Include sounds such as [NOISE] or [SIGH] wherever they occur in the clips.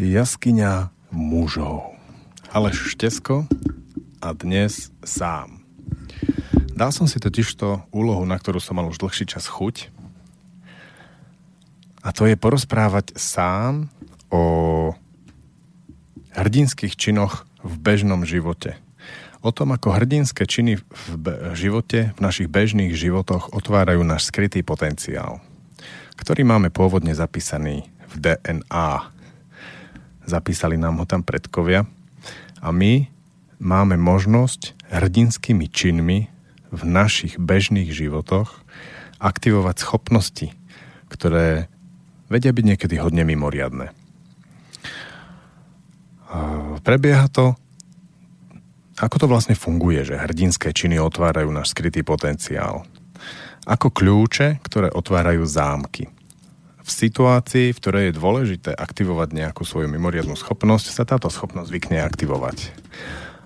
Jaskyňa mužov. Aleš Štesko a dnes sám. Dal som si totižto úlohu, na ktorú som mal už dlhší čas chuť. A to je porozprávať sám o hrdinských činoch v bežnom živote. O tom, ako hrdinské činy v živote, v našich bežných životoch otvárajú náš skrytý potenciál, ktorý máme pôvodne zapísaný v DNA zapísali nám ho tam predkovia a my máme možnosť hrdinskými činmi v našich bežných životoch aktivovať schopnosti, ktoré vedia byť niekedy hodne mimoriadne. Prebieha to, ako to vlastne funguje, že hrdinské činy otvárajú náš skrytý potenciál. Ako kľúče, ktoré otvárajú zámky v situácii, v ktorej je dôležité aktivovať nejakú svoju mimoriadnú schopnosť, sa táto schopnosť zvykne aktivovať.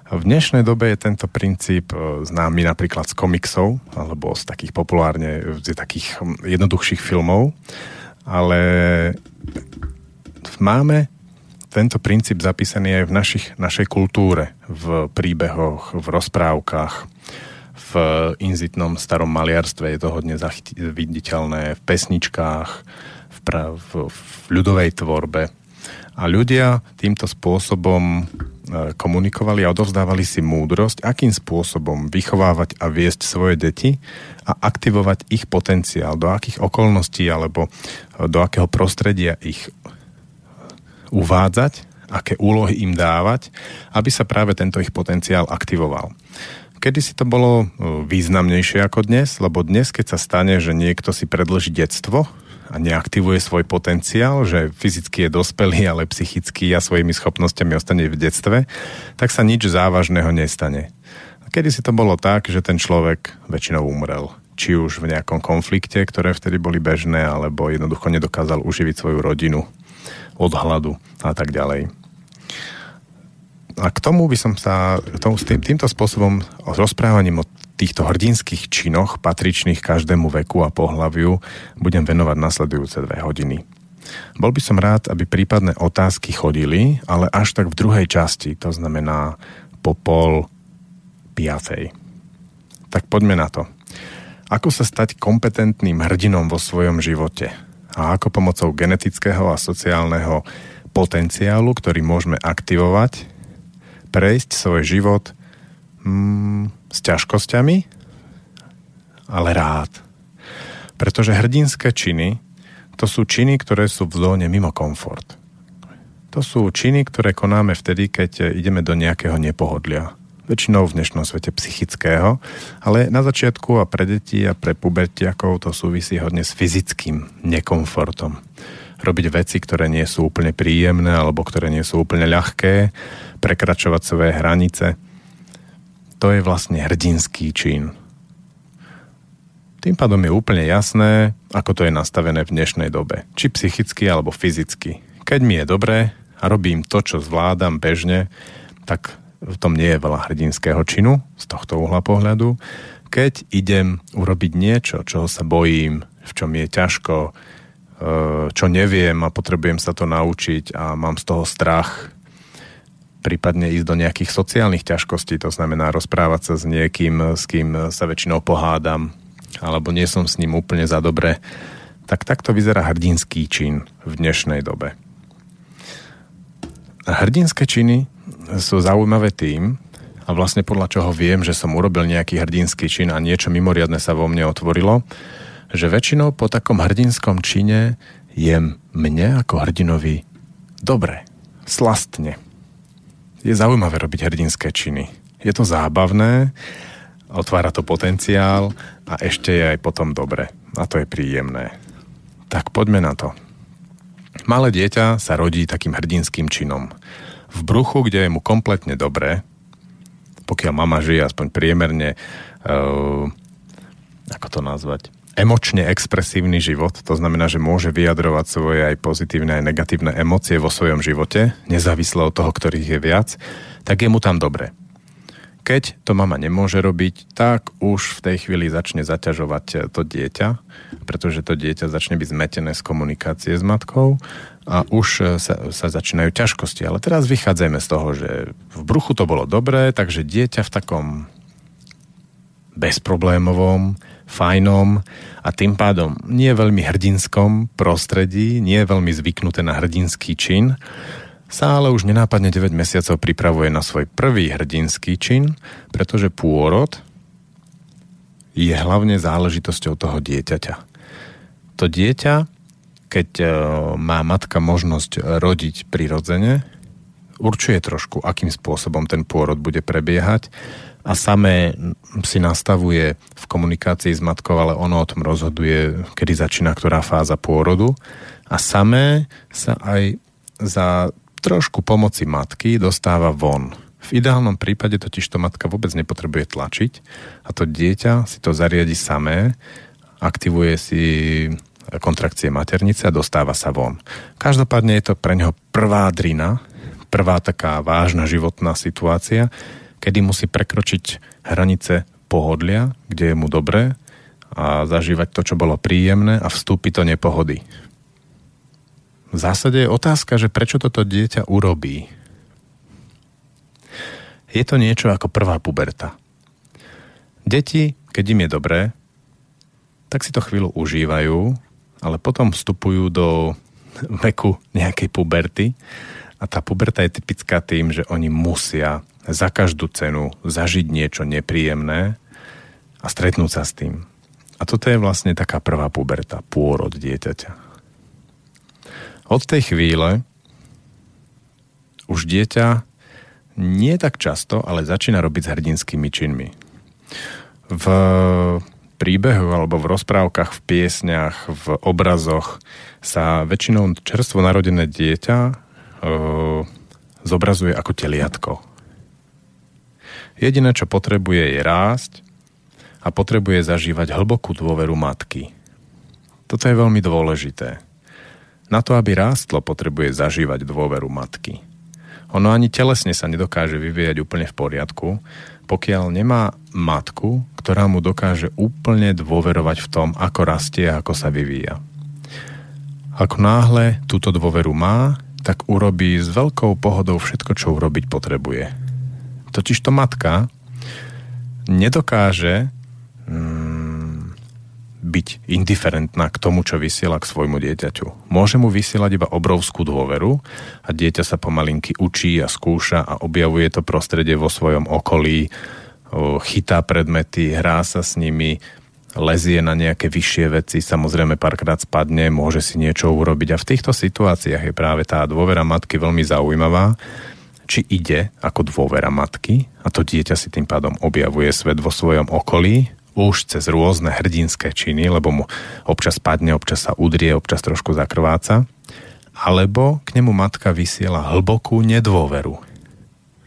V dnešnej dobe je tento princíp e, známy napríklad z komiksov alebo z takých populárne, z takých jednoduchších filmov, ale máme tento princíp zapísaný aj v našich, našej kultúre, v príbehoch, v rozprávkach, v inzitnom starom maliarstve je to hodne viditeľné, v pesničkách, pra, v, v ľudovej tvorbe. A ľudia týmto spôsobom e, komunikovali a odovzdávali si múdrosť, akým spôsobom vychovávať a viesť svoje deti a aktivovať ich potenciál, do akých okolností alebo e, do akého prostredia ich uvádzať, aké úlohy im dávať, aby sa práve tento ich potenciál aktivoval. Kedy si to bolo e, významnejšie ako dnes, lebo dnes, keď sa stane, že niekto si predlží detstvo, a neaktivuje svoj potenciál, že fyzicky je dospelý, ale psychicky a svojimi schopnosťami ostane v detstve, tak sa nič závažného nestane. Kedy si to bolo tak, že ten človek väčšinou umrel. Či už v nejakom konflikte, ktoré vtedy boli bežné, alebo jednoducho nedokázal uživiť svoju rodinu od hladu a tak ďalej. A k tomu by som sa tomu, tým, týmto spôsobom rozprávaním o týchto hrdinských činoch patričných každému veku a pohľaviu budem venovať nasledujúce dve hodiny. Bol by som rád, aby prípadné otázky chodili, ale až tak v druhej časti, to znamená po pol piatej. Tak poďme na to. Ako sa stať kompetentným hrdinom vo svojom živote? A ako pomocou genetického a sociálneho potenciálu, ktorý môžeme aktivovať, prejsť svoj život mm, s ťažkosťami, ale rád. Pretože hrdinské činy to sú činy, ktoré sú v zóne mimo komfort. To sú činy, ktoré konáme vtedy, keď ideme do nejakého nepohodlia. Väčšinou v dnešnom svete psychického, ale na začiatku a pre deti a pre pubertiakov to súvisí hodne s fyzickým nekomfortom. Robiť veci, ktoré nie sú úplne príjemné alebo ktoré nie sú úplne ľahké, prekračovať svoje hranice – to je vlastne hrdinský čin. Tým pádom je úplne jasné, ako to je nastavené v dnešnej dobe. Či psychicky alebo fyzicky. Keď mi je dobré a robím to, čo zvládam bežne, tak v tom nie je veľa hrdinského činu z tohto uhla pohľadu. Keď idem urobiť niečo, čoho sa bojím, v čom je ťažko, e, čo neviem a potrebujem sa to naučiť a mám z toho strach, prípadne ísť do nejakých sociálnych ťažkostí, to znamená rozprávať sa s niekým, s kým sa väčšinou pohádam, alebo nie som s ním úplne za dobre, tak takto vyzerá hrdinský čin v dnešnej dobe. Hrdinské činy sú zaujímavé tým, a vlastne podľa čoho viem, že som urobil nejaký hrdinský čin a niečo mimoriadne sa vo mne otvorilo, že väčšinou po takom hrdinskom čine je mne ako hrdinovi dobre, slastne je zaujímavé robiť hrdinské činy. Je to zábavné, otvára to potenciál a ešte je aj potom dobre. A to je príjemné. Tak poďme na to. Malé dieťa sa rodí takým hrdinským činom. V bruchu, kde je mu kompletne dobré, pokiaľ mama žije aspoň priemerne, uh, ako to nazvať, emočne expresívny život, to znamená, že môže vyjadrovať svoje aj pozitívne, aj negatívne emócie vo svojom živote, nezávisle od toho, ktorých je viac, tak je mu tam dobre. Keď to mama nemôže robiť, tak už v tej chvíli začne zaťažovať to dieťa, pretože to dieťa začne byť zmetené z komunikácie s matkou a už sa, sa začínajú ťažkosti. Ale teraz vychádzajme z toho, že v bruchu to bolo dobré, takže dieťa v takom bezproblémovom, fajnom a tým pádom nie veľmi hrdinskom prostredí, nie veľmi zvyknuté na hrdinský čin, sa ale už nenápadne 9 mesiacov pripravuje na svoj prvý hrdinský čin, pretože pôrod je hlavne záležitosťou toho dieťaťa. To dieťa, keď e, má matka možnosť rodiť prirodzene, určuje trošku, akým spôsobom ten pôrod bude prebiehať a samé si nastavuje v komunikácii s matkou, ale ono o tom rozhoduje, kedy začína ktorá fáza pôrodu a samé sa aj za trošku pomoci matky dostáva von. V ideálnom prípade totiž to matka vôbec nepotrebuje tlačiť a to dieťa si to zariadi samé, aktivuje si kontrakcie maternice a dostáva sa von. Každopádne je to pre neho prvá drina, prvá taká vážna životná situácia, kedy musí prekročiť hranice pohodlia, kde je mu dobré a zažívať to, čo bolo príjemné a vstúpiť do nepohody. V zásade je otázka, že prečo toto dieťa urobí. Je to niečo ako prvá puberta. Deti, keď im je dobré, tak si to chvíľu užívajú, ale potom vstupujú do veku nejakej puberty a tá puberta je typická tým, že oni musia za každú cenu zažiť niečo nepríjemné a stretnúť sa s tým. A toto je vlastne taká prvá puberta, pôrod dieťaťa. Od tej chvíle už dieťa nie tak často, ale začína robiť s hrdinskými činmi. V príbehu alebo v rozprávkach, v piesňach, v obrazoch sa väčšinou čerstvo narodené dieťa zobrazuje ako teliatko. Jediné, čo potrebuje, je rásť a potrebuje zažívať hlbokú dôveru matky. Toto je veľmi dôležité. Na to, aby rástlo, potrebuje zažívať dôveru matky. Ono ani telesne sa nedokáže vyvíjať úplne v poriadku, pokiaľ nemá matku, ktorá mu dokáže úplne dôverovať v tom, ako rastie a ako sa vyvíja. Ako náhle túto dôveru má, tak urobí s veľkou pohodou všetko, čo urobiť potrebuje. Totižto matka nedokáže mm, byť indiferentná k tomu, čo vysiela k svojmu dieťaťu. Môže mu vysielať iba obrovskú dôveru a dieťa sa pomalinky učí a skúša a objavuje to prostredie vo svojom okolí, chytá predmety, hrá sa s nimi, lezie na nejaké vyššie veci, samozrejme párkrát spadne, môže si niečo urobiť a v týchto situáciách je práve tá dôvera matky veľmi zaujímavá, či ide ako dôvera matky a to dieťa si tým pádom objavuje svet vo svojom okolí už cez rôzne hrdinské činy, lebo mu občas padne, občas sa udrie, občas trošku zakrváca, alebo k nemu matka vysiela hlbokú nedôveru.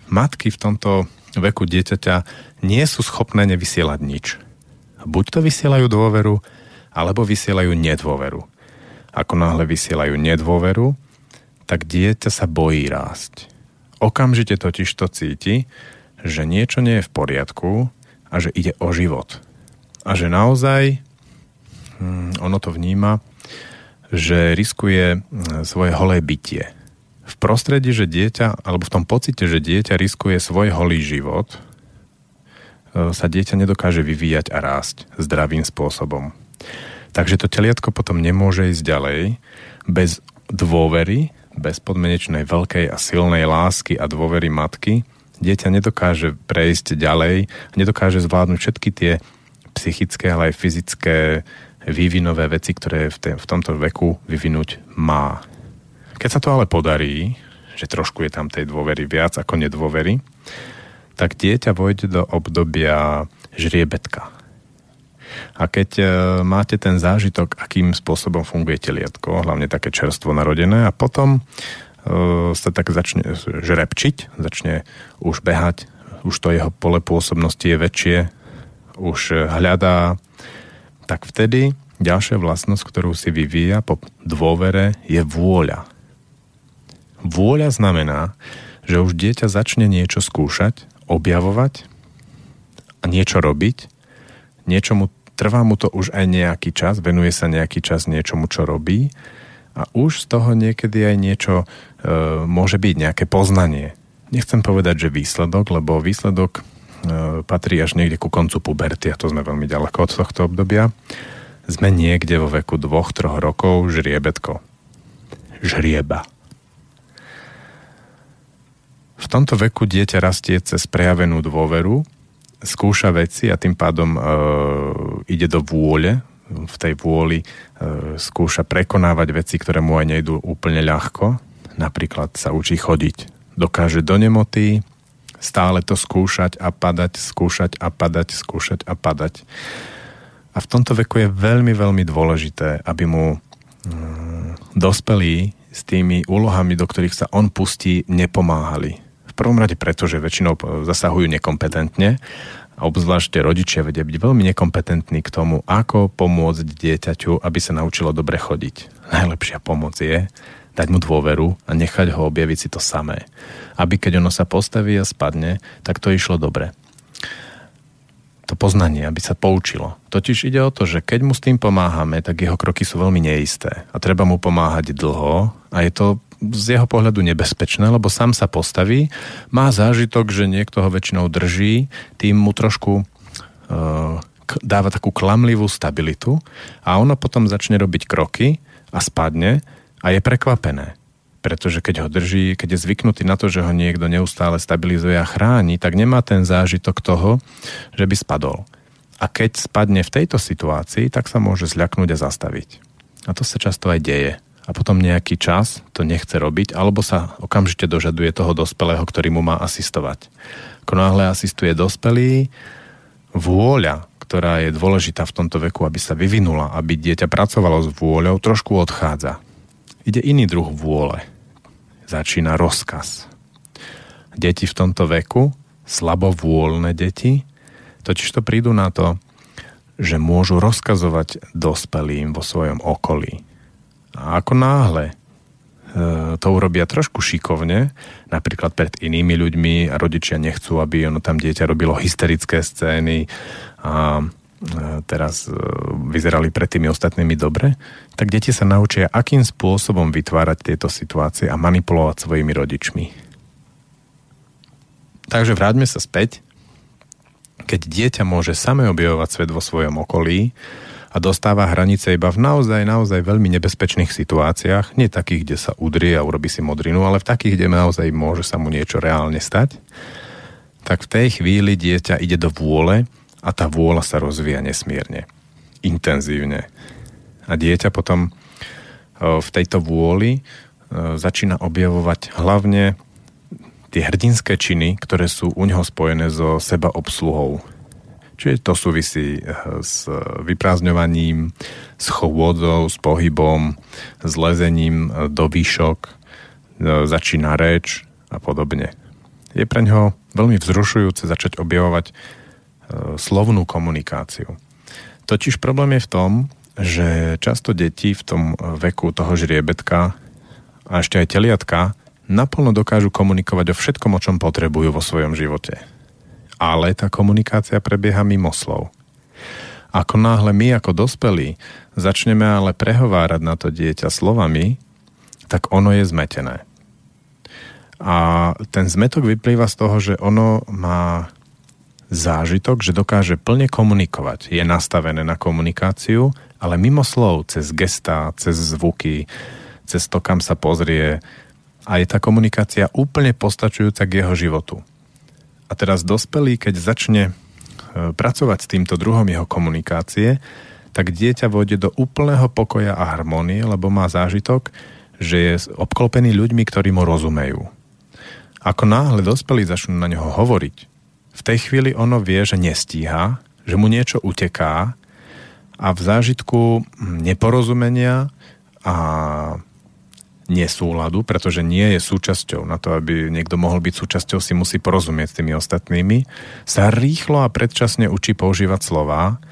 Matky v tomto veku dieťaťa nie sú schopné nevysielať nič. Buď to vysielajú dôveru, alebo vysielajú nedôveru. Ako náhle vysielajú nedôveru, tak dieťa sa bojí rásť. Okamžite totiž to cíti, že niečo nie je v poriadku a že ide o život a že naozaj hm, ono to vníma, že riskuje hm, svoje holé bytie. V prostredí, že dieťa, alebo v tom pocite, že dieťa riskuje svoj holý život, sa dieťa nedokáže vyvíjať a rásť zdravým spôsobom. Takže to teliatko potom nemôže ísť ďalej bez dôvery, bez podmenečnej veľkej a silnej lásky a dôvery matky. Dieťa nedokáže prejsť ďalej, nedokáže zvládnuť všetky tie psychické, ale aj fyzické vývinové veci, ktoré v, te, v tomto veku vyvinúť má. Keď sa to ale podarí, že trošku je tam tej dôvery viac ako nedôvery, tak dieťa vojde do obdobia žriebetka. A keď e, máte ten zážitok, akým spôsobom funguje teliatko, hlavne také čerstvo narodené, a potom e, sa tak začne žrebčiť, začne už behať, už to jeho pole pôsobnosti je väčšie, už hľadá, tak vtedy ďalšia vlastnosť, ktorú si vyvíja po dôvere, je vôľa. Vôľa znamená, že už dieťa začne niečo skúšať, objavovať niečo robiť, niečomu, trvá mu to už aj nejaký čas, venuje sa nejaký čas niečomu, čo robí a už z toho niekedy aj niečo e, môže byť, nejaké poznanie. Nechcem povedať, že výsledok, lebo výsledok e, patrí až niekde ku koncu puberty a to sme veľmi ďaleko od tohto obdobia. Sme niekde vo veku dvoch, troch rokov žriebetko. Žrieba. V tomto veku dieťa rastie cez prejavenú dôveru, skúša veci a tým pádom e, ide do vôle, v tej vôli e, skúša prekonávať veci, ktoré mu aj nejdú úplne ľahko. Napríklad sa učí chodiť. Dokáže do nemoty stále to skúšať a padať, skúšať a padať, skúšať a padať. A v tomto veku je veľmi, veľmi dôležité, aby mu mm, dospelí s tými úlohami, do ktorých sa on pustí, nepomáhali. Prvom rade preto, že väčšinou zasahujú nekompetentne a obzvlášť rodičia vedia byť veľmi nekompetentní k tomu, ako pomôcť dieťaťu, aby sa naučilo dobre chodiť. Najlepšia pomoc je dať mu dôveru a nechať ho objaviť si to samé. Aby keď ono sa postaví a spadne, tak to išlo dobre. To poznanie, aby sa poučilo. Totiž ide o to, že keď mu s tým pomáhame, tak jeho kroky sú veľmi neisté a treba mu pomáhať dlho a je to z jeho pohľadu nebezpečné, lebo sám sa postaví, má zážitok, že niekto ho väčšinou drží, tým mu trošku uh, dáva takú klamlivú stabilitu a ono potom začne robiť kroky a spadne a je prekvapené. Pretože keď ho drží, keď je zvyknutý na to, že ho niekto neustále stabilizuje a chráni, tak nemá ten zážitok toho, že by spadol. A keď spadne v tejto situácii, tak sa môže zľaknúť a zastaviť. A to sa často aj deje a potom nejaký čas to nechce robiť, alebo sa okamžite dožaduje toho dospelého, ktorý mu má asistovať. Ako náhle asistuje dospelý, vôľa, ktorá je dôležitá v tomto veku, aby sa vyvinula, aby dieťa pracovalo s vôľou, trošku odchádza. Ide iný druh vôle. Začína rozkaz. Deti v tomto veku, slabovôľne deti, totiž to prídu na to, že môžu rozkazovať dospelým vo svojom okolí a ako náhle e, to urobia trošku šikovne, napríklad pred inými ľuďmi a rodičia nechcú, aby ono tam dieťa robilo hysterické scény a e, teraz e, vyzerali pred tými ostatnými dobre, tak deti sa naučia, akým spôsobom vytvárať tieto situácie a manipulovať svojimi rodičmi. Takže vráťme sa späť. Keď dieťa môže same objavovať svet vo svojom okolí, a dostáva hranice iba v naozaj, naozaj veľmi nebezpečných situáciách, nie takých, kde sa udrie a urobí si modrinu, ale v takých, kde naozaj môže sa mu niečo reálne stať, tak v tej chvíli dieťa ide do vôle a tá vôľa sa rozvíja nesmierne, intenzívne. A dieťa potom v tejto vôli začína objavovať hlavne tie hrdinské činy, ktoré sú u neho spojené so seba obsluhou Čiže to súvisí eh, s vyprázdňovaním, s chôdzou, s pohybom, s lezením eh, do výšok, eh, začína reč a podobne. Je pre ňoho veľmi vzrušujúce začať objavovať slovnú komunikáciu. Totiž problém je v tom, že často deti v tom veku toho žriebetka a ešte aj teliatka naplno dokážu komunikovať o všetkom, o čom potrebujú vo svojom živote ale tá komunikácia prebieha mimo slov. Ako náhle my ako dospelí začneme ale prehovárať na to dieťa slovami, tak ono je zmetené. A ten zmetok vyplýva z toho, že ono má zážitok, že dokáže plne komunikovať. Je nastavené na komunikáciu, ale mimo slov, cez gestá, cez zvuky, cez to, kam sa pozrie. A je tá komunikácia úplne postačujúca k jeho životu. A teraz dospelý, keď začne e, pracovať s týmto druhom jeho komunikácie, tak dieťa vôjde do úplného pokoja a harmonie, lebo má zážitok, že je obklopený ľuďmi, ktorí mu rozumejú. Ako náhle dospelí začnú na neho hovoriť, v tej chvíli ono vie, že nestíha, že mu niečo uteká a v zážitku neporozumenia a nesúladu, pretože nie je súčasťou. Na to, aby niekto mohol byť súčasťou, si musí porozumieť s tými ostatnými. Sa rýchlo a predčasne učí používať slova.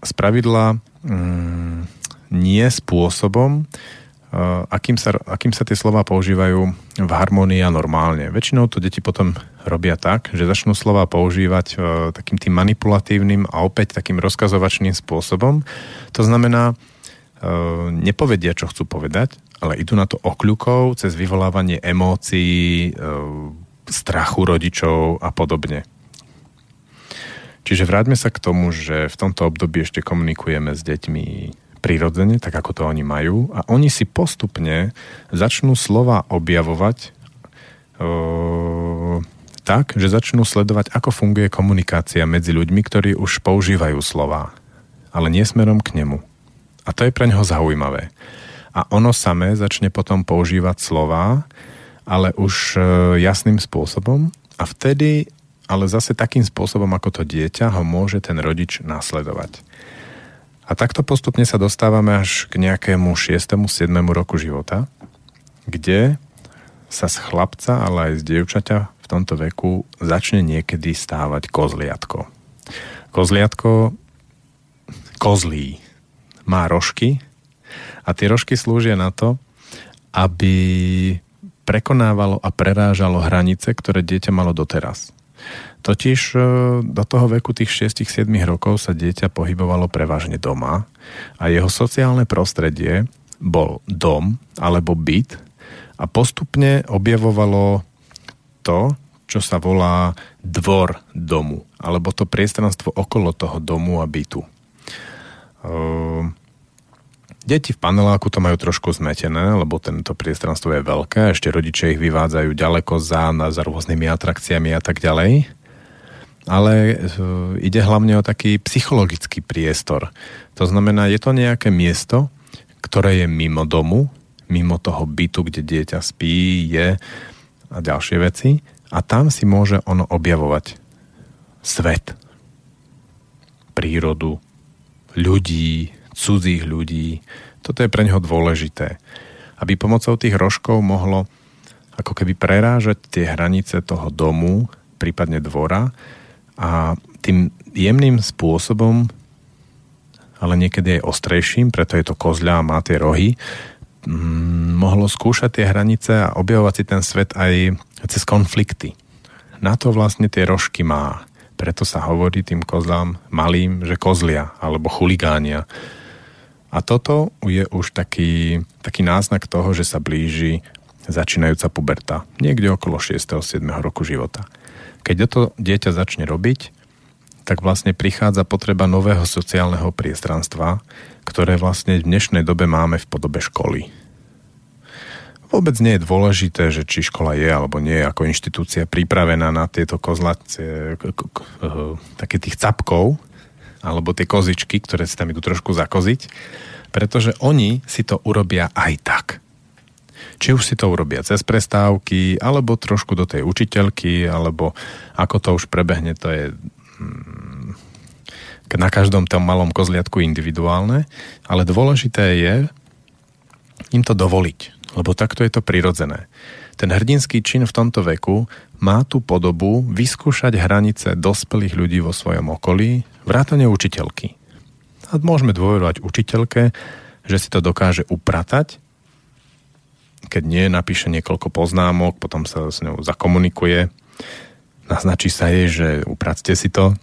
Z pravidla mm, nie spôsobom, akým sa, akým sa tie slova používajú v harmonii a normálne. Väčšinou to deti potom robia tak, že začnú slova používať uh, takým tým manipulatívnym a opäť takým rozkazovačným spôsobom. To znamená, uh, nepovedia, čo chcú povedať, ale idú na to okľukov cez vyvolávanie emócií, uh, strachu rodičov a podobne. Čiže vráťme sa k tomu, že v tomto období ešte komunikujeme s deťmi prirodzene, tak ako to oni majú a oni si postupne začnú slova objavovať e, tak, že začnú sledovať, ako funguje komunikácia medzi ľuďmi, ktorí už používajú slova, ale nie smerom k nemu. A to je pre neho zaujímavé. A ono samé začne potom používať slova, ale už e, jasným spôsobom a vtedy ale zase takým spôsobom, ako to dieťa ho môže ten rodič nasledovať. A takto postupne sa dostávame až k nejakému 6. 7. roku života, kde sa z chlapca, ale aj z dievčaťa v tomto veku začne niekedy stávať kozliatko. Kozliatko kozlí má rožky a tie rožky slúžia na to, aby prekonávalo a prerážalo hranice, ktoré dieťa malo doteraz. Totiž e, do toho veku tých 6-7 rokov sa dieťa pohybovalo prevažne doma a jeho sociálne prostredie bol dom alebo byt a postupne objavovalo to, čo sa volá dvor domu alebo to priestranstvo okolo toho domu a bytu. Ehm, deti v paneláku to majú trošku zmetené, lebo tento priestranstvo je veľké, ešte rodičia ich vyvádzajú ďaleko za, za rôznymi atrakciami a tak ďalej ale e, ide hlavne o taký psychologický priestor. To znamená, je to nejaké miesto, ktoré je mimo domu, mimo toho bytu, kde dieťa spí, je a ďalšie veci a tam si môže ono objavovať svet, prírodu, ľudí, cudzích ľudí. Toto je pre neho dôležité. Aby pomocou tých rožkov mohlo ako keby prerážať tie hranice toho domu, prípadne dvora a tým jemným spôsobom, ale niekedy aj ostrejším, preto je to kozľa a má tie rohy, mm, mohlo skúšať tie hranice a objavovať si ten svet aj cez konflikty. Na to vlastne tie rožky má. Preto sa hovorí tým kozlám malým, že kozlia alebo chuligánia. A toto je už taký, taký náznak toho, že sa blíži začínajúca puberta. Niekde okolo 6. 7. roku života. Keď to dieťa začne robiť, tak vlastne prichádza potreba nového sociálneho priestranstva, ktoré vlastne v dnešnej dobe máme v podobe školy. Vôbec nie je dôležité, že či škola je alebo nie je ako inštitúcia pripravená na tieto kozlacie, také tých capkov, alebo tie kozičky, ktoré si tam idú trošku zakoziť, pretože oni si to urobia aj tak. Či už si to urobia cez prestávky, alebo trošku do tej učiteľky, alebo ako to už prebehne, to je mm, na každom tom malom kozliatku individuálne, ale dôležité je im to dovoliť, lebo takto je to prirodzené. Ten hrdinský čin v tomto veku má tú podobu vyskúšať hranice dospelých ľudí vo svojom okolí, vrátane učiteľky. A môžeme dôverovať učiteľke, že si to dokáže upratať keď nie, napíše niekoľko poznámok, potom sa s ňou zakomunikuje, naznačí sa jej, že upracte si to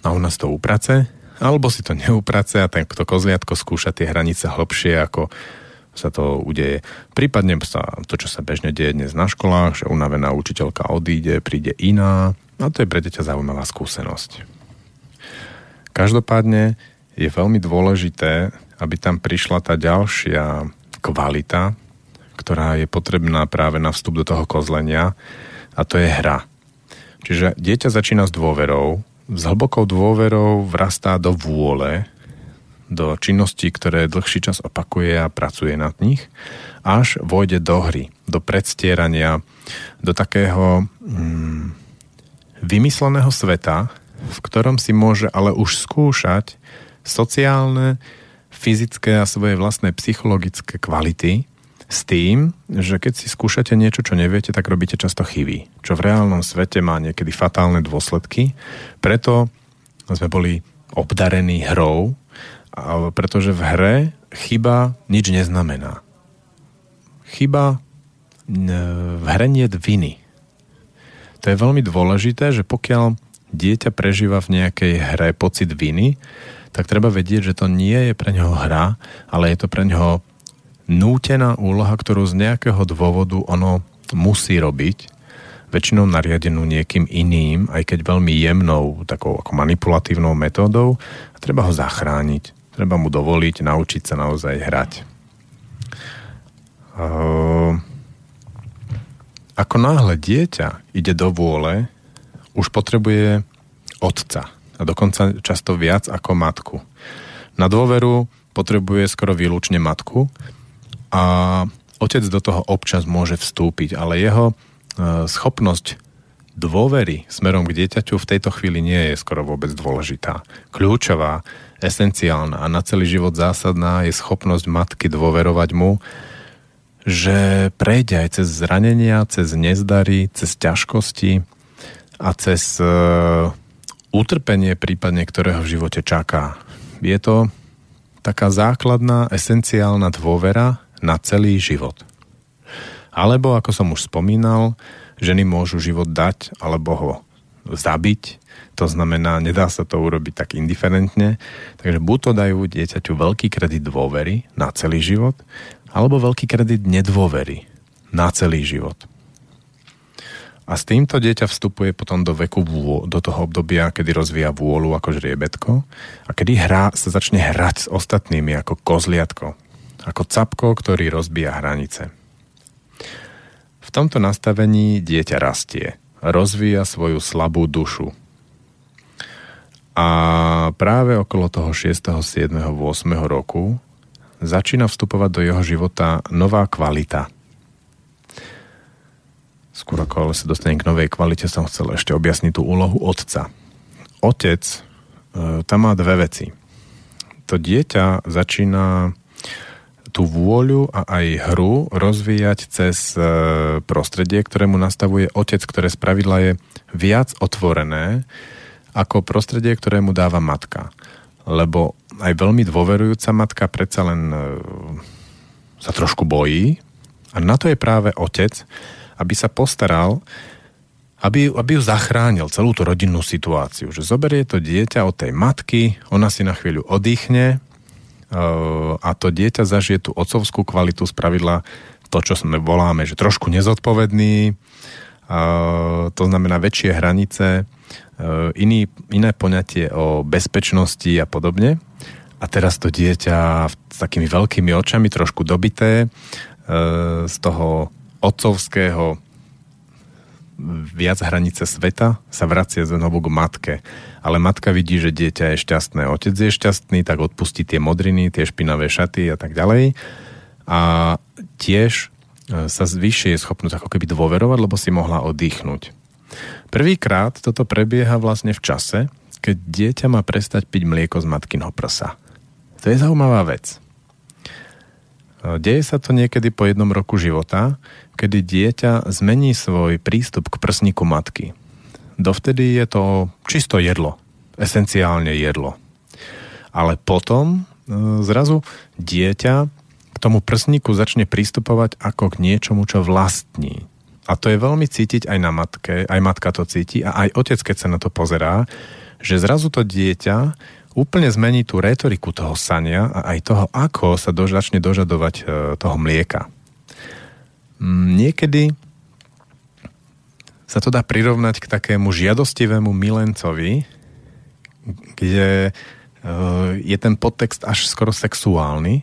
a u nás to uprace, alebo si to neuprace a ten, kto kozliatko skúša tie hranice hlbšie, ako sa to udeje. Prípadne sa to, čo sa bežne deje dnes na školách, že unavená učiteľka odíde, príde iná a to je pre dieťa zaujímavá skúsenosť. Každopádne je veľmi dôležité, aby tam prišla tá ďalšia kvalita ktorá je potrebná práve na vstup do toho kozlenia a to je hra. Čiže dieťa začína s dôverou, s hlbokou dôverou vrastá do vôle, do činností, ktoré dlhší čas opakuje a pracuje nad nich, až vojde do hry, do predstierania, do takého mm, vymysleného sveta, v ktorom si môže ale už skúšať sociálne, fyzické a svoje vlastné psychologické kvality, s tým, že keď si skúšate niečo, čo neviete, tak robíte často chyby, čo v reálnom svete má niekedy fatálne dôsledky. Preto sme boli obdarení hrou, pretože v hre chyba nič neznamená. chyba v hre nie viny. To je veľmi dôležité, že pokiaľ dieťa prežíva v nejakej hre pocit viny, tak treba vedieť, že to nie je pre neho hra, ale je to pre neho nútená úloha, ktorú z nejakého dôvodu ono musí robiť, väčšinou nariadenú niekým iným, aj keď veľmi jemnou, takou ako manipulatívnou metódou, a treba ho zachrániť. Treba mu dovoliť naučiť sa naozaj hrať. Uh, ako náhle dieťa ide do vôle, už potrebuje otca a dokonca často viac ako matku. Na dôveru potrebuje skoro výlučne matku a otec do toho občas môže vstúpiť, ale jeho e, schopnosť dôvery smerom k dieťaťu v tejto chvíli nie je skoro vôbec dôležitá. Kľúčová, esenciálna a na celý život zásadná je schopnosť matky dôverovať mu, že prejde aj cez zranenia, cez nezdary, cez ťažkosti a cez e, utrpenie prípadne, ktorého v živote čaká. Je to taká základná, esenciálna dôvera na celý život. Alebo, ako som už spomínal, ženy môžu život dať alebo ho zabiť. To znamená, nedá sa to urobiť tak indiferentne. Takže buď to dajú dieťaťu veľký kredit dôvery na celý život, alebo veľký kredit nedôvery na celý život. A s týmto dieťa vstupuje potom do veku, do toho obdobia, kedy rozvíja vôľu ako žriebetko a kedy hrá, sa začne hrať s ostatnými ako kozliatko, ako capko, ktorý rozbíja hranice. V tomto nastavení dieťa rastie, rozvíja svoju slabú dušu. A práve okolo toho 6., 7., 8. roku začína vstupovať do jeho života nová kvalita – skôr ako ale sa dostanem k novej kvalite, som chcel ešte objasniť tú úlohu otca. Otec e, tam má dve veci. To dieťa začína tú vôľu a aj hru rozvíjať cez e, prostredie, ktoré mu nastavuje otec, ktoré z pravidla je viac otvorené ako prostredie, ktoré mu dáva matka. Lebo aj veľmi dôverujúca matka predsa len e, sa trošku bojí a na to je práve otec, aby sa postaral, aby, aby ju zachránil celú tú rodinnú situáciu. Že zoberie to dieťa od tej matky, ona si na chvíľu oddychne uh, a to dieťa zažije tú otcovskú kvalitu z pravidla to, čo sme voláme, že trošku nezodpovedný, to znamená väčšie hranice, iný, iné poňatie o bezpečnosti a podobne. A teraz to dieťa s takými veľkými očami, trošku dobité, z toho otcovského viac hranice sveta sa vracia znovu k matke. Ale matka vidí, že dieťa je šťastné. Otec je šťastný, tak odpustí tie modriny, tie špinavé šaty a tak ďalej. A tiež e, sa zvyššie je schopnosť ako keby dôverovať, lebo si mohla oddychnúť. Prvýkrát toto prebieha vlastne v čase, keď dieťa má prestať piť mlieko z matkinho prsa. To je zaujímavá vec. Deje sa to niekedy po jednom roku života, kedy dieťa zmení svoj prístup k prsníku matky. Dovtedy je to čisto jedlo, esenciálne jedlo. Ale potom e, zrazu dieťa k tomu prsníku začne pristupovať ako k niečomu, čo vlastní. A to je veľmi cítiť aj na matke, aj matka to cíti a aj otec, keď sa na to pozerá, že zrazu to dieťa úplne zmení tú retoriku toho sania a aj toho, ako sa začne dožadovať e, toho mlieka. Mm, niekedy sa to dá prirovnať k takému žiadostivému milencovi, kde e, je ten podtext až skoro sexuálny.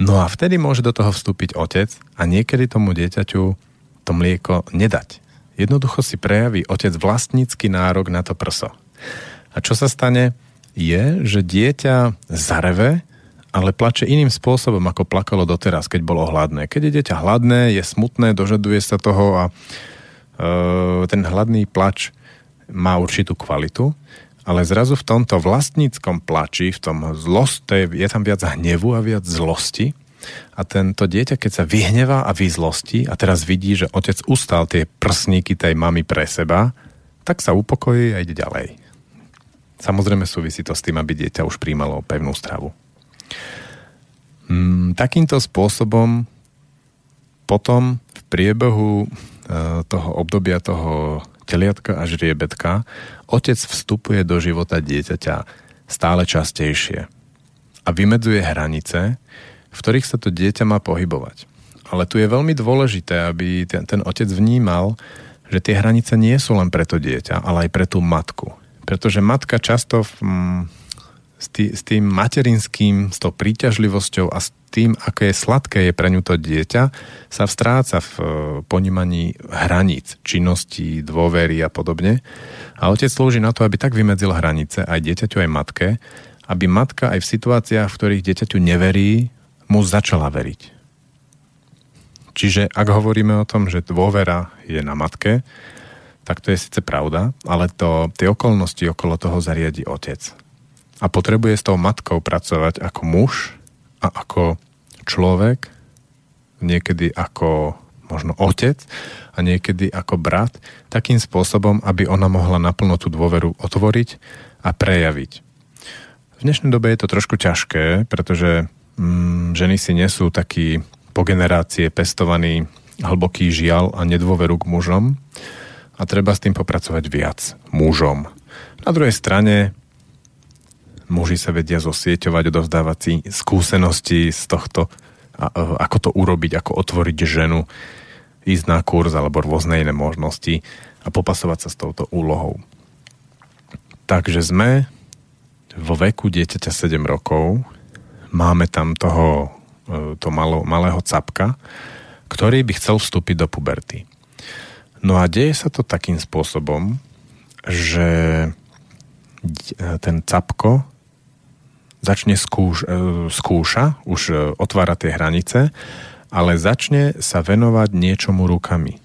No a vtedy môže do toho vstúpiť otec a niekedy tomu dieťaťu to mlieko nedať. Jednoducho si prejaví otec vlastnícky nárok na to prso. A čo sa stane? je, že dieťa zareve, ale plače iným spôsobom, ako plakalo doteraz, keď bolo hladné. Keď je dieťa hladné, je smutné, dožaduje sa toho a e, ten hladný plač má určitú kvalitu, ale zrazu v tomto vlastníckom plači, v tom zloste, je tam viac hnevu a viac zlosti. A tento dieťa, keď sa vyhnevá a vyzlosti a teraz vidí, že otec ustal tie prsníky tej mamy pre seba, tak sa upokojí a ide ďalej. Samozrejme súvisí to s tým, aby dieťa už príjmalo pevnú stravu. Mm, takýmto spôsobom potom v priebehu e, toho obdobia toho teliatka a žriebetka otec vstupuje do života dieťaťa stále častejšie a vymedzuje hranice, v ktorých sa to dieťa má pohybovať. Ale tu je veľmi dôležité, aby ten, ten otec vnímal, že tie hranice nie sú len pre to dieťa, ale aj pre tú matku. Pretože matka často v, mm, s, tý, s tým materinským, s tou príťažlivosťou a s tým, aké je sladké je pre ňu to dieťa, sa vstráca v e, ponímaní hraníc, činností, dôvery a podobne. A otec slúži na to, aby tak vymedzil hranice aj dieťaťu, aj matke, aby matka aj v situáciách, v ktorých dieťaťu neverí, mu začala veriť. Čiže ak hovoríme o tom, že dôvera je na matke, tak to je síce pravda, ale to, tie okolnosti okolo toho zariadi otec. A potrebuje s tou matkou pracovať ako muž a ako človek, niekedy ako možno otec a niekedy ako brat, takým spôsobom, aby ona mohla naplno tú dôveru otvoriť a prejaviť. V dnešnej dobe je to trošku ťažké, pretože mm, ženy si nesú taký po generácie pestovaný hlboký žial a nedôveru k mužom a treba s tým popracovať viac mužom. Na druhej strane muži sa vedia zosieťovať, odovzdávať si skúsenosti z tohto, ako to urobiť, ako otvoriť ženu, ísť na kurz alebo rôzne iné možnosti a popasovať sa s touto úlohou. Takže sme vo veku dieťaťa 7 rokov, máme tam toho E, to malo, malého capka, ktorý by chcel vstúpiť do puberty. No a deje sa to takým spôsobom, že e, ten capko začne skúš, e, skúša, už otvára tie hranice, ale začne sa venovať niečomu rukami.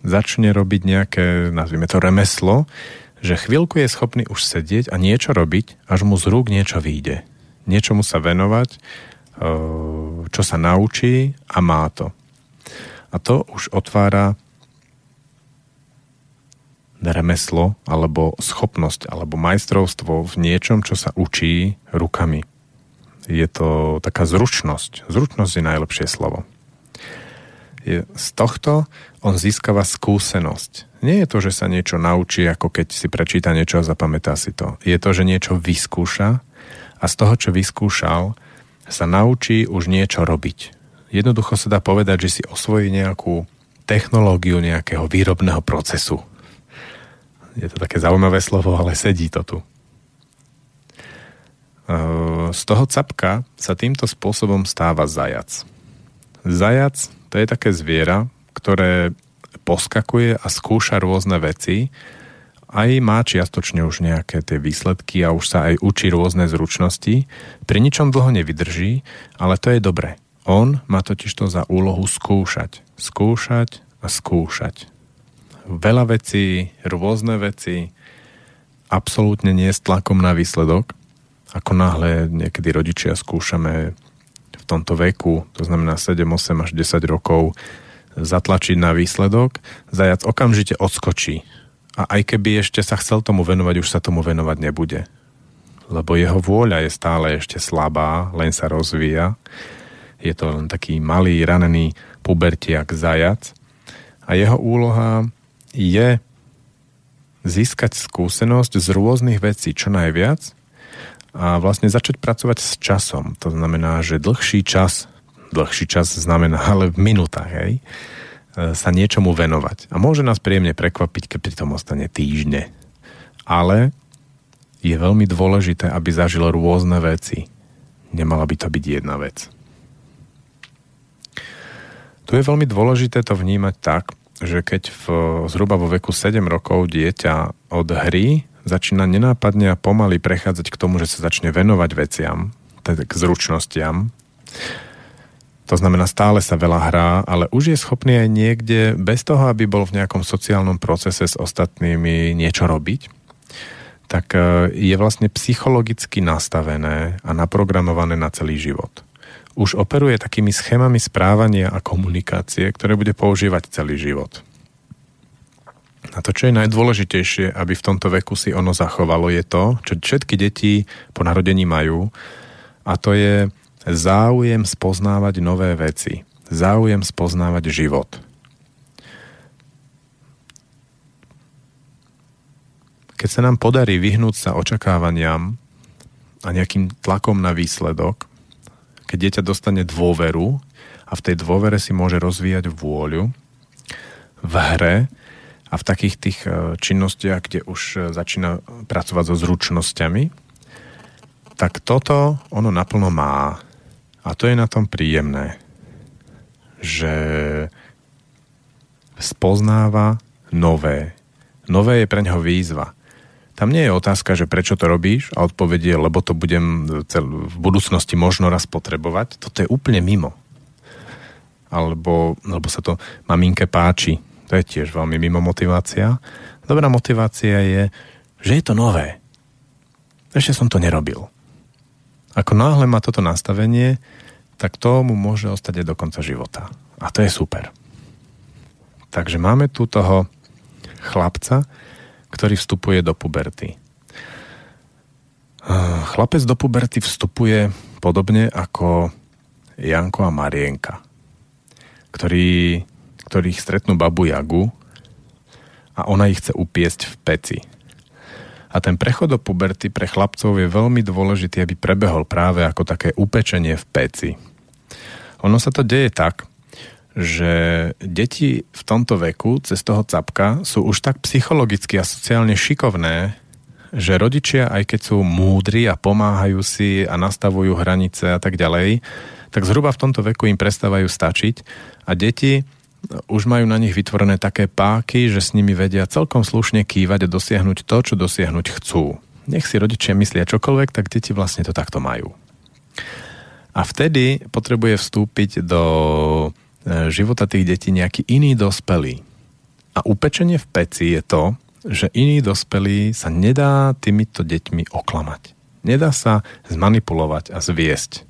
Začne robiť nejaké, nazvime to remeslo, že chvíľku je schopný už sedieť a niečo robiť, až mu z rúk niečo vyjde. Niečomu sa venovať Ehm, čo sa naučí a má to. A to už otvára remeslo alebo schopnosť alebo majstrovstvo v niečom, čo sa učí rukami. Je to taká zručnosť. Zručnosť je najlepšie slovo. Je, z tohto on získava skúsenosť. Nie je to, že sa niečo naučí, ako keď si prečíta niečo a zapamätá si to. Je to, že niečo vyskúša a z toho, čo vyskúšal, sa naučí už niečo robiť. Jednoducho sa dá povedať, že si osvojí nejakú technológiu nejakého výrobného procesu. Je to také zaujímavé slovo, ale sedí to tu. Z toho capka sa týmto spôsobom stáva zajac. Zajac to je také zviera, ktoré poskakuje a skúša rôzne veci, aj má čiastočne už nejaké tie výsledky a už sa aj učí rôzne zručnosti. Pri ničom dlho nevydrží, ale to je dobre. On má totiž to za úlohu skúšať. Skúšať a skúšať. Veľa vecí, rôzne veci, absolútne nie s tlakom na výsledok. Ako náhle niekedy rodičia skúšame v tomto veku, to znamená 7, 8 až 10 rokov, zatlačiť na výsledok, zajac okamžite odskočí a aj keby ešte sa chcel tomu venovať, už sa tomu venovať nebude. Lebo jeho vôľa je stále ešte slabá, len sa rozvíja. Je to len taký malý, ranený pubertiak zajac. A jeho úloha je získať skúsenosť z rôznych vecí čo najviac a vlastne začať pracovať s časom. To znamená, že dlhší čas, dlhší čas znamená [LAUGHS] ale v minútach, hej, sa niečomu venovať. A môže nás príjemne prekvapiť, keď pri tom ostane týždne. Ale je veľmi dôležité, aby zažil rôzne veci. Nemala by to byť jedna vec. Tu je veľmi dôležité to vnímať tak, že keď v, zhruba vo veku 7 rokov dieťa od hry začína nenápadne a pomaly prechádzať k tomu, že sa začne venovať veciam, teda k zručnostiam, to znamená, stále sa veľa hrá, ale už je schopný aj niekde, bez toho, aby bol v nejakom sociálnom procese s ostatnými niečo robiť, tak e, je vlastne psychologicky nastavené a naprogramované na celý život. Už operuje takými schémami správania a komunikácie, ktoré bude používať celý život. A to, čo je najdôležitejšie, aby v tomto veku si ono zachovalo, je to, čo všetky deti po narodení majú, a to je záujem spoznávať nové veci. záujem spoznávať život. Keď sa nám podarí vyhnúť sa očakávaniam a nejakým tlakom na výsledok, keď dieťa dostane dôveru a v tej dôvere si môže rozvíjať vôľu v hre a v takých tých e, činnostiach, kde už e, začína pracovať so zručnosťami, tak toto ono naplno má. A to je na tom príjemné, že spoznáva nové. Nové je pre neho výzva. Tam nie je otázka, že prečo to robíš a odpovedie, lebo to budem v budúcnosti možno raz potrebovať. Toto je úplne mimo. Alebo, alebo sa to maminke páči. To je tiež veľmi mimo motivácia. Dobrá motivácia je, že je to nové. Ešte som to nerobil. Ako náhle má toto nastavenie, tak to mu môže ostať aj do konca života. A to je super. Takže máme tu toho chlapca, ktorý vstupuje do puberty. Chlapec do puberty vstupuje podobne ako Janko a Marienka, ktorí, ktorých stretnú babu Jagu a ona ich chce upiesť v peci. A ten prechod do puberty pre chlapcov je veľmi dôležitý, aby prebehol práve ako také upečenie v peci. Ono sa to deje tak, že deti v tomto veku cez toho capka sú už tak psychologicky a sociálne šikovné, že rodičia, aj keď sú múdri a pomáhajú si a nastavujú hranice a tak ďalej, tak zhruba v tomto veku im prestávajú stačiť a deti už majú na nich vytvorené také páky, že s nimi vedia celkom slušne kývať a dosiahnuť to, čo dosiahnuť chcú. Nech si rodičia myslia čokoľvek, tak deti vlastne to takto majú. A vtedy potrebuje vstúpiť do E, života tých detí nejaký iný dospelý. A upečenie v peci je to, že iný dospelý sa nedá týmito deťmi oklamať. Nedá sa zmanipulovať a zviesť.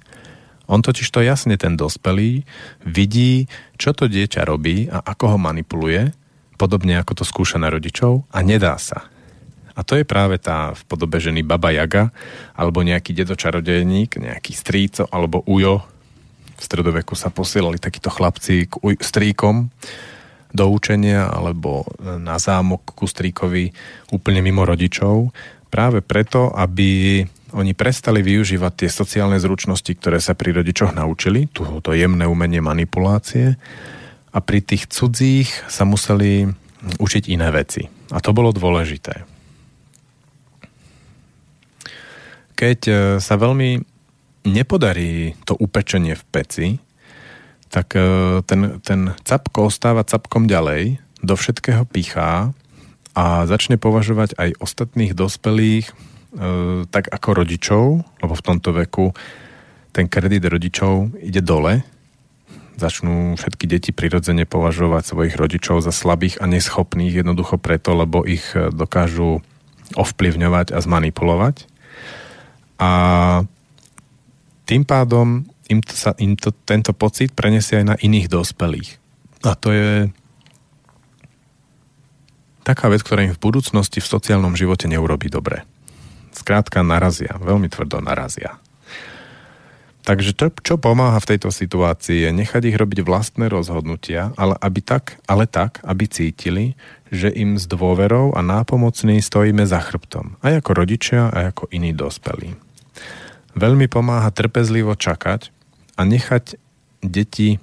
On totiž to jasne ten dospelý vidí, čo to dieťa robí a ako ho manipuluje, podobne ako to skúša na rodičov a nedá sa. A to je práve tá v podobe ženy Baba Jaga, alebo nejaký dedočarodejník, nejaký stríco alebo ujo, v stredoveku sa posielali takíto chlapci k stríkom do učenia alebo na zámok ku stríkovi úplne mimo rodičov. Práve preto, aby oni prestali využívať tie sociálne zručnosti, ktoré sa pri rodičoch naučili, to jemné umenie manipulácie a pri tých cudzích sa museli učiť iné veci. A to bolo dôležité. Keď e, sa veľmi nepodarí to upečenie v peci, tak e, ten, ten capko ostáva capkom ďalej, do všetkého pichá a začne považovať aj ostatných dospelých tak ako rodičov, lebo v tomto veku ten kredit rodičov ide dole, začnú všetky deti prirodzene považovať svojich rodičov za slabých a neschopných jednoducho preto, lebo ich dokážu ovplyvňovať a zmanipulovať. A tým pádom im, to, sa, im to, tento pocit prenesie aj na iných dospelých. A to je taká vec, ktorá im v budúcnosti v sociálnom živote neurobi dobre. Skrátka narazia, veľmi tvrdo narazia. Takže to, čo pomáha v tejto situácii je nechať ich robiť vlastné rozhodnutia, ale, aby tak, ale tak, aby cítili, že im s dôverou a nápomocný stojíme za chrbtom. Aj ako rodičia, aj ako iní dospelí. Veľmi pomáha trpezlivo čakať a nechať deti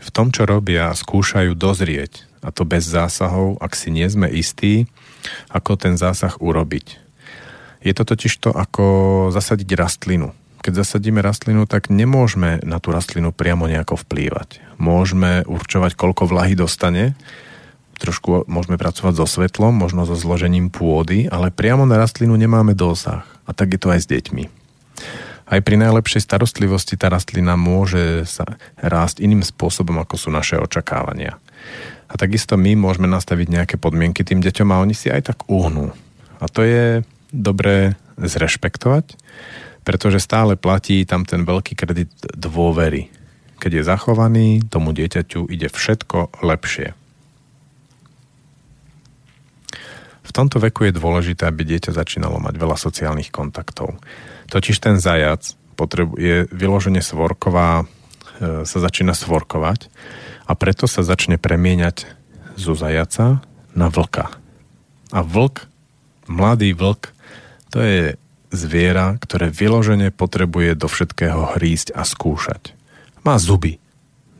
v tom, čo robia, skúšajú dozrieť. A to bez zásahov, ak si nie sme istí, ako ten zásah urobiť. Je to totiž to ako zasadiť rastlinu. Keď zasadíme rastlinu, tak nemôžeme na tú rastlinu priamo nejako vplývať. Môžeme určovať, koľko vlahy dostane, trošku môžeme pracovať so svetlom, možno so zložením pôdy, ale priamo na rastlinu nemáme dosah. A tak je to aj s deťmi aj pri najlepšej starostlivosti tá rastlina môže sa rásť iným spôsobom, ako sú naše očakávania. A takisto my môžeme nastaviť nejaké podmienky tým deťom a oni si aj tak uhnú. A to je dobré zrešpektovať, pretože stále platí tam ten veľký kredit dôvery. Keď je zachovaný, tomu dieťaťu ide všetko lepšie. V tomto veku je dôležité, aby dieťa začínalo mať veľa sociálnych kontaktov. Totiž ten zajac je vyložene svorková sa začína svorkovať a preto sa začne premieňať zo zajaca na vlka. A vlk, mladý vlk, to je zviera, ktoré vyložene potrebuje do všetkého hrísť a skúšať. Má zuby.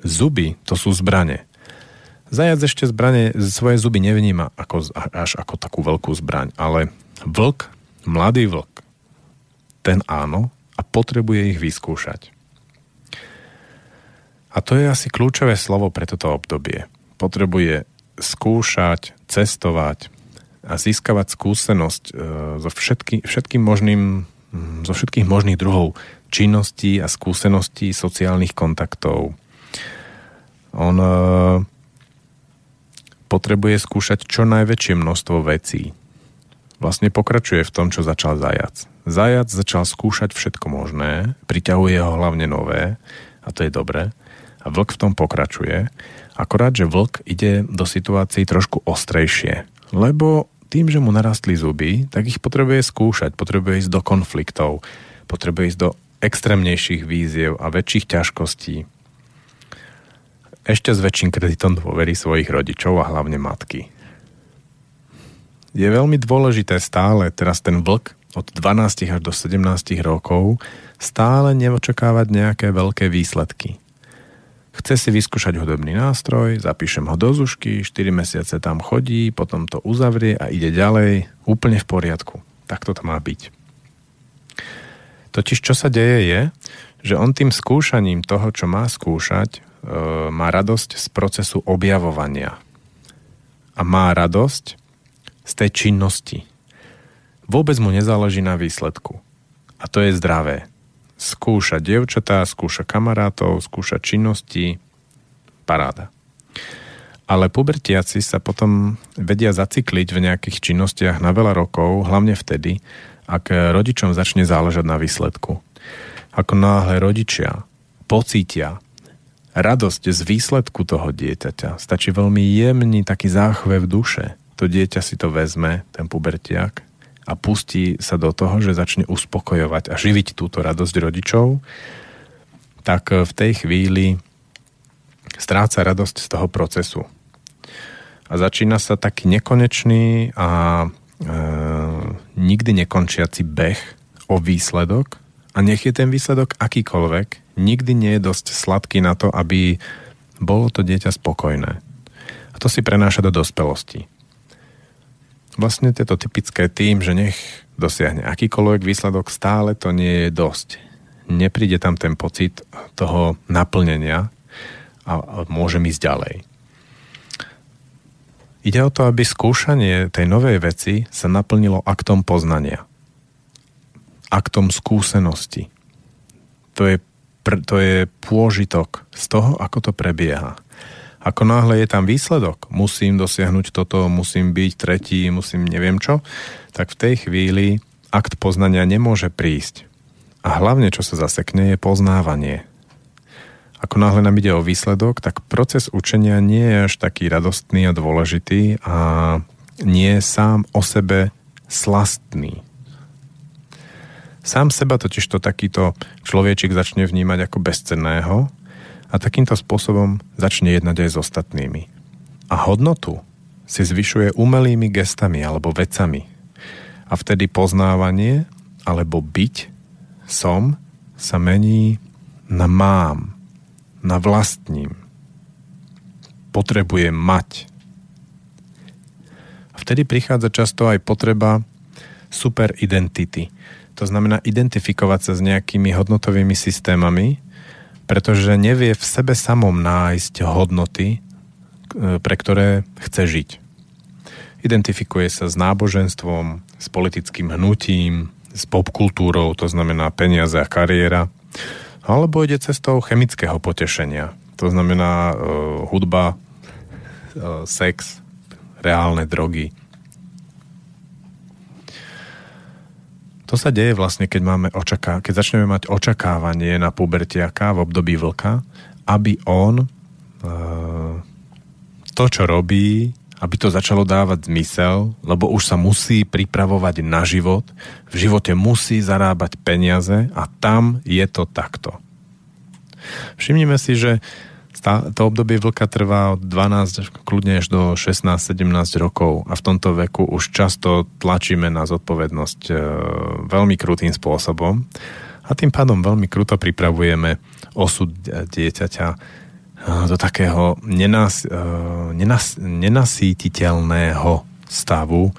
Zuby to sú zbranie. Zajac ešte zbranie, svoje zuby nevníma ako, až ako takú veľkú zbraň, ale vlk, mladý vlk, ten áno a potrebuje ich vyskúšať. A to je asi kľúčové slovo pre toto obdobie. Potrebuje skúšať, cestovať a získavať skúsenosť e, so všetky, všetkým možným, zo všetkých možných druhov činností a skúseností sociálnych kontaktov. On e, potrebuje skúšať čo najväčšie množstvo vecí. Vlastne pokračuje v tom, čo začal zajac. Zajac začal skúšať všetko možné, priťahuje ho hlavne nové, a to je dobré. A vlk v tom pokračuje. Akorát, že vlk ide do situácií trošku ostrejšie. Lebo tým, že mu narastli zuby, tak ich potrebuje skúšať, potrebuje ísť do konfliktov, potrebuje ísť do extrémnejších víziev a väčších ťažkostí ešte s väčším kreditom dôvery svojich rodičov a hlavne matky. Je veľmi dôležité stále teraz ten vlk od 12 až do 17 rokov stále neočakávať nejaké veľké výsledky. Chce si vyskúšať hudobný nástroj, zapíšem ho do zušky, 4 mesiace tam chodí, potom to uzavrie a ide ďalej, úplne v poriadku. Tak to má byť. Totiž čo sa deje je, že on tým skúšaním toho, čo má skúšať, E, má radosť z procesu objavovania. A má radosť z tej činnosti. Vôbec mu nezáleží na výsledku. A to je zdravé. Skúša dievčatá, skúša kamarátov, skúša činnosti, paráda. Ale pubertiaci sa potom vedia zacikliť v nejakých činnostiach na veľa rokov, hlavne vtedy, ak rodičom začne záležať na výsledku. Ako náhle rodičia pocítia, radosť z výsledku toho dieťaťa. Stačí veľmi jemný taký záchvev duše. To dieťa si to vezme, ten pubertiak, a pustí sa do toho, že začne uspokojovať a živiť túto radosť rodičov, tak v tej chvíli stráca radosť z toho procesu. A začína sa taký nekonečný a e, nikdy nekončiaci beh o výsledok a nech je ten výsledok akýkoľvek, nikdy nie je dosť sladký na to, aby bolo to dieťa spokojné. A to si prenáša do dospelosti. Vlastne je to typické tým, že nech dosiahne akýkoľvek výsledok, stále to nie je dosť. Nepríde tam ten pocit toho naplnenia a môžem ísť ďalej. Ide o to, aby skúšanie tej novej veci sa naplnilo aktom poznania. Aktom skúsenosti. To je to je pôžitok z toho, ako to prebieha. Ako náhle je tam výsledok, musím dosiahnuť toto, musím byť tretí, musím neviem čo, tak v tej chvíli akt poznania nemôže prísť. A hlavne, čo sa zasekne, je poznávanie. Ako náhle nám ide o výsledok, tak proces učenia nie je až taký radostný a dôležitý a nie je sám o sebe slastný. Sám seba totiž to takýto človečik začne vnímať ako bezcenného a takýmto spôsobom začne jednať aj s ostatnými. A hodnotu si zvyšuje umelými gestami alebo vecami. A vtedy poznávanie alebo byť som sa mení na mám, na vlastním. Potrebujem mať. A vtedy prichádza často aj potreba superidentity, to znamená identifikovať sa s nejakými hodnotovými systémami, pretože nevie v sebe samom nájsť hodnoty, e, pre ktoré chce žiť. Identifikuje sa s náboženstvom, s politickým hnutím, s popkultúrou, to znamená peniaze a kariéra, alebo ide cestou chemického potešenia. To znamená uh, hudba, uh, sex, reálne drogy, To sa deje vlastne, keď, máme očaká- keď začneme mať očakávanie na pubertiaka v období vlka, aby on e, to, čo robí, aby to začalo dávať zmysel, lebo už sa musí pripravovať na život, v živote musí zarábať peniaze a tam je to takto. Všimnime si, že to obdobie vlka trvá od 12, kľudne až do 16-17 rokov a v tomto veku už často tlačíme na zodpovednosť e, veľmi krutým spôsobom a tým pádom veľmi kruto pripravujeme osud dieťaťa e, do takého nenas, e, nenas, nenasítiteľného stavu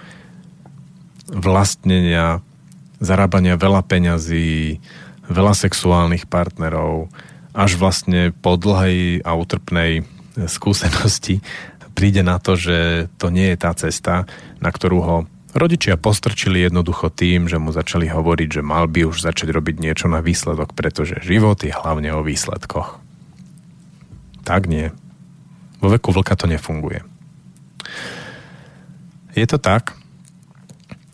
vlastnenia, zarábania veľa peňazí, veľa sexuálnych partnerov, až vlastne po dlhej a utrpnej skúsenosti príde na to, že to nie je tá cesta, na ktorú ho rodičia postrčili jednoducho tým, že mu začali hovoriť, že mal by už začať robiť niečo na výsledok, pretože život je hlavne o výsledkoch. Tak nie. Vo veku vlka to nefunguje. Je to tak,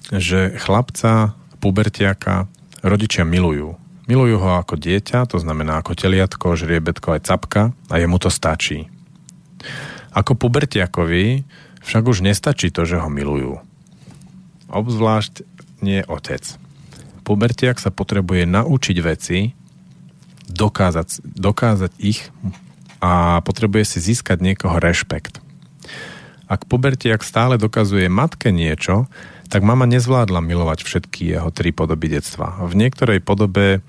že chlapca, pubertiaka rodičia milujú Milujú ho ako dieťa, to znamená ako teliatko, žriebetko aj capka a jemu to stačí. Ako pubertiakovi však už nestačí to, že ho milujú. Obzvlášť nie otec. Pubertiak sa potrebuje naučiť veci, dokázať, dokázať ich a potrebuje si získať niekoho rešpekt. Ak pubertiak stále dokazuje matke niečo, tak mama nezvládla milovať všetky jeho tri podoby detstva. V niektorej podobe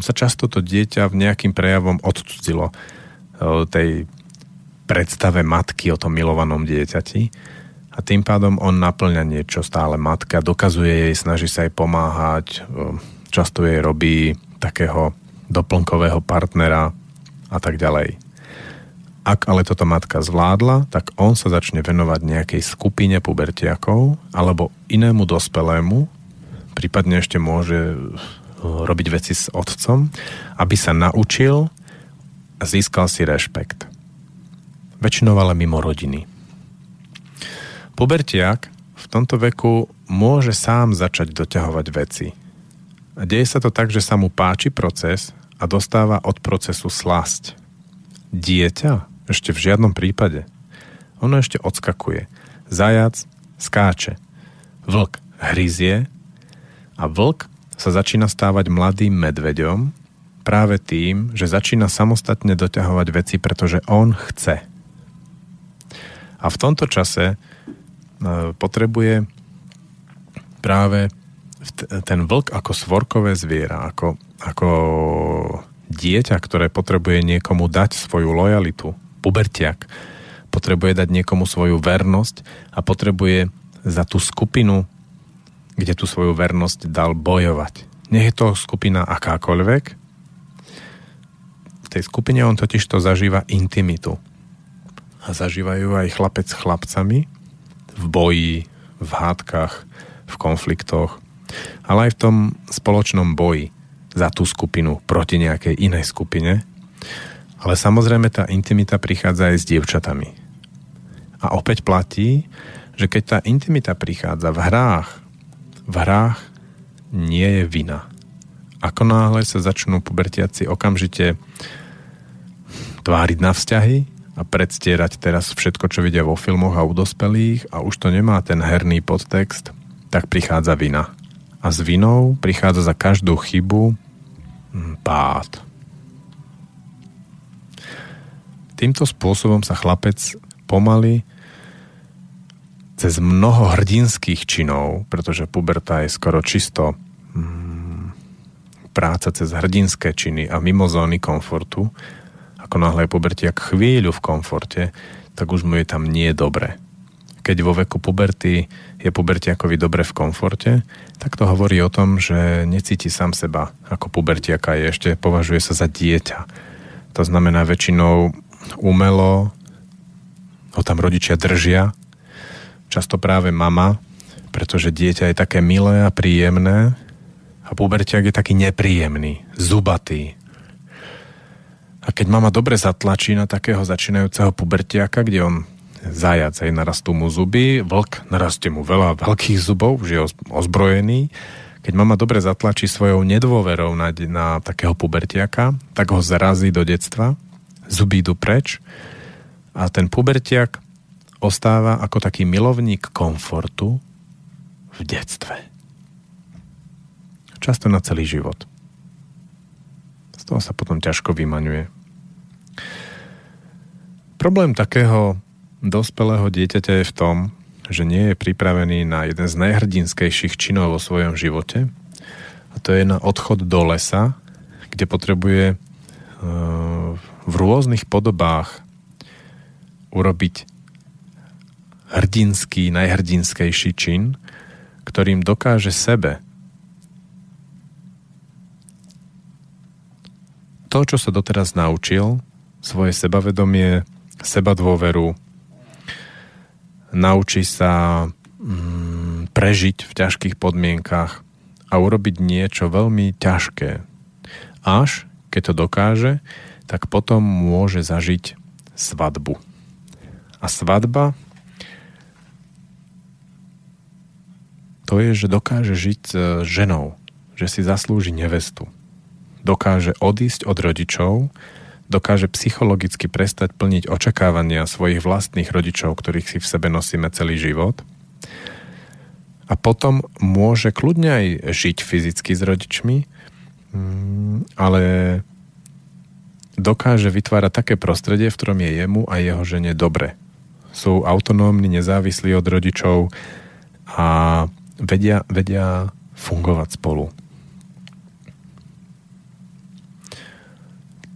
sa často to dieťa v nejakým prejavom odcudzilo e, tej predstave matky o tom milovanom dieťati a tým pádom on naplňa niečo stále matka, dokazuje jej, snaží sa jej pomáhať, e, často jej robí takého doplnkového partnera a tak ďalej. Ak ale toto matka zvládla, tak on sa začne venovať nejakej skupine pubertiakov alebo inému dospelému, prípadne ešte môže robiť veci s otcom, aby sa naučil a získal si rešpekt. Väčšinou ale mimo rodiny. Pubertiak v tomto veku môže sám začať doťahovať veci. A deje sa to tak, že sa mu páči proces a dostáva od procesu slasť. Dieťa ešte v žiadnom prípade. Ono ešte odskakuje. Zajac skáče. Vlk hryzie a vlk sa začína stávať mladým medveďom práve tým, že začína samostatne doťahovať veci, pretože on chce. A v tomto čase e, potrebuje práve ten vlk ako svorkové zviera, ako, ako dieťa, ktoré potrebuje niekomu dať svoju lojalitu, pubertiak, potrebuje dať niekomu svoju vernosť a potrebuje za tú skupinu kde tú svoju vernosť dal bojovať. Nech je to skupina akákoľvek, v tej skupine on totiž to zažíva intimitu. A zažívajú aj chlapec s chlapcami v boji, v hádkach, v konfliktoch, ale aj v tom spoločnom boji za tú skupinu proti nejakej inej skupine. Ale samozrejme tá intimita prichádza aj s dievčatami. A opäť platí, že keď tá intimita prichádza v hrách, v hrách nie je vina. Ako náhle sa začnú pubertiaci okamžite tváriť na vzťahy a predstierať teraz všetko, čo vidia vo filmoch a u dospelých a už to nemá ten herný podtext, tak prichádza vina. A s vinou prichádza za každú chybu hm, pád. Týmto spôsobom sa chlapec pomaly cez mnoho hrdinských činov, pretože puberta je skoro čisto mm, práca cez hrdinské činy a mimo zóny komfortu, ako náhle je pubertiak chvíľu v komforte, tak už mu je tam nie dobre. Keď vo veku puberty je pubertiakovi dobre v komforte, tak to hovorí o tom, že necíti sám seba ako pubertiaka je ešte považuje sa za dieťa. To znamená väčšinou umelo ho tam rodičia držia často práve mama, pretože dieťa je také milé a príjemné a pubertiak je taký nepríjemný, zubatý. A keď mama dobre zatlačí na takého začínajúceho pubertiaka, kde on zajac aj narastú mu zuby, vlk narastie mu veľa veľkých zubov, už je ozbrojený, keď mama dobre zatlačí svojou nedôverou na, na takého pubertiaka, tak ho zarazí do detstva, zuby idú preč a ten pubertiak ostáva ako taký milovník komfortu v detstve. Často na celý život. toho sa potom ťažko vymaňuje. Problém takého dospelého dieťaťa je v tom, že nie je pripravený na jeden z najhrdinskejších činov vo svojom živote a to je na odchod do lesa, kde potrebuje e, v rôznych podobách urobiť hrdinský, najhrdinskejší čin, ktorým dokáže sebe to, čo sa doteraz naučil, svoje sebavedomie, seba dôveru, naučí sa mm, prežiť v ťažkých podmienkach a urobiť niečo veľmi ťažké. Až keď to dokáže, tak potom môže zažiť svadbu. A svadba to je, že dokáže žiť s ženou, že si zaslúži nevestu. Dokáže odísť od rodičov, dokáže psychologicky prestať plniť očakávania svojich vlastných rodičov, ktorých si v sebe nosíme celý život. A potom môže kľudne aj žiť fyzicky s rodičmi, mm, ale dokáže vytvárať také prostredie, v ktorom je jemu a jeho žene dobre. Sú autonómni, nezávislí od rodičov a vedia, vedia fungovať spolu.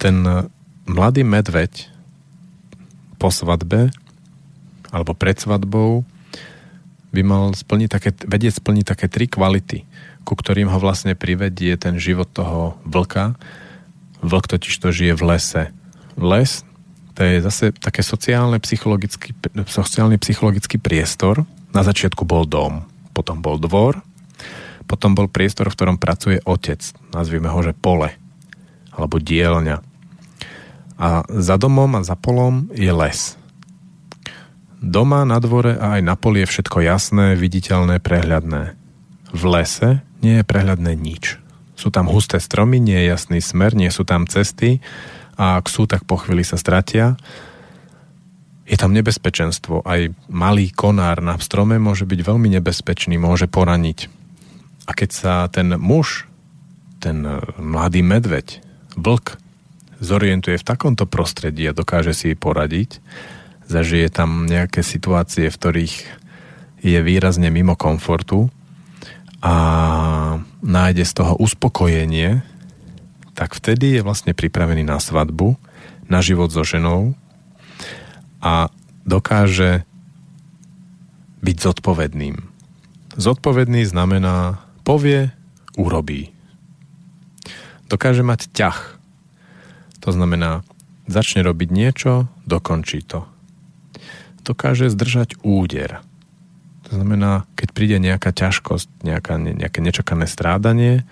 Ten mladý medveď po svadbe alebo pred svadbou by mal splniť také, vedieť splniť také tri kvality, ku ktorým ho vlastne privedie ten život toho vlka. Vlk totiž to žije v lese. Les to je zase také sociálne psychologický, sociálny psychologický priestor. Na začiatku bol dom potom bol dvor, potom bol priestor, v ktorom pracuje otec, nazvime ho, že pole, alebo dielňa. A za domom a za polom je les. Doma, na dvore a aj na poli je všetko jasné, viditeľné, prehľadné. V lese nie je prehľadné nič. Sú tam husté stromy, nie je jasný smer, nie sú tam cesty a ak sú, tak po chvíli sa stratia je tam nebezpečenstvo. Aj malý konár na strome môže byť veľmi nebezpečný, môže poraniť. A keď sa ten muž, ten e, mladý medveď, vlk, zorientuje v takomto prostredí a dokáže si poradiť, zažije tam nejaké situácie, v ktorých je výrazne mimo komfortu a nájde z toho uspokojenie, tak vtedy je vlastne pripravený na svadbu, na život so ženou, a dokáže byť zodpovedným. Zodpovedný znamená povie, urobí. Dokáže mať ťah. To znamená, začne robiť niečo, dokončí to. Dokáže zdržať úder. To znamená, keď príde nejaká ťažkosť, nejaká, nejaké nečakané strádanie,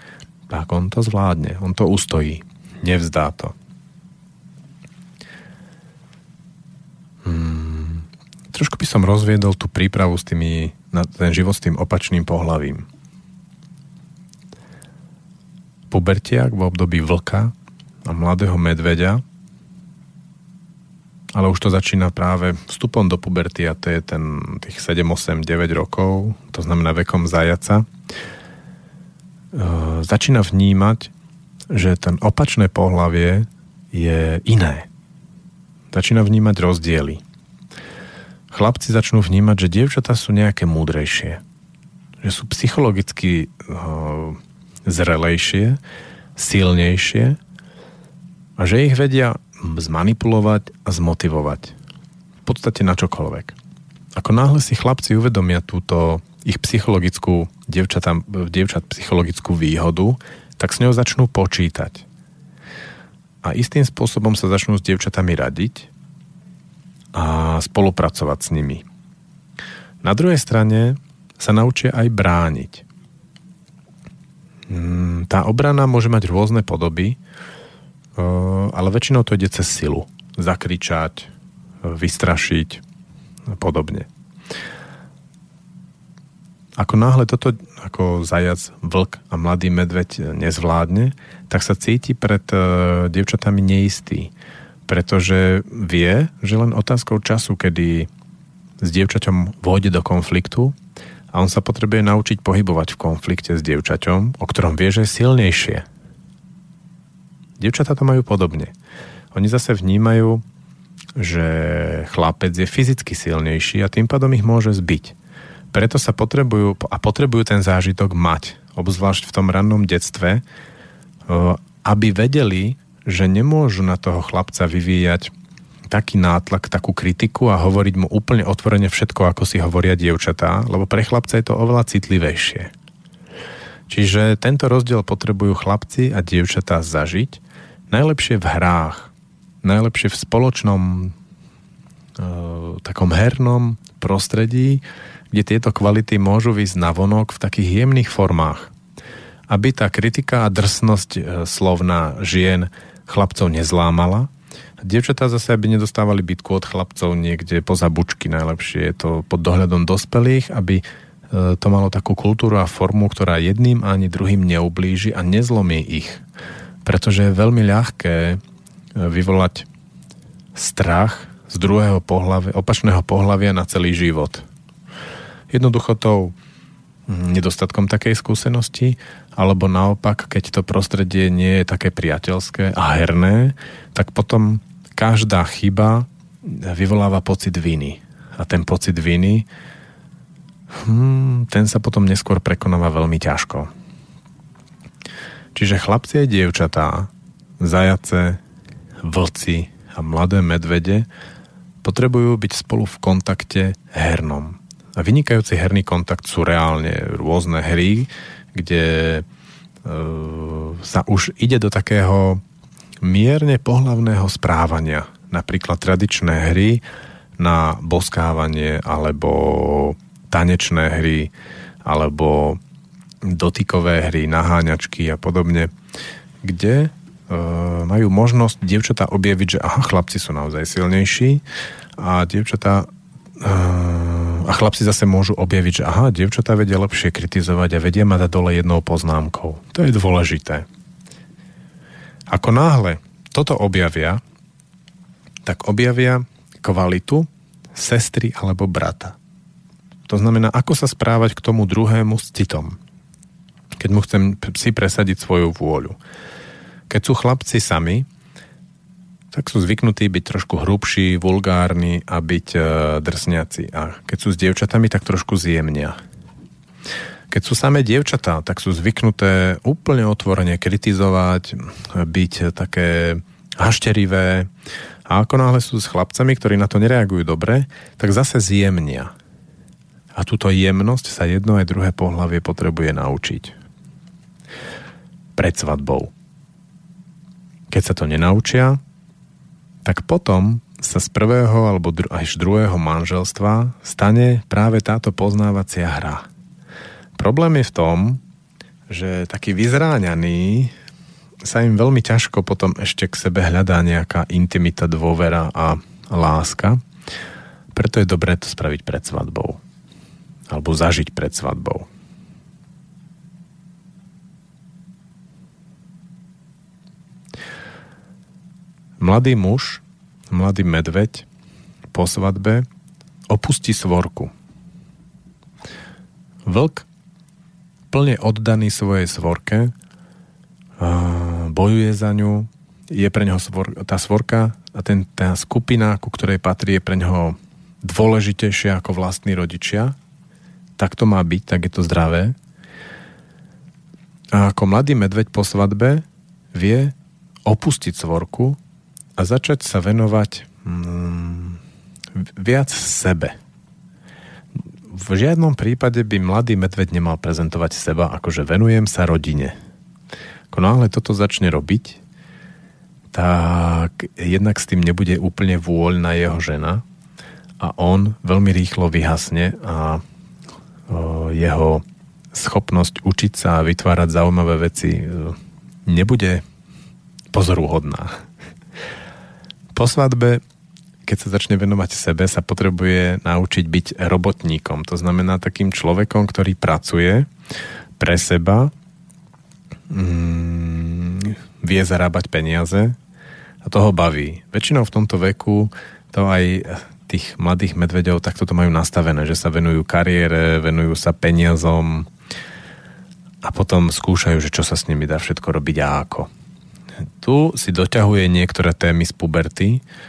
tak on to zvládne, on to ustojí, nevzdá to. Hmm, trošku by som rozviedol tú prípravu s tými, na ten život s tým opačným pohlavím. Pubertiak v období vlka a mladého medveďa, ale už to začína práve vstupom do puberty a to je ten tých 7, 8, 9 rokov, to znamená vekom zajaca, e, začína vnímať, že ten opačné pohlavie je iné začína vnímať rozdiely. Chlapci začnú vnímať, že dievčatá sú nejaké múdrejšie. Že sú psychologicky uh, zrelejšie, silnejšie a že ich vedia zmanipulovať a zmotivovať. V podstate na čokoľvek. Ako náhle si chlapci uvedomia túto ich psychologickú, dievčatá, dievčat psychologickú výhodu, tak s ňou začnú počítať a istým spôsobom sa začnú s dievčatami radiť a spolupracovať s nimi. Na druhej strane sa naučia aj brániť. Mm, tá obrana môže mať rôzne podoby, ale väčšinou to ide cez silu. Zakričať, vystrašiť a podobne. Ako náhle toto ako zajac, vlk a mladý medveď nezvládne, tak sa cíti pred uh, dievčatami neistý. Pretože vie, že len otázkou času, kedy s dievčaťom vôjde do konfliktu a on sa potrebuje naučiť pohybovať v konflikte s dievčaťom, o ktorom vie, že je silnejšie. Dievčatá to majú podobne. Oni zase vnímajú, že chlapec je fyzicky silnejší a tým pádom ich môže zbiť. Preto sa potrebujú a potrebujú ten zážitok mať, obzvlášť v tom rannom detstve, aby vedeli, že nemôžu na toho chlapca vyvíjať taký nátlak, takú kritiku a hovoriť mu úplne otvorene všetko, ako si hovoria dievčatá, lebo pre chlapca je to oveľa citlivejšie. Čiže tento rozdiel potrebujú chlapci a dievčatá zažiť, najlepšie v hrách, najlepšie v spoločnom e, takom hernom prostredí, kde tieto kvality môžu výsť na vonok v takých jemných formách. Aby tá kritika a drsnosť e, slovná žien chlapcov nezlámala, Dievčatá zase, aby nedostávali bytku od chlapcov niekde poza bučky najlepšie. Je to pod dohľadom dospelých, aby e, to malo takú kultúru a formu, ktorá jedným ani druhým neublíži a nezlomí ich. Pretože je veľmi ľahké e, vyvolať strach z druhého pohlavia, opačného pohľavia na celý život. Jednoducho tou nedostatkom takej skúsenosti, alebo naopak, keď to prostredie nie je také priateľské a herné, tak potom každá chyba vyvoláva pocit viny. A ten pocit viny, hmm, ten sa potom neskôr prekonáva veľmi ťažko. Čiže chlapci a dievčatá, zajace, vlci a mladé medvede potrebujú byť spolu v kontakte hernom. A vynikajúci herný kontakt sú reálne rôzne hry, kde e, sa už ide do takého mierne pohlavného správania. Napríklad tradičné hry na boskávanie alebo tanečné hry alebo dotykové hry, naháňačky a podobne, kde e, majú možnosť dievčatá objaviť, že aha, chlapci sú naozaj silnejší a dievčatá e, a chlapci zase môžu objaviť, že aha, dievčatá vedia lepšie kritizovať a vedia ma dať dole jednou poznámkou. To je dôležité. Ako náhle toto objavia, tak objavia kvalitu sestry alebo brata. To znamená, ako sa správať k tomu druhému s citom. Keď mu chcem si presadiť svoju vôľu. Keď sú chlapci sami, tak sú zvyknutí byť trošku hrubší, vulgárni a byť e, drsňaci. A keď sú s dievčatami, tak trošku zjemnia. Keď sú samé dievčatá, tak sú zvyknuté úplne otvorene kritizovať, byť také hašterivé. A ako náhle sú s chlapcami, ktorí na to nereagujú dobre, tak zase zjemnia. A túto jemnosť sa jedno aj druhé pohlavie potrebuje naučiť. Pred svadbou. Keď sa to nenaučia, tak potom sa z prvého alebo dru- až druhého manželstva stane práve táto poznávacia hra Problém je v tom, že taký vyzráňaný sa im veľmi ťažko potom ešte k sebe hľadá nejaká intimita, dôvera a láska. Preto je dobré to spraviť pred svadbou. Alebo zažiť pred svadbou. Mladý muž, mladý medveď po svadbe opustí svorku. Vlk plne oddaný svojej svorke, bojuje za ňu, je pre neho svor, tá svorka a ten, tá skupina, ku ktorej patrí, je pre neho dôležitejšia ako vlastní rodičia. Tak to má byť, tak je to zdravé. A ako mladý medveď po svadbe vie opustiť svorku a začať sa venovať mm, viac sebe v žiadnom prípade by mladý medveď nemal prezentovať seba ako, že venujem sa rodine. Ako náhle toto začne robiť, tak jednak s tým nebude úplne voľná jeho žena a on veľmi rýchlo vyhasne a jeho schopnosť učiť sa a vytvárať zaujímavé veci nebude pozorúhodná. Po svadbe keď sa začne venovať sebe, sa potrebuje naučiť byť robotníkom. To znamená takým človekom, ktorý pracuje pre seba, mm, vie zarábať peniaze a toho baví. Väčšinou v tomto veku to aj tých mladých medvedov takto to majú nastavené, že sa venujú kariére, venujú sa peniazom a potom skúšajú, že čo sa s nimi dá všetko robiť a ako. Tu si doťahuje niektoré témy z puberty.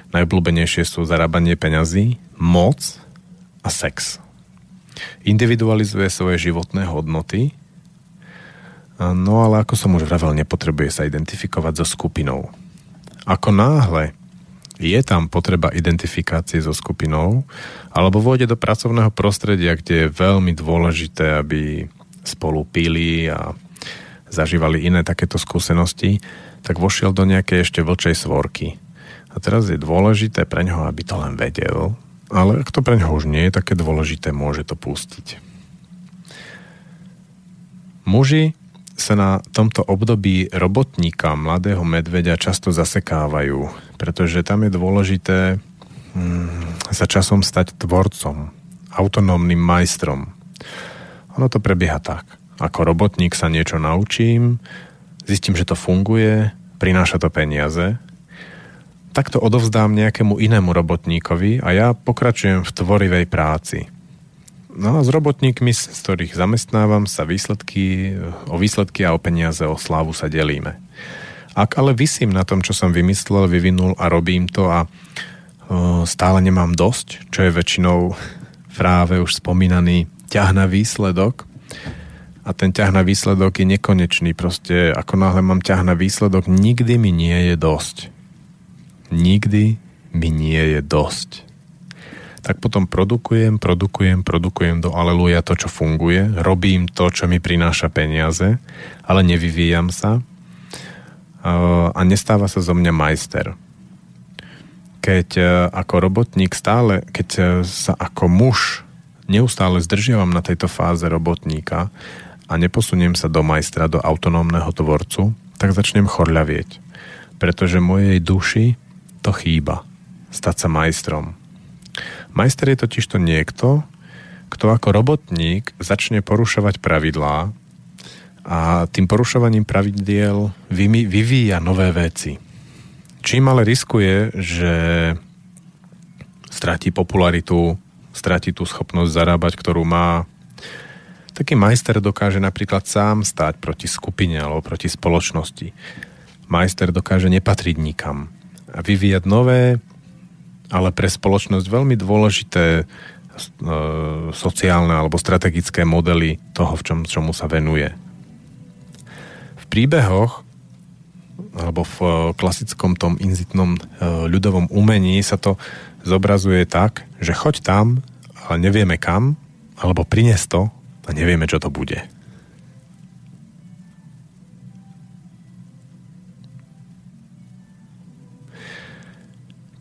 Najblúbenejšie sú zarábanie peňazí, moc a sex. Individualizuje svoje životné hodnoty, no ale ako som už vravel, nepotrebuje sa identifikovať so skupinou. Ako náhle je tam potreba identifikácie so skupinou, alebo vôjde do pracovného prostredia, kde je veľmi dôležité, aby spolu pili a zažívali iné takéto skúsenosti, tak vošiel do nejakej ešte vlčej svorky. A teraz je dôležité pre ňoho, aby to len vedel, ale ak to pre ňoho už nie je také dôležité, môže to pustiť. Muži sa na tomto období robotníka, mladého medveďa často zasekávajú, pretože tam je dôležité hmm, sa časom stať tvorcom, autonómnym majstrom. Ono to prebieha tak. Ako robotník sa niečo naučím, zistím, že to funguje, prináša to peniaze, tak to odovzdám nejakému inému robotníkovi a ja pokračujem v tvorivej práci. No a s robotníkmi, z ktorých zamestnávam, sa výsledky, o výsledky a o peniaze, o slávu sa delíme. Ak ale vysím na tom, čo som vymyslel, vyvinul a robím to a stále nemám dosť, čo je väčšinou práve už spomínaný ťah na výsledok, a ten ťah na výsledok je nekonečný. Proste ako náhle mám ťah na výsledok, nikdy mi nie je dosť. Nikdy mi nie je dosť. Tak potom produkujem, produkujem, produkujem do aleluja to, čo funguje, robím to, čo mi prináša peniaze, ale nevyvíjam sa a nestáva sa zo mňa majster. Keď e, ako robotník stále, keď e, sa ako muž neustále zdržiavam na tejto fáze robotníka a neposuniem sa do majstra, do autonómneho tvorcu, tak začnem chorľavieť. Pretože mojej duši to chýba. Stať sa majstrom. Majster je totiž to niekto, kto ako robotník začne porušovať pravidlá a tým porušovaním pravidiel vyvíja nové veci. Čím ale riskuje, že stratí popularitu, stratí tú schopnosť zarábať, ktorú má, taký majster dokáže napríklad sám stáť proti skupine alebo proti spoločnosti. Majster dokáže nepatriť nikam a vyvíjať nové, ale pre spoločnosť veľmi dôležité e, sociálne alebo strategické modely toho, v čom, čomu sa venuje. V príbehoch alebo v e, klasickom tom inzitnom e, ľudovom umení sa to zobrazuje tak, že choď tam, ale nevieme kam, alebo prines to, a nevieme, čo to bude.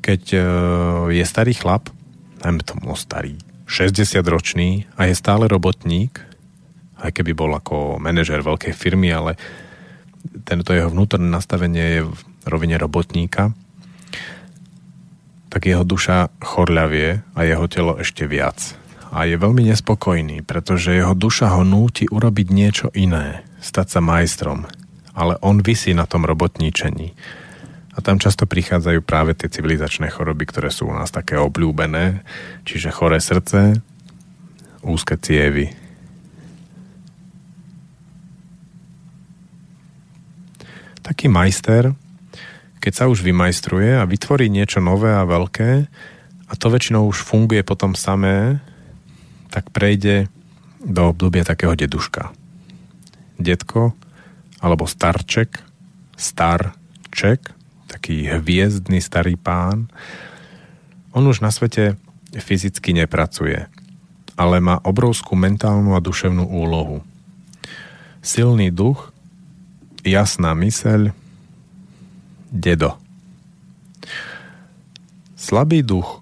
Keď e, je starý chlap, najmä tomu starý, 60 ročný a je stále robotník, aj keby bol ako manažer veľkej firmy, ale tento jeho vnútorné nastavenie je v rovine robotníka, tak jeho duša chorľavie a jeho telo ešte viac a je veľmi nespokojný, pretože jeho duša ho núti urobiť niečo iné, stať sa majstrom, ale on vysí na tom robotníčení. A tam často prichádzajú práve tie civilizačné choroby, ktoré sú u nás také obľúbené, čiže choré srdce, úzke cievy. Taký majster, keď sa už vymajstruje a vytvorí niečo nové a veľké, a to väčšinou už funguje potom samé, tak prejde do obdobia takého deduška. Detko alebo starček, starček, taký hviezdny starý pán, on už na svete fyzicky nepracuje, ale má obrovskú mentálnu a duševnú úlohu. Silný duch, jasná myseľ, dedo. Slabý duch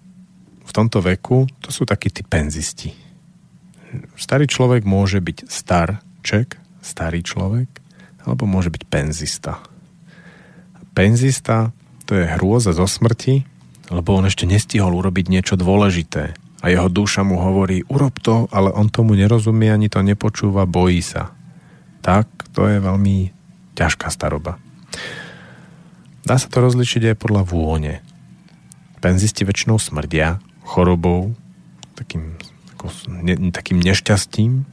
v tomto veku, to sú takí tí penzisti starý človek môže byť starček, starý človek, alebo môže byť penzista. Penzista to je hrôza zo smrti, lebo on ešte nestihol urobiť niečo dôležité a jeho duša mu hovorí, urob to, ale on tomu nerozumie, ani to nepočúva, bojí sa. Tak, to je veľmi ťažká staroba. Dá sa to rozlišiť aj podľa vône. Penzisti väčšinou smrdia chorobou, takým ne, takým nešťastím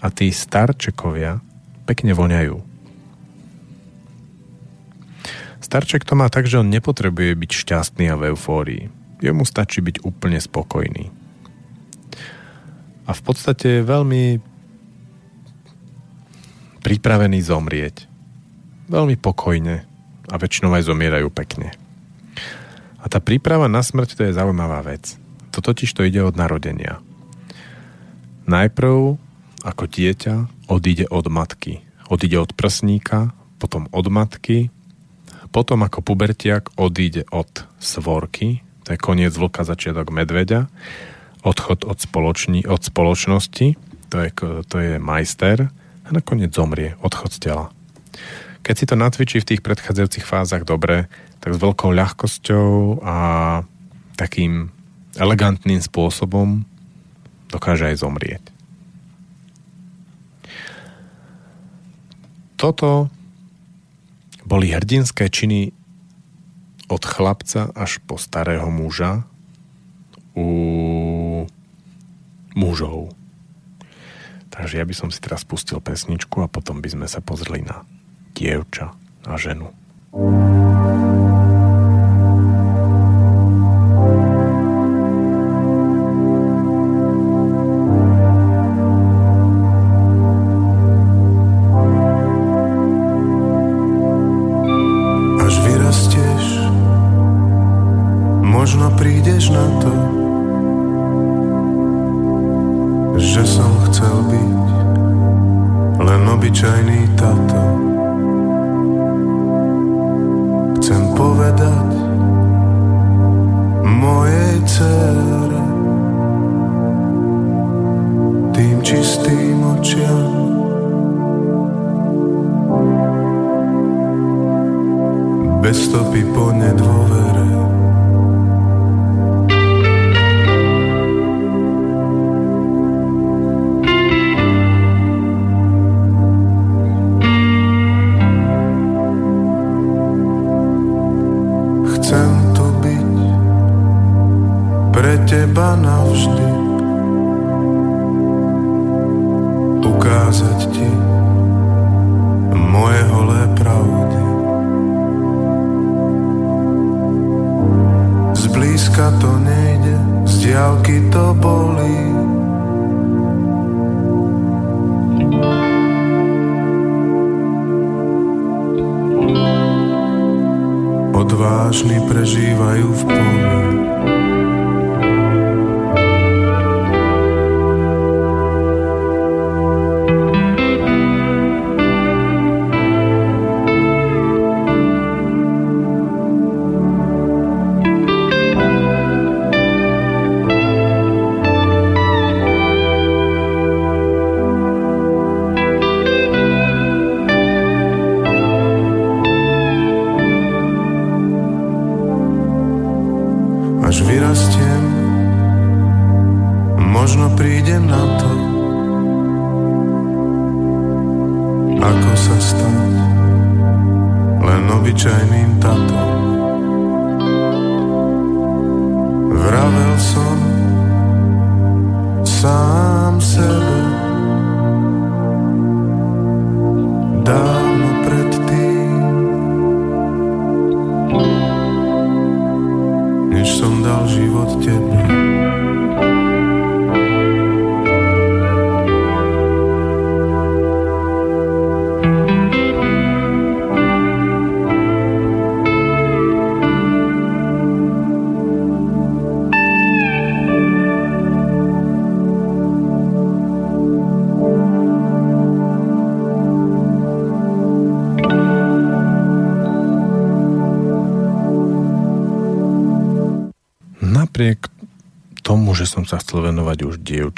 a tí starčekovia pekne voňajú. Starček to má tak, že on nepotrebuje byť šťastný a v eufórii. Jemu stačí byť úplne spokojný. A v podstate je veľmi pripravený zomrieť. Veľmi pokojne a väčšinou aj zomierajú pekne. A tá príprava na smrť to je zaujímavá vec. To totiž to ide od narodenia. Najprv ako dieťa odíde od matky. Odíde od prsníka, potom od matky, potom ako pubertiak odíde od svorky, to je koniec vlka, začiatok medveďa, odchod od, spoloční, od spoločnosti, to je, to je majster a nakoniec zomrie, odchod z tela. Keď si to natvičí v tých predchádzajúcich fázach dobre, tak s veľkou ľahkosťou a takým elegantným spôsobom dokáže aj zomrieť. Toto boli hrdinské činy od chlapca až po starého muža u mužov. Takže ja by som si teraz pustil pesničku a potom by sme sa pozreli na dievča, na ženu. thank you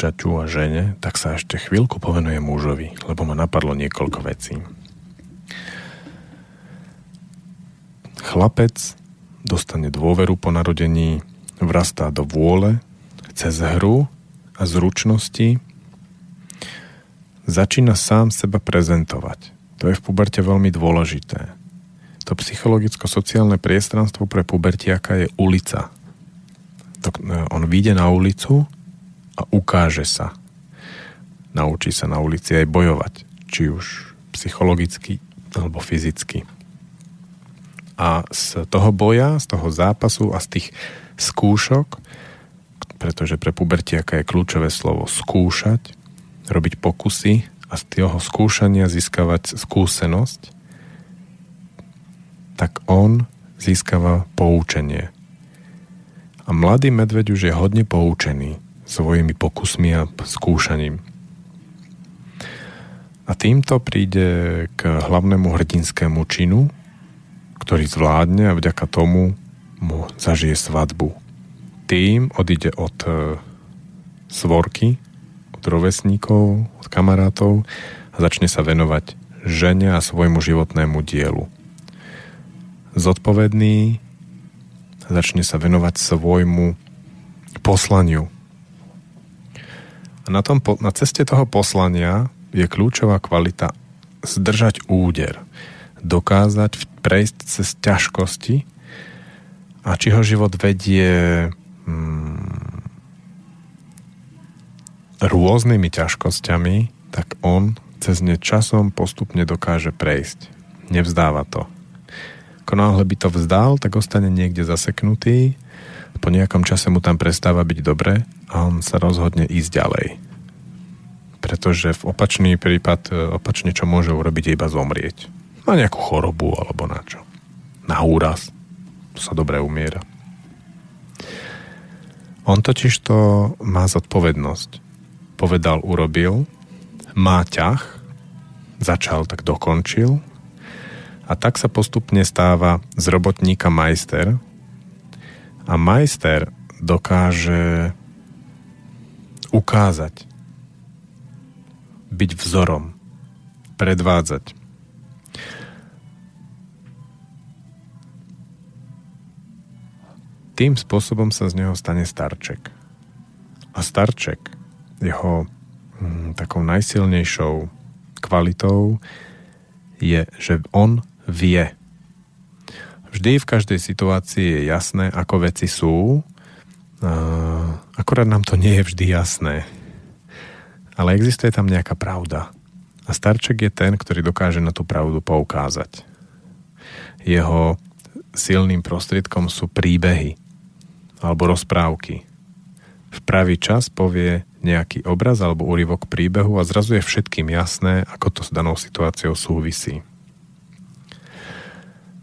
dievčaťu a žene, tak sa ešte chvíľku povenuje mužovi, lebo ma napadlo niekoľko vecí. Chlapec dostane dôveru po narodení, vrastá do vôle, cez hru a zručnosti, začína sám seba prezentovať. To je v puberte veľmi dôležité. To psychologicko-sociálne priestranstvo pre pubertiaka je ulica, e, on vyjde na ulicu a ukáže sa. Naučí sa na ulici aj bojovať, či už psychologicky alebo fyzicky. A z toho boja, z toho zápasu a z tých skúšok, pretože pre pubertiaka je kľúčové slovo skúšať, robiť pokusy a z toho skúšania získavať skúsenosť, tak on získava poučenie. A mladý medveď už je hodne poučený svojimi pokusmi a skúšaním. A týmto príde k hlavnému hrdinskému činu, ktorý zvládne a vďaka tomu mu zažije svadbu. Tým odíde od e, svorky, od rovesníkov, od kamarátov a začne sa venovať žene a svojmu životnému dielu. Zodpovedný začne sa venovať svojmu poslaniu. Na, tom, na ceste toho poslania je kľúčová kvalita zdržať úder, dokázať prejsť cez ťažkosti a či ho život vedie hmm, rôznymi ťažkosťami, tak on cez ne časom postupne dokáže prejsť. Nevzdáva to. Ako náhle by to vzdal, tak ostane niekde zaseknutý, po nejakom čase mu tam prestáva byť dobre a on sa rozhodne ísť ďalej pretože v opačný prípad, e, opačne čo môže urobiť, je iba zomrieť. Na nejakú chorobu alebo na čo. Na úraz. To sa dobre umiera. On totiž to má zodpovednosť. Povedal, urobil, má ťah, začal, tak dokončil a tak sa postupne stáva z robotníka majster a majster dokáže ukázať byť vzorom, predvádzať. Tým spôsobom sa z neho stane starček. A starček, jeho hm, takou najsilnejšou kvalitou je, že on vie. Vždy v každej situácii je jasné, ako veci sú, akorát nám to nie je vždy jasné ale existuje tam nejaká pravda. A starček je ten, ktorý dokáže na tú pravdu poukázať. Jeho silným prostriedkom sú príbehy alebo rozprávky. V pravý čas povie nejaký obraz alebo úryvok príbehu a zrazu je všetkým jasné, ako to s danou situáciou súvisí.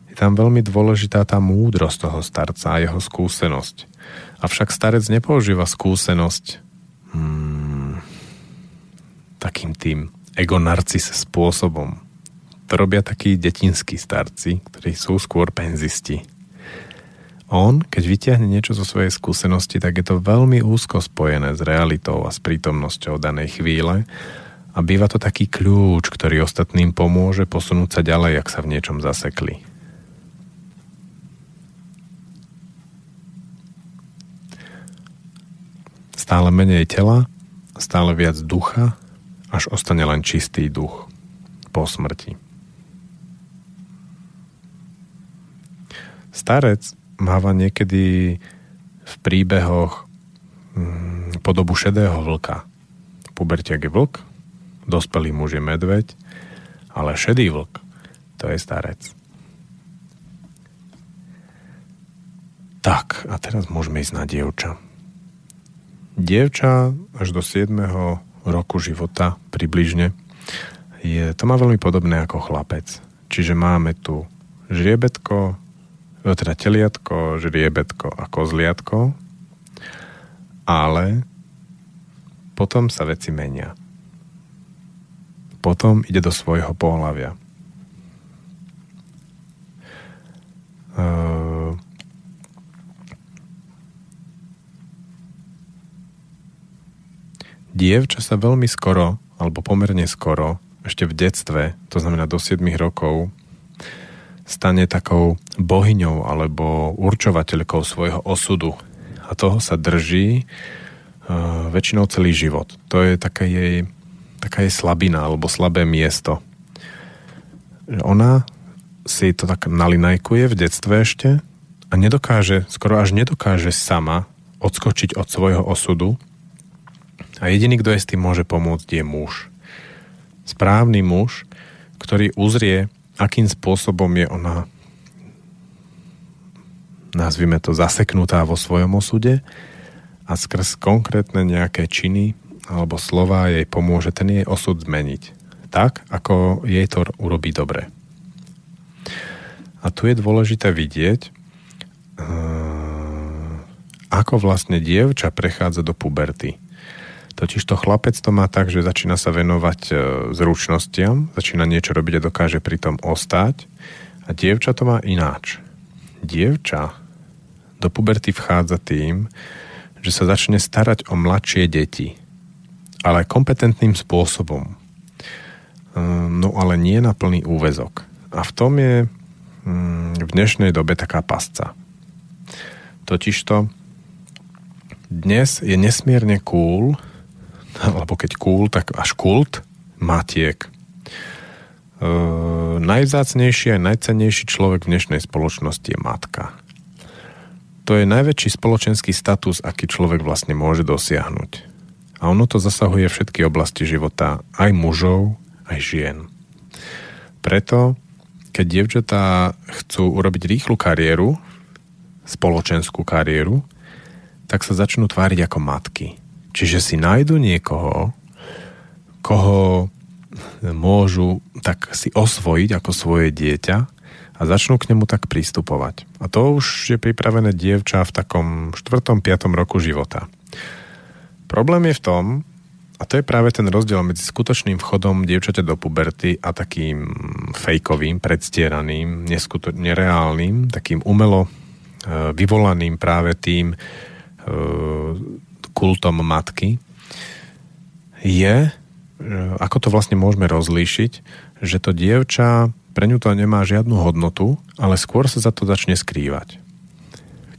Je tam veľmi dôležitá tá múdrosť toho starca a jeho skúsenosť. Avšak starec nepoužíva skúsenosť hmm, takým tým ego-narcis spôsobom. To robia takí detinskí starci, ktorí sú skôr penzisti. On, keď vyťahne niečo zo svojej skúsenosti, tak je to veľmi úzko spojené s realitou a s prítomnosťou danej chvíle a býva to taký kľúč, ktorý ostatným pomôže posunúť sa ďalej, ak sa v niečom zasekli. Stále menej tela, stále viac ducha až ostane len čistý duch po smrti. Starec máva niekedy v príbehoch mm, podobu šedého vlka. Pubertiak je vlk, dospelý muž je medveď, ale šedý vlk to je starec. Tak, a teraz môžeme ísť na dievča. Dievča až do 7 roku života približne, je, to má veľmi podobné ako chlapec. Čiže máme tu žriebetko, e, teda teliatko, žriebetko a kozliatko, ale potom sa veci menia. Potom ide do svojho pohľavia. Uh, dievča sa veľmi skoro, alebo pomerne skoro, ešte v detstve, to znamená do 7 rokov, stane takou bohyňou alebo určovateľkou svojho osudu. A toho sa drží uh, väčšinou celý život. To je taká jej, taká jej slabina alebo slabé miesto. Ona si to tak nalinajkuje v detstve ešte a nedokáže, skoro až nedokáže sama odskočiť od svojho osudu a jediný, kto je s tým môže pomôcť, je muž. Správny muž, ktorý uzrie, akým spôsobom je ona nazvime to zaseknutá vo svojom osude a skrz konkrétne nejaké činy alebo slova jej pomôže ten jej osud zmeniť tak, ako jej to urobí dobre. A tu je dôležité vidieť, ako vlastne dievča prechádza do puberty. Totiž to chlapec to má tak, že začína sa venovať e, zručnostiam, začína niečo robiť a dokáže pritom ostať. A dievča to má ináč. Dievča do puberty vchádza tým, že sa začne starať o mladšie deti, ale kompetentným spôsobom. E, no ale nie na plný úvezok. A v tom je mm, v dnešnej dobe taká pasca. Totižto dnes je nesmierne cool, [LAUGHS] alebo keď cool, tak až kult matiek. E, najvzácnejší a najcennejší človek v dnešnej spoločnosti je matka. To je najväčší spoločenský status, aký človek vlastne môže dosiahnuť. A ono to zasahuje všetky oblasti života, aj mužov, aj žien. Preto, keď dievčatá chcú urobiť rýchlu kariéru, spoločenskú kariéru, tak sa začnú tváriť ako matky. Čiže si nájdu niekoho, koho môžu tak si osvojiť ako svoje dieťa a začnú k nemu tak pristupovať. A to už je pripravené dievča v takom 4. 5. roku života. Problém je v tom, a to je práve ten rozdiel medzi skutočným vchodom dievčaťa do puberty a takým fejkovým, predstieraným, neskuto- nereálnym, takým umelo e, vyvolaným práve tým E, kultom matky, je, e, ako to vlastne môžeme rozlíšiť, že to dievča pre ňu to nemá žiadnu hodnotu, ale skôr sa za to začne skrývať.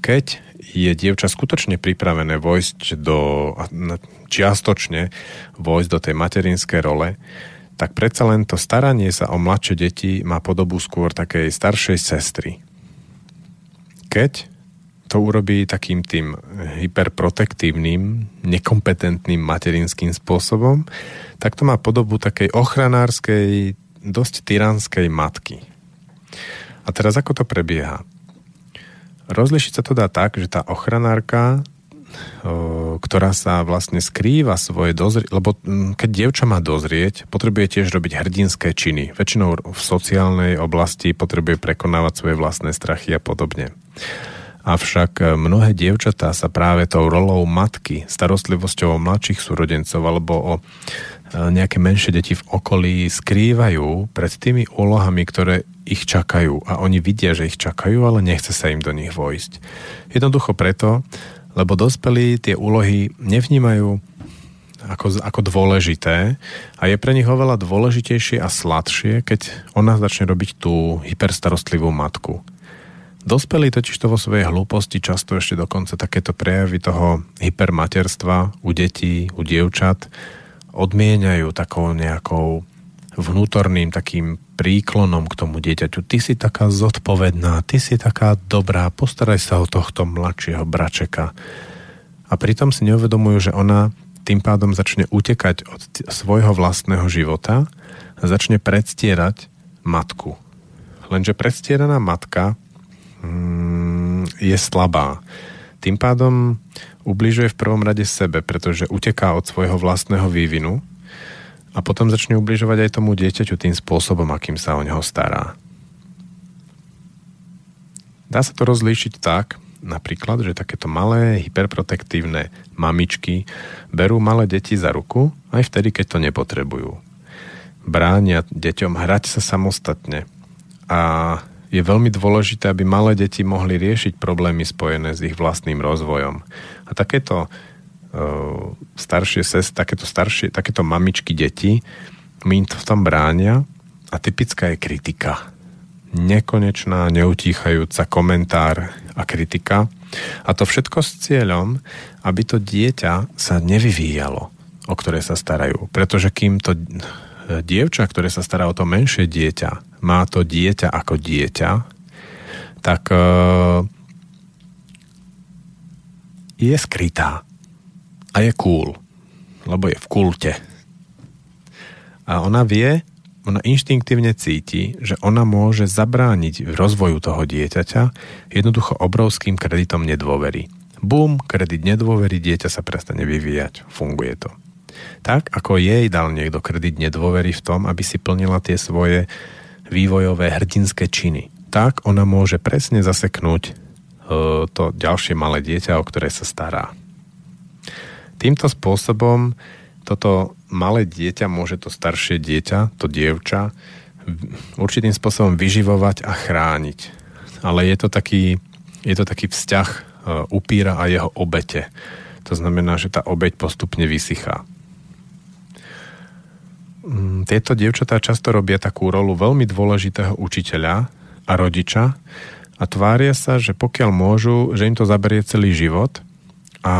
Keď je dievča skutočne pripravené vojsť do, čiastočne vojsť do tej materinskej role, tak predsa len to staranie sa o mladšie deti má podobu skôr takej staršej sestry. Keď to urobí takým tým hyperprotektívnym, nekompetentným materinským spôsobom, tak to má podobu takej ochranárskej, dosť tyranskej matky. A teraz ako to prebieha? Rozlišiť sa to dá tak, že tá ochranárka, ktorá sa vlastne skrýva svoje dozrieť, lebo keď dievča má dozrieť, potrebuje tiež robiť hrdinské činy. Väčšinou v sociálnej oblasti potrebuje prekonávať svoje vlastné strachy a podobne. Avšak mnohé dievčatá sa práve tou rolou matky, starostlivosťou o mladších súrodencov alebo o e, nejaké menšie deti v okolí skrývajú pred tými úlohami, ktoré ich čakajú a oni vidia, že ich čakajú, ale nechce sa im do nich vojsť. Jednoducho preto, lebo dospelí tie úlohy nevnímajú ako, ako dôležité a je pre nich oveľa dôležitejšie a sladšie, keď ona začne robiť tú hyperstarostlivú matku. Dospelí totiž to vo svojej hlúposti často ešte dokonca takéto prejavy toho hypermaterstva u detí, u dievčat odmieňajú takou nejakou vnútorným takým príklonom k tomu dieťaťu. Ty si taká zodpovedná, ty si taká dobrá, postaraj sa o tohto mladšieho bračeka. A pritom si neuvedomujú, že ona tým pádom začne utekať od svojho vlastného života a začne predstierať matku. Lenže predstieraná matka Mm, je slabá. Tým pádom ubližuje v prvom rade sebe, pretože uteká od svojho vlastného vývinu a potom začne ubližovať aj tomu dieťaťu tým spôsobom, akým sa o neho stará. Dá sa to rozlíšiť tak, napríklad, že takéto malé hyperprotektívne mamičky berú malé deti za ruku aj vtedy, keď to nepotrebujú. Bránia deťom hrať sa samostatne a je veľmi dôležité, aby malé deti mohli riešiť problémy spojené s ich vlastným rozvojom. A takéto uh, staršie sest, takéto staršie, takéto mamičky deti mi to v tom bránia a typická je kritika. Nekonečná, neutíchajúca komentár a kritika. A to všetko s cieľom, aby to dieťa sa nevyvíjalo, o ktoré sa starajú. Pretože kým to dievča, ktoré sa stará o to menšie dieťa, má to dieťa ako dieťa, tak uh, je skrytá a je cool, lebo je v kulte. A ona vie, ona inštinktívne cíti, že ona môže zabrániť v rozvoju toho dieťaťa jednoducho obrovským kreditom nedôvery. Bum, kredit nedôvery, dieťa sa prestane vyvíjať. Funguje to. Tak, ako jej dal niekto kredit nedôvery v tom, aby si plnila tie svoje vývojové hrdinské činy. Tak ona môže presne zaseknúť e, to ďalšie malé dieťa, o ktoré sa stará. Týmto spôsobom toto malé dieťa môže to staršie dieťa, to dievča, určitým spôsobom vyživovať a chrániť. Ale je to taký, je to taký vzťah e, upíra a jeho obete. To znamená, že tá obeť postupne vysychá. Mm, tieto dievčatá často robia takú rolu veľmi dôležitého učiteľa a rodiča a tvária sa, že pokiaľ môžu, že im to zaberie celý život – a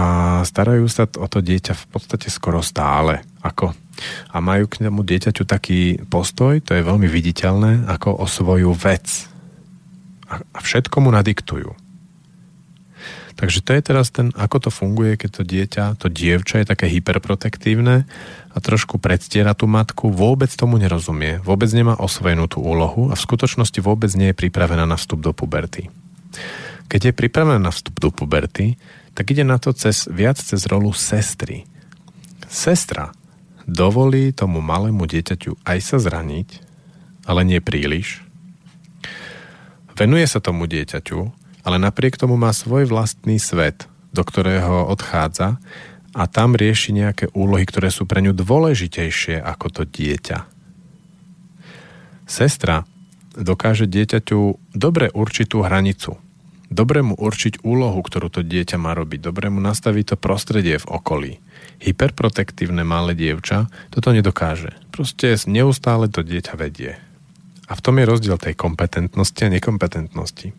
starajú sa o to dieťa v podstate skoro stále. Ako, a majú k nemu dieťaťu taký postoj, to je veľmi viditeľné, ako o svoju vec. A, všetko mu nadiktujú. Takže to je teraz ten, ako to funguje, keď to dieťa, to dievča je také hyperprotektívne a trošku predstiera tú matku, vôbec tomu nerozumie, vôbec nemá osvojenú tú úlohu a v skutočnosti vôbec nie je pripravená na vstup do puberty. Keď je pripravená na vstup do puberty, tak ide na to cez, viac cez rolu sestry. Sestra dovolí tomu malému dieťaťu aj sa zraniť, ale nie príliš. Venuje sa tomu dieťaťu, ale napriek tomu má svoj vlastný svet, do ktorého odchádza a tam rieši nejaké úlohy, ktoré sú pre ňu dôležitejšie ako to dieťa. Sestra dokáže dieťaťu dobre určitú hranicu – Dobre mu určiť úlohu, ktorú to dieťa má robiť. Dobre mu nastaviť to prostredie v okolí. Hyperprotektívne malé dievča toto nedokáže. Proste neustále to dieťa vedie. A v tom je rozdiel tej kompetentnosti a nekompetentnosti.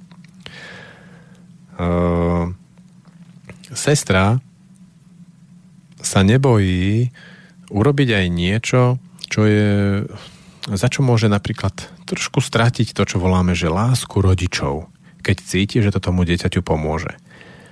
Uh, sestra sa nebojí urobiť aj niečo, čo je, za čo môže napríklad trošku stratiť to, čo voláme, že lásku rodičov keď cíti, že to tomu dieťaťu pomôže.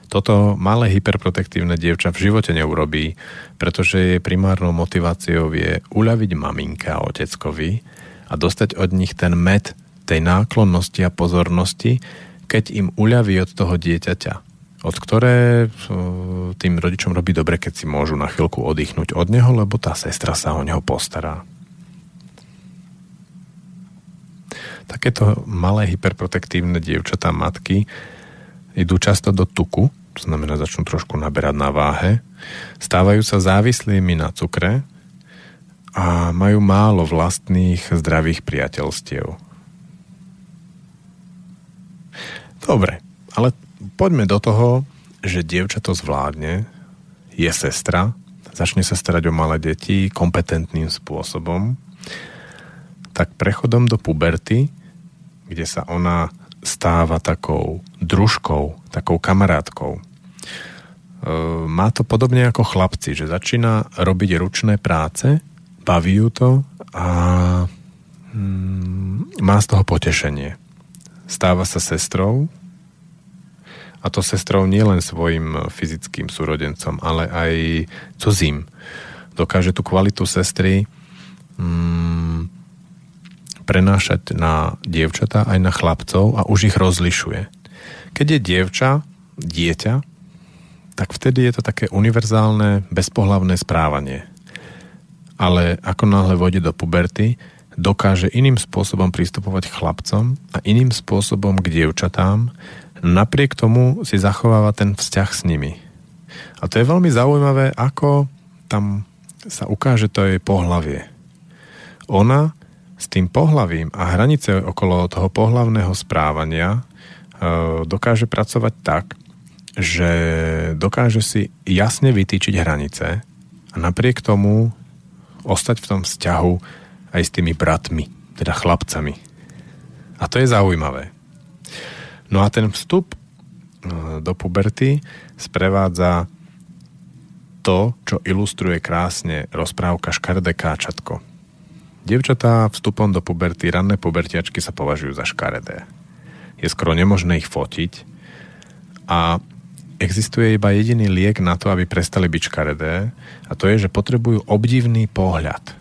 Toto malé hyperprotektívne dievča v živote neurobí, pretože jej primárnou motiváciou je uľaviť maminka a oteckovi a dostať od nich ten med tej náklonnosti a pozornosti, keď im uľaví od toho dieťaťa, od ktoré tým rodičom robí dobre, keď si môžu na chvíľku oddychnúť od neho, lebo tá sestra sa o neho postará. Takéto malé hyperprotektívne dievčatá matky idú často do tuku, to znamená začnú trošku naberať na váhe, stávajú sa závislými na cukre a majú málo vlastných zdravých priateľstiev. Dobre, ale poďme do toho, že dievča to zvládne, je sestra, začne sa starať o malé deti kompetentným spôsobom, tak prechodom do puberty kde sa ona stáva takou družkou, takou kamarátkou. E, má to podobne ako chlapci, že začína robiť ručné práce, baví ju to a mm, má z toho potešenie. Stáva sa sestrou a to sestrou nielen svojim fyzickým súrodencom, ale aj cudzím. Dokáže tú kvalitu sestry mm, prenášať na dievčatá aj na chlapcov a už ich rozlišuje. Keď je dievča, dieťa, tak vtedy je to také univerzálne, bezpohlavné správanie. Ale ako náhle vode do puberty, dokáže iným spôsobom pristupovať chlapcom a iným spôsobom k dievčatám, napriek tomu si zachováva ten vzťah s nimi. A to je veľmi zaujímavé, ako tam sa ukáže to jej pohlavie. Ona s tým pohlavím a hranice okolo toho pohlavného správania e, dokáže pracovať tak, že dokáže si jasne vytýčiť hranice a napriek tomu ostať v tom vzťahu aj s tými bratmi, teda chlapcami. A to je zaujímavé. No a ten vstup e, do puberty sprevádza to, čo ilustruje krásne rozprávka Škardé káčatko. Dievčatá vstupom do puberty, ranné pubertiačky sa považujú za škaredé. Je skoro nemožné ich fotiť a existuje iba jediný liek na to, aby prestali byť škaredé a to je, že potrebujú obdivný pohľad.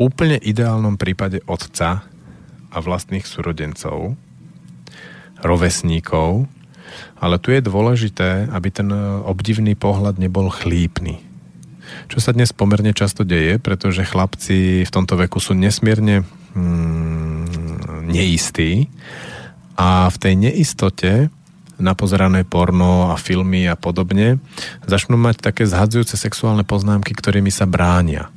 Úplne ideálnom prípade otca a vlastných súrodencov, rovesníkov, ale tu je dôležité, aby ten obdivný pohľad nebol chlípny. Čo sa dnes pomerne často deje, pretože chlapci v tomto veku sú nesmierne mm, neistí a v tej neistote napozerané porno a filmy a podobne, začnú mať také zhadzujúce sexuálne poznámky, ktorými sa bránia.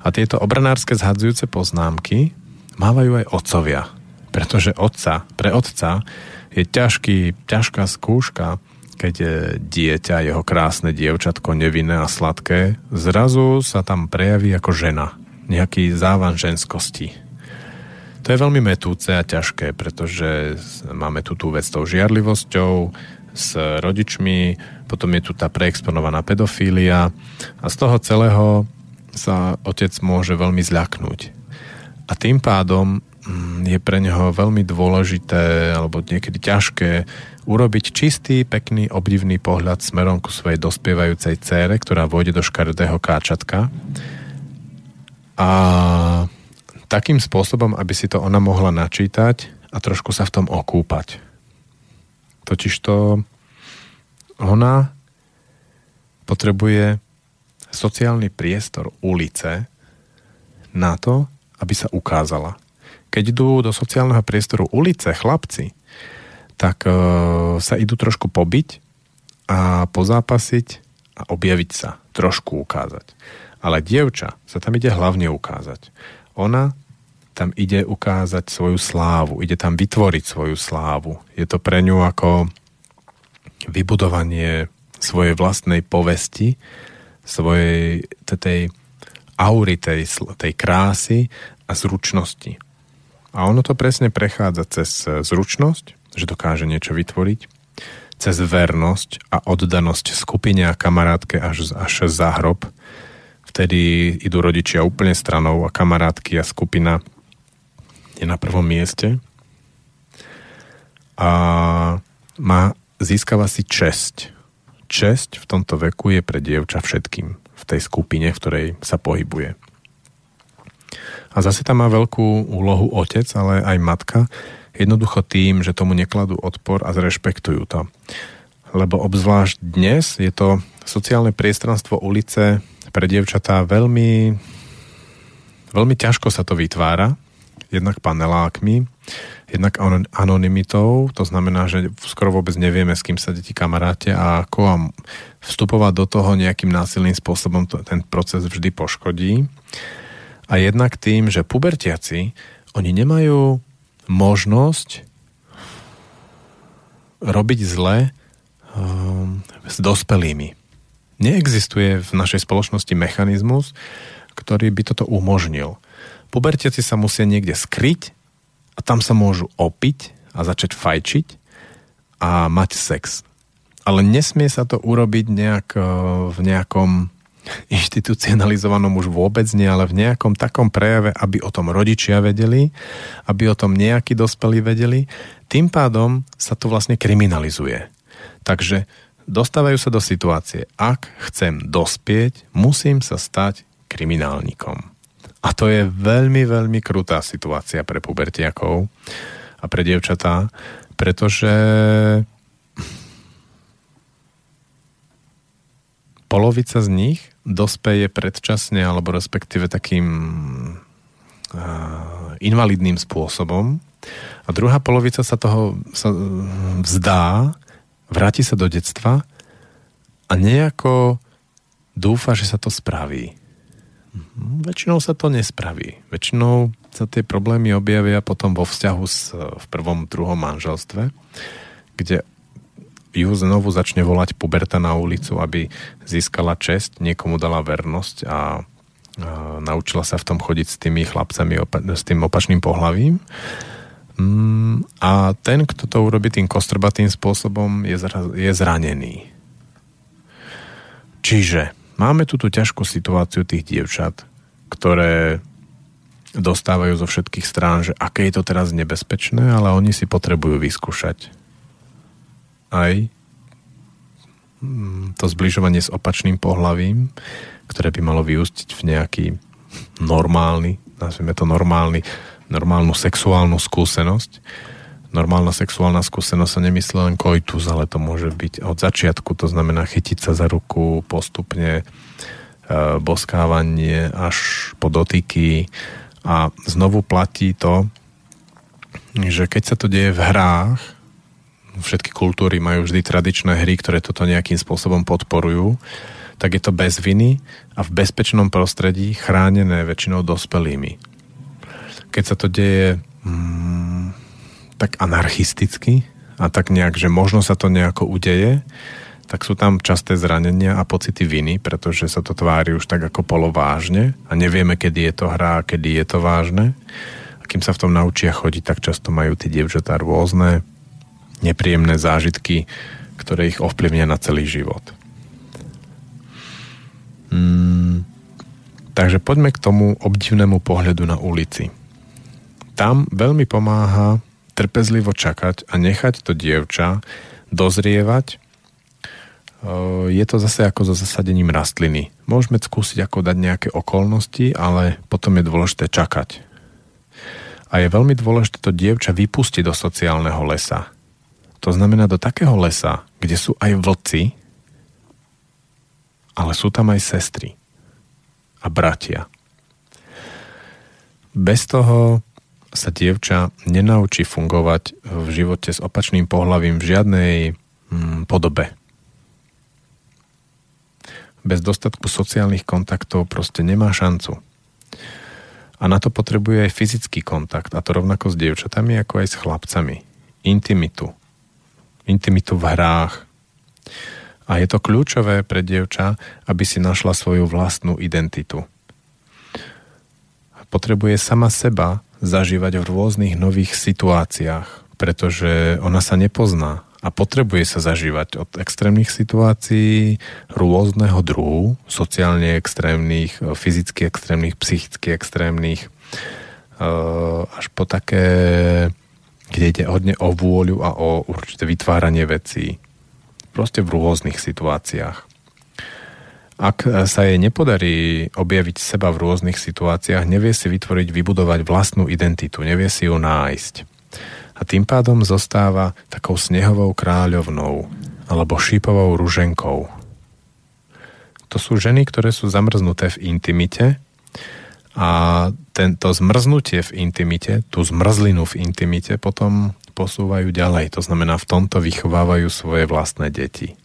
A tieto obranárske zhadzujúce poznámky mávajú aj otcovia. Pretože otca, pre otca je ťažký, ťažká skúška, keď je dieťa, jeho krásne dievčatko, nevinné a sladké, zrazu sa tam prejaví ako žena. Nejaký závan ženskosti to je veľmi metúce a ťažké, pretože máme tu tú vec s tou žiarlivosťou, s rodičmi, potom je tu tá preexponovaná pedofília a z toho celého sa otec môže veľmi zľaknúť. A tým pádom mm, je pre neho veľmi dôležité alebo niekedy ťažké urobiť čistý, pekný, obdivný pohľad smerom ku svojej dospievajúcej cére, ktorá vôjde do škaredého káčatka. A takým spôsobom, aby si to ona mohla načítať a trošku sa v tom okúpať. Totižto ona potrebuje sociálny priestor ulice na to, aby sa ukázala. Keď idú do sociálneho priestoru ulice chlapci, tak e, sa idú trošku pobiť a pozápasiť a objaviť sa, trošku ukázať. Ale dievča sa tam ide hlavne ukázať. Ona tam ide ukázať svoju slávu, ide tam vytvoriť svoju slávu. Je to pre ňu ako vybudovanie svojej vlastnej povesti, svojej tej aury, tej, tej krásy a zručnosti. A ono to presne prechádza cez zručnosť, že dokáže niečo vytvoriť, cez vernosť a oddanosť skupine a kamarátke až, až za hrob. Vtedy idú rodičia úplne stranou a kamarátky a skupina je na prvom mieste a má, získava si česť. Česť v tomto veku je pre dievča všetkým v tej skupine, v ktorej sa pohybuje. A zase tam má veľkú úlohu otec, ale aj matka, jednoducho tým, že tomu nekladú odpor a zrešpektujú to. Lebo obzvlášť dnes je to sociálne priestranstvo ulice pre dievčatá veľmi, veľmi ťažko sa to vytvára, jednak panelákmi, jednak anonymitou, to znamená, že skoro vôbec nevieme, s kým sa deti kamaráte a ako a vstupovať do toho nejakým násilným spôsobom to, ten proces vždy poškodí. A jednak tým, že pubertiaci, oni nemajú možnosť robiť zle um, s dospelými. Neexistuje v našej spoločnosti mechanizmus, ktorý by toto umožnil. Pubertiaci sa musia niekde skryť a tam sa môžu opiť a začať fajčiť a mať sex. Ale nesmie sa to urobiť nejak e, v nejakom [LAUGHS] inštitucionalizovanom už vôbec nie, ale v nejakom takom prejave, aby o tom rodičia vedeli, aby o tom nejakí dospelí vedeli. Tým pádom sa to vlastne kriminalizuje. Takže dostávajú sa do situácie, ak chcem dospieť, musím sa stať kriminálnikom. A to je veľmi, veľmi krutá situácia pre pubertiakov a pre dievčatá, pretože polovica z nich dospeje predčasne alebo respektíve takým uh, invalidným spôsobom a druhá polovica sa toho sa vzdá, vráti sa do detstva a nejako dúfa, že sa to spraví. Mhm, väčšinou sa to nespraví. Väčšinou sa tie problémy objavia potom vo vzťahu s, v prvom, druhom manželstve, kde ju znovu začne volať puberta na ulicu, aby získala čest, niekomu dala vernosť a, a naučila sa v tom chodiť s tými chlapcami, opa- s tým opačným pohlavím. Mm, a ten, kto to urobí tým kostrbatým spôsobom, je, zra- je zranený. Čiže Máme tu tú ťažkú situáciu tých dievčat, ktoré dostávajú zo všetkých strán, že aké je to teraz nebezpečné, ale oni si potrebujú vyskúšať aj mm, to zbližovanie s opačným pohlavím, ktoré by malo vyústiť v nejaký normálny, nazvime to normálny, normálnu sexuálnu skúsenosť. Normálna sexuálna skúsenosť sa nemyslí len koitus, ale to môže byť od začiatku, to znamená chytiť sa za ruku postupne, e, boskávanie až po dotyky a znovu platí to, že keď sa to deje v hrách, všetky kultúry majú vždy tradičné hry, ktoré toto nejakým spôsobom podporujú, tak je to bez viny a v bezpečnom prostredí chránené väčšinou dospelými. Keď sa to deje mm, tak anarchisticky a tak nejak, že možno sa to nejako udeje, tak sú tam časté zranenia a pocity viny, pretože sa to tvári už tak ako polovážne a nevieme, kedy je to hra a kedy je to vážne. A kým sa v tom naučia chodiť, tak často majú tie dievčatá rôzne nepríjemné zážitky, ktoré ich ovplyvnia na celý život. Hmm, takže poďme k tomu obdivnému pohľadu na ulici. Tam veľmi pomáha trpezlivo čakať a nechať to dievča dozrievať. Je to zase ako so zasadením rastliny. Môžeme skúsiť ako dať nejaké okolnosti, ale potom je dôležité čakať. A je veľmi dôležité to dievča vypustiť do sociálneho lesa. To znamená do takého lesa, kde sú aj vlci, ale sú tam aj sestry a bratia. Bez toho sa dievča nenaučí fungovať v živote s opačným pohľavím v žiadnej mm, podobe. Bez dostatku sociálnych kontaktov proste nemá šancu. A na to potrebuje aj fyzický kontakt, a to rovnako s dievčatami, ako aj s chlapcami. Intimitu. Intimitu v hrách. A je to kľúčové pre dievča, aby si našla svoju vlastnú identitu. Potrebuje sama seba zažívať v rôznych nových situáciách, pretože ona sa nepozná a potrebuje sa zažívať od extrémnych situácií rôzneho druhu, sociálne extrémnych, fyzicky extrémnych, psychicky extrémnych, eh, až po také, kde ide hodne o vôľu a o určité vytváranie vecí. Proste v rôznych situáciách. Ak sa jej nepodarí objaviť seba v rôznych situáciách, nevie si vytvoriť, vybudovať vlastnú identitu, nevie si ju nájsť. A tým pádom zostáva takou snehovou kráľovnou alebo šípovou ruženkou. To sú ženy, ktoré sú zamrznuté v intimite a tento zmrznutie v intimite, tú zmrzlinu v intimite potom posúvajú ďalej. To znamená, v tomto vychovávajú svoje vlastné deti.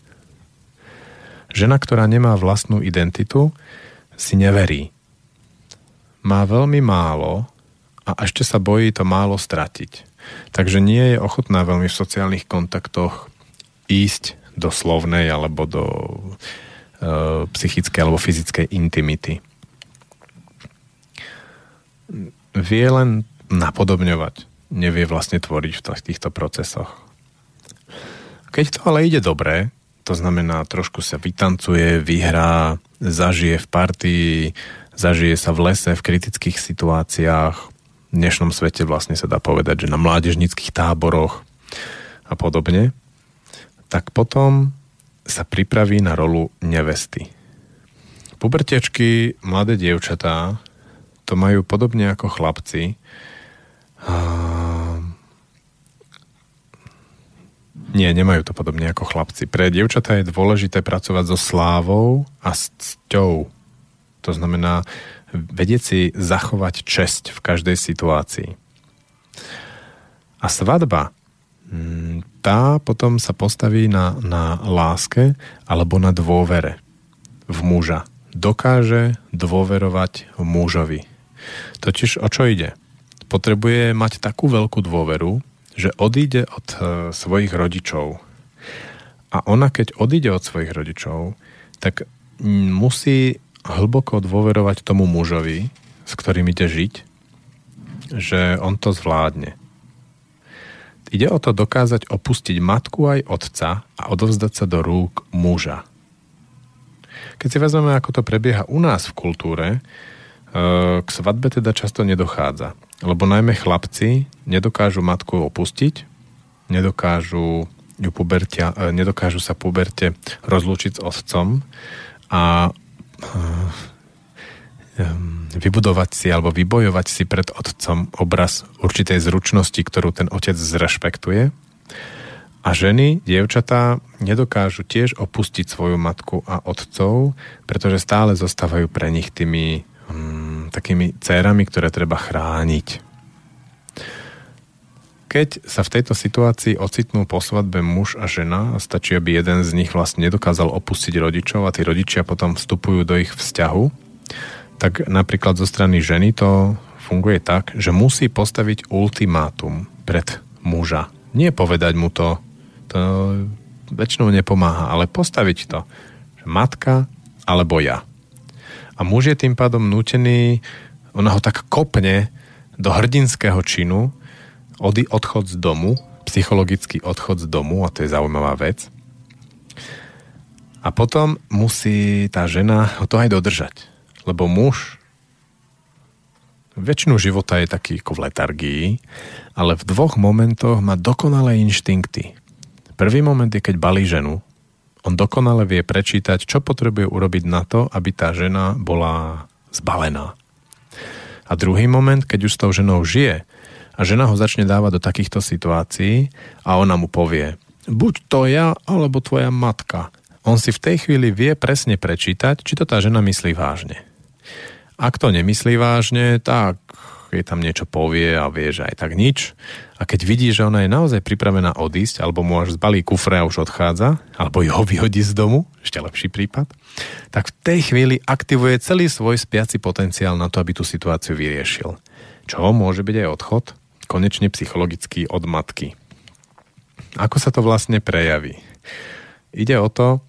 Žena, ktorá nemá vlastnú identitu, si neverí. Má veľmi málo a ešte sa bojí to málo stratiť. Takže nie je ochotná veľmi v sociálnych kontaktoch ísť do slovnej alebo do e, psychickej alebo fyzickej intimity. Vie len napodobňovať, nevie vlastne tvoriť v týchto procesoch. Keď to ale ide dobre, to znamená, trošku sa vytancuje, vyhrá, zažije v partii, zažije sa v lese, v kritických situáciách. V dnešnom svete vlastne sa dá povedať, že na mládežnických táboroch a podobne. Tak potom sa pripraví na rolu nevesty. Pubertečky, mladé dievčatá, to majú podobne ako chlapci. Nie, nemajú to podobne ako chlapci. Pre dievčatá je dôležité pracovať so slávou a s cťou. To znamená vedieť si zachovať česť v každej situácii. A svadba, mm, tá potom sa postaví na, na láske alebo na dôvere v muža. Dokáže dôverovať mužovi. Totiž o čo ide? Potrebuje mať takú veľkú dôveru, že odíde od e, svojich rodičov. A ona, keď odíde od svojich rodičov, tak musí hlboko dôverovať tomu mužovi, s ktorým ide žiť, že on to zvládne. Ide o to dokázať opustiť matku aj otca a odovzdať sa do rúk muža. Keď si vezmeme, ako to prebieha u nás v kultúre, e, k svadbe teda často nedochádza. Lebo najmä chlapci nedokážu matku opustiť, nedokážu ju pubertia, e, nedokážu sa puberte rozlúčiť s otcom a e, vybudovať si alebo vybojovať si pred otcom obraz určitej zručnosti, ktorú ten otec zrešpektuje. A ženy, dievčatá, nedokážu tiež opustiť svoju matku a otcov, pretože stále zostávajú pre nich tými mm, takými cérami, ktoré treba chrániť. Keď sa v tejto situácii ocitnú po svadbe muž a žena stačí, aby jeden z nich vlastne nedokázal opustiť rodičov a tí rodičia potom vstupujú do ich vzťahu, tak napríklad zo strany ženy to funguje tak, že musí postaviť ultimátum pred muža. Nie povedať mu to, to väčšinou nepomáha, ale postaviť to, matka alebo ja. A muž je tým pádom nútený, ona ho tak kopne do hrdinského činu, od, odchod z domu, psychologický odchod z domu, a to je zaujímavá vec. A potom musí tá žena to aj dodržať. Lebo muž väčšinu života je taký ako v letargii, ale v dvoch momentoch má dokonalé inštinkty. Prvý moment je, keď balí ženu. On dokonale vie prečítať, čo potrebuje urobiť na to, aby tá žena bola zbalená. A druhý moment, keď už s tou ženou žije a žena ho začne dávať do takýchto situácií a ona mu povie, buď to ja, alebo tvoja matka. On si v tej chvíli vie presne prečítať, či to tá žena myslí vážne. Ak to nemyslí vážne, tak jej tam niečo povie a vie, že aj tak nič. A keď vidí, že ona je naozaj pripravená odísť, alebo mu až zbalí kufre a už odchádza, alebo ho vyhodí z domu, ešte lepší prípad, tak v tej chvíli aktivuje celý svoj spiaci potenciál na to, aby tú situáciu vyriešil. Čo môže byť aj odchod, konečne psychologicky od matky. Ako sa to vlastne prejaví? Ide o to,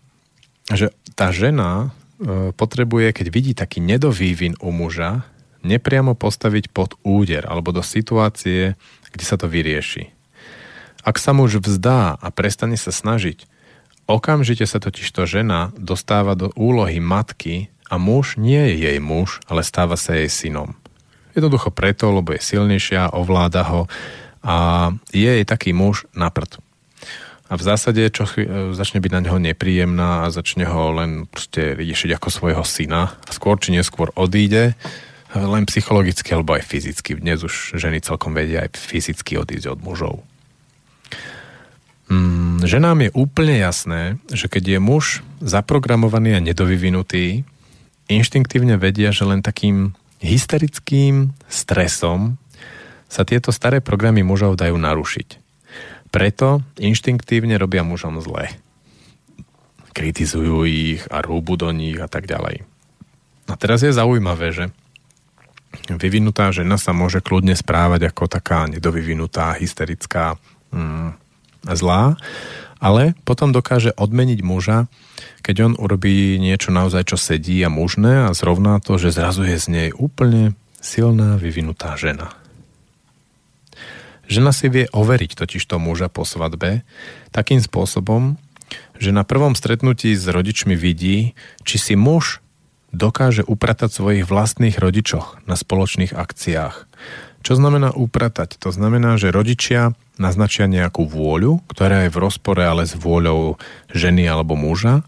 že tá žena e, potrebuje, keď vidí taký nedovývin u muža, nepriamo postaviť pod úder alebo do situácie, kde sa to vyrieši. Ak sa muž vzdá a prestane sa snažiť, okamžite sa totižto žena dostáva do úlohy matky a muž nie je jej muž, ale stáva sa jej synom. Jednoducho preto, lebo je silnejšia, ovláda ho a je jej taký muž na prd. A v zásade čo začne byť na neho nepríjemná a začne ho len riešiť ako svojho syna skôr či neskôr odíde len psychologicky alebo aj fyzicky. Dnes už ženy celkom vedia aj fyzicky odísť od mužov. Mm, ženám je úplne jasné, že keď je muž zaprogramovaný a nedovyvinutý, inštinktívne vedia, že len takým hysterickým stresom sa tieto staré programy mužov dajú narušiť. Preto inštinktívne robia mužom zle. Kritizujú ich a rúbu do nich a tak ďalej. A teraz je zaujímavé, že vyvinutá žena sa môže kľudne správať ako taká nedovyvinutá, hysterická, mm, zlá, ale potom dokáže odmeniť muža, keď on urobí niečo naozaj, čo sedí a mužné a zrovná to, že zrazu je z nej úplne silná, vyvinutá žena. Žena si vie overiť totiž to muža po svadbe takým spôsobom, že na prvom stretnutí s rodičmi vidí, či si muž dokáže upratať svojich vlastných rodičoch na spoločných akciách. Čo znamená upratať? To znamená, že rodičia naznačia nejakú vôľu, ktorá je v rozpore ale s vôľou ženy alebo muža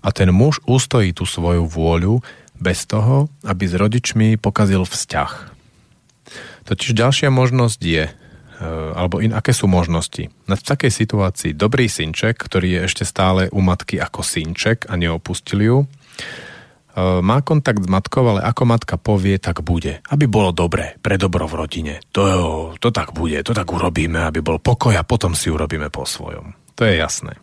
a ten muž ustojí tú svoju vôľu bez toho, aby s rodičmi pokazil vzťah. Totiž ďalšia možnosť je, e, alebo in, aké sú možnosti. Na v takej situácii dobrý synček, ktorý je ešte stále u matky ako synček a neopustil ju, má kontakt s matkou, ale ako matka povie, tak bude. Aby bolo dobre, pre dobro v rodine. To, to tak bude, to tak urobíme, aby bol pokoj a potom si urobíme po svojom. To je jasné.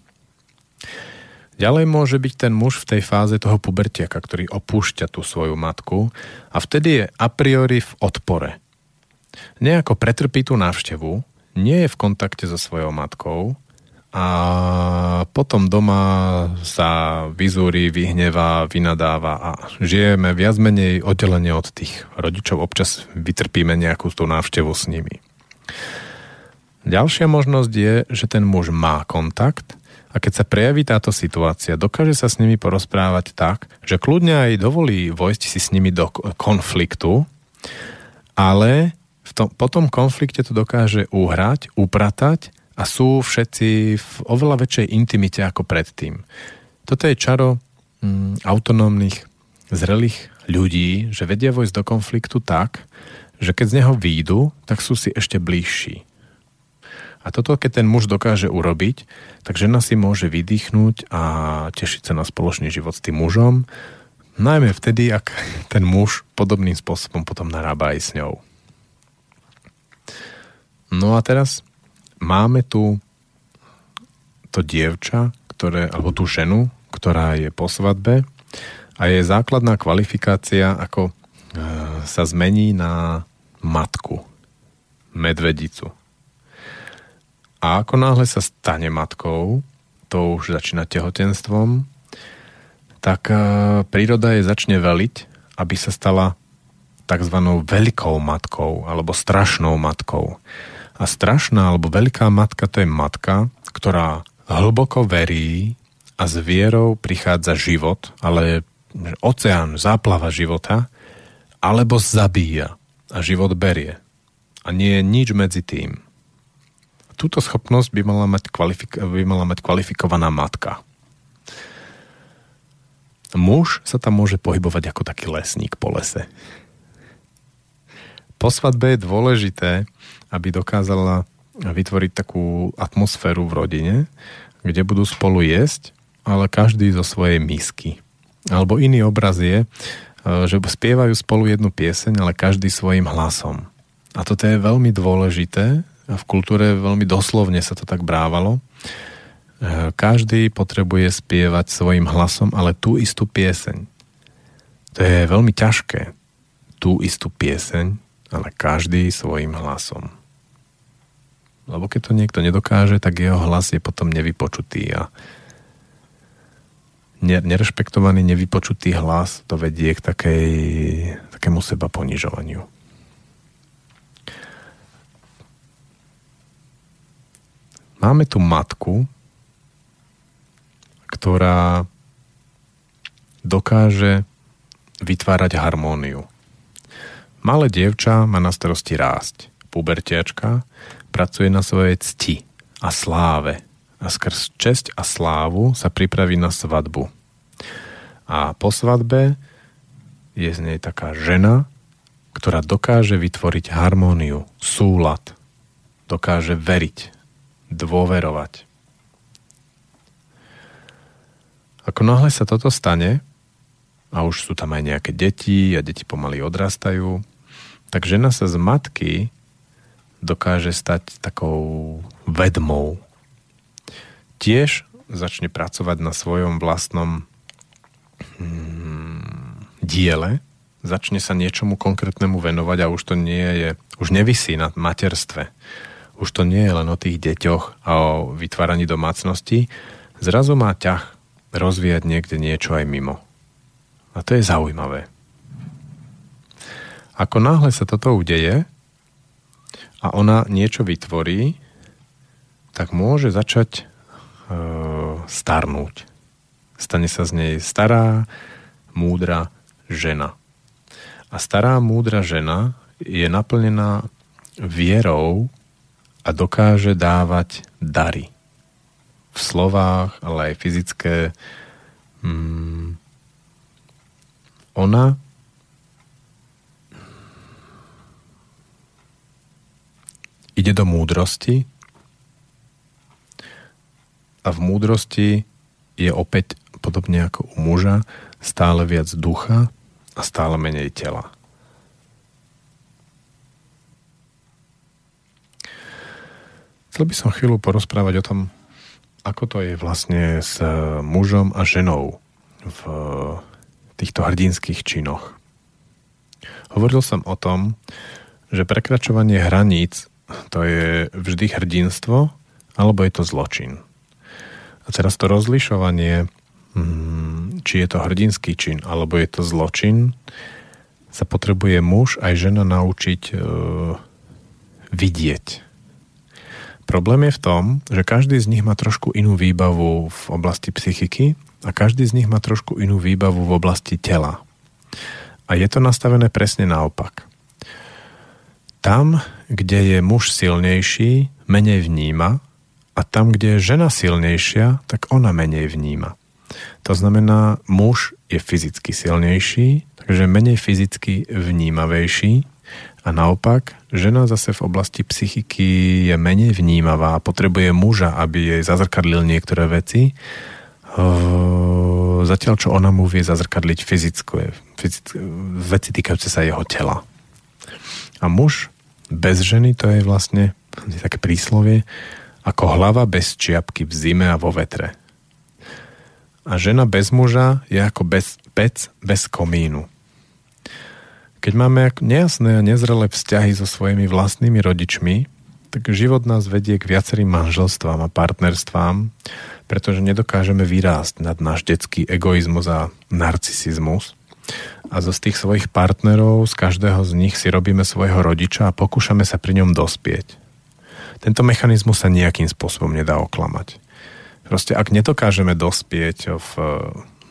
Ďalej môže byť ten muž v tej fáze toho pubertiaka, ktorý opúšťa tú svoju matku a vtedy je a priori v odpore. Nejako pretrpí tú návštevu, nie je v kontakte so svojou matkou, a potom doma sa vyzúri, vyhnevá, vynadáva a žijeme viac menej oddelenie od tých rodičov. Občas vytrpíme nejakú tú návštevu s nimi. Ďalšia možnosť je, že ten muž má kontakt a keď sa prejaví táto situácia, dokáže sa s nimi porozprávať tak, že kľudne aj dovolí vojsť si s nimi do konfliktu, ale v tom, po tom konflikte to dokáže uhrať, upratať a sú všetci v oveľa väčšej intimite ako predtým. Toto je čaro mm, autonómnych, zrelých ľudí, že vedia vojsť do konfliktu tak, že keď z neho výjdu, tak sú si ešte bližší. A toto, keď ten muž dokáže urobiť, tak žena si môže vydýchnuť a tešiť sa na spoločný život s tým mužom, najmä vtedy, ak ten muž podobným spôsobom potom narába aj s ňou. No a teraz máme tu to dievča, ktoré, alebo tú ženu, ktorá je po svadbe a je základná kvalifikácia, ako e, sa zmení na matku, medvedicu. A ako náhle sa stane matkou, to už začína tehotenstvom, tak e, príroda jej začne veliť, aby sa stala tzv. veľkou matkou alebo strašnou matkou. A strašná alebo veľká matka to je matka, ktorá hlboko verí a s vierou prichádza život, ale oceán, záplava života, alebo zabíja a život berie. A nie je nič medzi tým túto schopnosť by mala mať, kvalifik- by mala mať kvalifikovaná matka. Muž sa tam môže pohybovať ako taký lesník po lese. Po svadbe je dôležité, aby dokázala vytvoriť takú atmosféru v rodine, kde budú spolu jesť, ale každý zo svojej misky. Alebo iný obraz je, e, že spievajú spolu jednu pieseň, ale každý svojim hlasom. A toto je veľmi dôležité, v kultúre veľmi doslovne sa to tak brávalo. E, každý potrebuje spievať svojim hlasom, ale tú istú pieseň. To je veľmi ťažké. Tú istú pieseň, ale každý svojim hlasom. Lebo keď to niekto nedokáže, tak jeho hlas je potom nevypočutý a nerešpektovaný, nevypočutý hlas to vedie k takej, takému seba ponižovaniu. Máme tu matku, ktorá dokáže vytvárať harmóniu. Malé dievča má na starosti rásť. Pubertiačka pracuje na svojej cti a sláve a skrz česť a slávu sa pripraví na svadbu. A po svadbe je z nej taká žena, ktorá dokáže vytvoriť harmóniu, súlad, dokáže veriť, dôverovať. Ako náhle sa toto stane, a už sú tam aj nejaké deti a deti pomaly odrastajú, tak žena sa z matky dokáže stať takou vedmou. Tiež začne pracovať na svojom vlastnom hmm, diele, začne sa niečomu konkrétnemu venovať a už to nie je, už nevisí na materstve už to nie je len o tých deťoch a o vytváraní domácnosti, zrazu má ťah rozvíjať niekde niečo aj mimo. A to je zaujímavé. Ako náhle sa toto udeje a ona niečo vytvorí, tak môže začať e, starnúť. Stane sa z nej stará, múdra žena. A stará, múdra žena je naplnená vierou a dokáže dávať dary. V slovách, ale aj fyzické. Mm, ona ide do múdrosti a v múdrosti je opäť podobne ako u muža stále viac ducha a stále menej tela. Chcel by som chvíľu porozprávať o tom, ako to je vlastne s mužom a ženou v týchto hrdinských činoch. Hovoril som o tom, že prekračovanie hraníc to je vždy hrdinstvo, alebo je to zločin. A teraz to rozlišovanie, mm, či je to hrdinský čin, alebo je to zločin, sa potrebuje muž aj žena naučiť e, vidieť Problém je v tom, že každý z nich má trošku inú výbavu v oblasti psychiky a každý z nich má trošku inú výbavu v oblasti tela. A je to nastavené presne naopak. Tam, kde je muž silnejší, menej vníma a tam, kde je žena silnejšia, tak ona menej vníma. To znamená, muž je fyzicky silnejší, Takže menej fyzicky vnímavejší a naopak, žena zase v oblasti psychiky je menej vnímavá, potrebuje muža, aby jej zazrkadlil niektoré veci, zatiaľ čo ona mu vie zazrkadliť fyzické, fyzické veci týkajúce sa jeho tela. A muž bez ženy to je vlastne je také príslovie, ako hlava bez čiapky v zime a vo vetre. A žena bez muža je ako bez, pec bez komínu. Keď máme nejasné a nezrelé vzťahy so svojimi vlastnými rodičmi, tak život nás vedie k viacerým manželstvám a partnerstvám, pretože nedokážeme vyrásť nad náš detský egoizmus a narcisizmus. A zo z tých svojich partnerov, z každého z nich si robíme svojho rodiča a pokúšame sa pri ňom dospieť. Tento mechanizmus sa nejakým spôsobom nedá oklamať. Proste ak nedokážeme dospieť v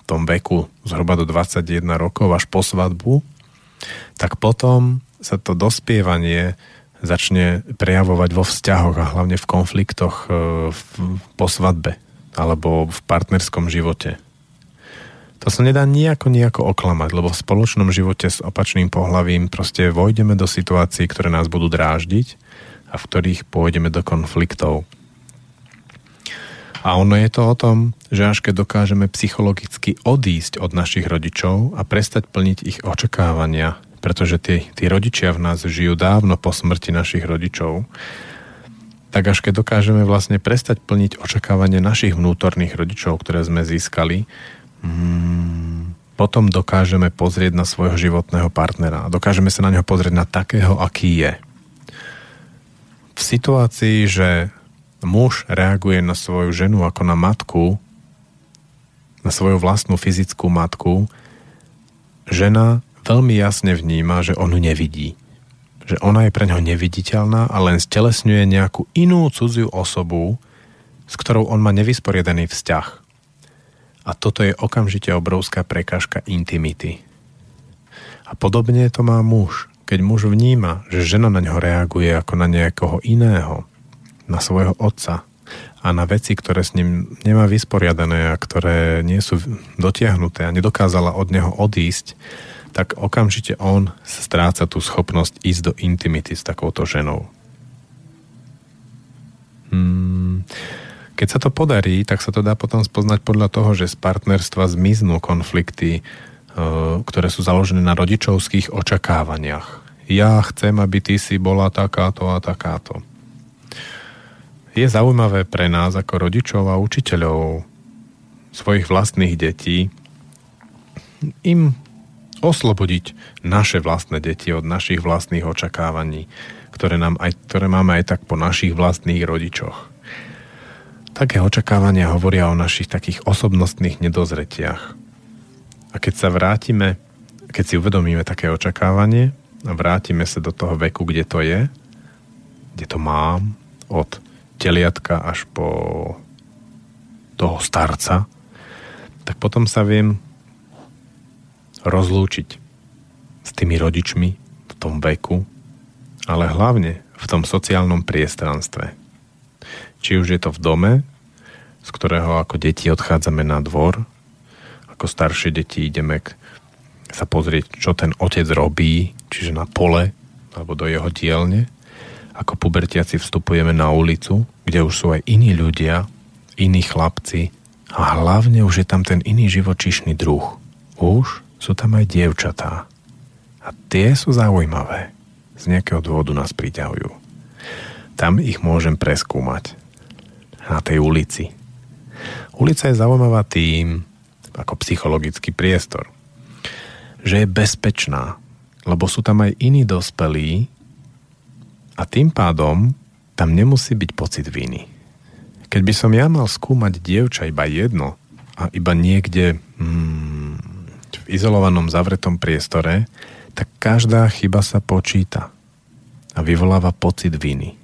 tom veku zhruba do 21 rokov až po svadbu, tak potom sa to dospievanie začne prejavovať vo vzťahoch a hlavne v konfliktoch e, po svadbe alebo v partnerskom živote. To sa nedá nejako nejako oklamať, lebo v spoločnom živote s opačným pohlavím proste vojdeme do situácií, ktoré nás budú dráždiť a v ktorých pôjdeme do konfliktov. A ono je to o tom, že až keď dokážeme psychologicky odísť od našich rodičov a prestať plniť ich očakávania, pretože tí, tí rodičia v nás žijú dávno po smrti našich rodičov, tak až keď dokážeme vlastne prestať plniť očakávanie našich vnútorných rodičov, ktoré sme získali, hmm, potom dokážeme pozrieť na svojho životného partnera dokážeme sa na neho pozrieť na takého, aký je. V situácii, že muž reaguje na svoju ženu ako na matku, na svoju vlastnú fyzickú matku, žena veľmi jasne vníma, že on nevidí. Že ona je pre ňo neviditeľná a len stelesňuje nejakú inú cudziu osobu, s ktorou on má nevysporiadaný vzťah. A toto je okamžite obrovská prekážka intimity. A podobne to má muž. Keď muž vníma, že žena na ňo reaguje ako na nejakého iného, na svojho otca a na veci, ktoré s ním nemá vysporiadané a ktoré nie sú dotiahnuté a nedokázala od neho odísť, tak okamžite on stráca tú schopnosť ísť do intimity s takouto ženou. Hmm. Keď sa to podarí, tak sa to dá potom spoznať podľa toho, že z partnerstva zmiznú konflikty, e, ktoré sú založené na rodičovských očakávaniach. Ja chcem, aby ty si bola takáto a takáto je zaujímavé pre nás ako rodičov a učiteľov svojich vlastných detí im oslobodiť naše vlastné deti od našich vlastných očakávaní, ktoré, nám aj, ktoré máme aj tak po našich vlastných rodičoch. Také očakávania hovoria o našich takých osobnostných nedozretiach. A keď sa vrátime, keď si uvedomíme také očakávanie a vrátime sa do toho veku, kde to je, kde to mám, od teliatka až po toho starca, tak potom sa viem rozlúčiť s tými rodičmi v tom veku, ale hlavne v tom sociálnom priestranstve. Či už je to v dome, z ktorého ako deti odchádzame na dvor, ako staršie deti ideme k, sa pozrieť, čo ten otec robí, čiže na pole alebo do jeho dielne, ako pubertiaci vstupujeme na ulicu, kde už sú aj iní ľudia, iní chlapci a hlavne už je tam ten iný živočíšny druh. Už sú tam aj dievčatá. A tie sú zaujímavé. Z nejakého dôvodu nás priťahujú. Tam ich môžem preskúmať. Na tej ulici. Ulica je zaujímavá tým, ako psychologický priestor, že je bezpečná, lebo sú tam aj iní dospelí, a tým pádom tam nemusí byť pocit viny. Keď by som ja mal skúmať dievča iba jedno a iba niekde hmm, v izolovanom zavretom priestore, tak každá chyba sa počíta a vyvoláva pocit viny.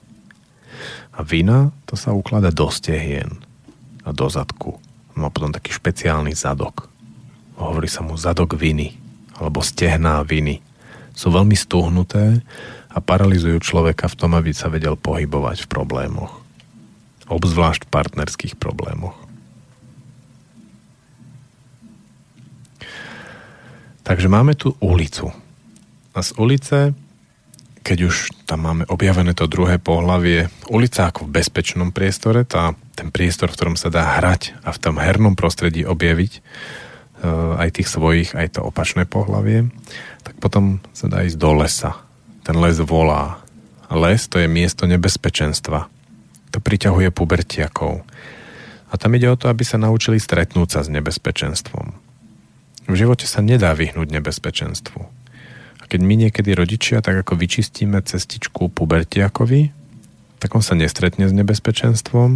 A vina to sa uklada do stehien do zadku. Má potom taký špeciálny zadok. Hovorí sa mu zadok viny alebo stehná viny. Sú veľmi stuhnuté a paralizujú človeka v tom, aby sa vedel pohybovať v problémoch. Obzvlášť v partnerských problémoch. Takže máme tu ulicu. A z ulice, keď už tam máme objavené to druhé pohlavie, ulica ako v bezpečnom priestore, tá, ten priestor, v ktorom sa dá hrať a v tom hernom prostredí objaviť e, aj tých svojich, aj to opačné pohlavie, tak potom sa dá ísť do lesa. Ten les volá. Les to je miesto nebezpečenstva. To priťahuje pubertiakov. A tam ide o to, aby sa naučili stretnúť sa s nebezpečenstvom. V živote sa nedá vyhnúť nebezpečenstvu. Keď my niekedy rodičia tak ako vyčistíme cestičku pubertiakovi, tak on sa nestretne s nebezpečenstvom.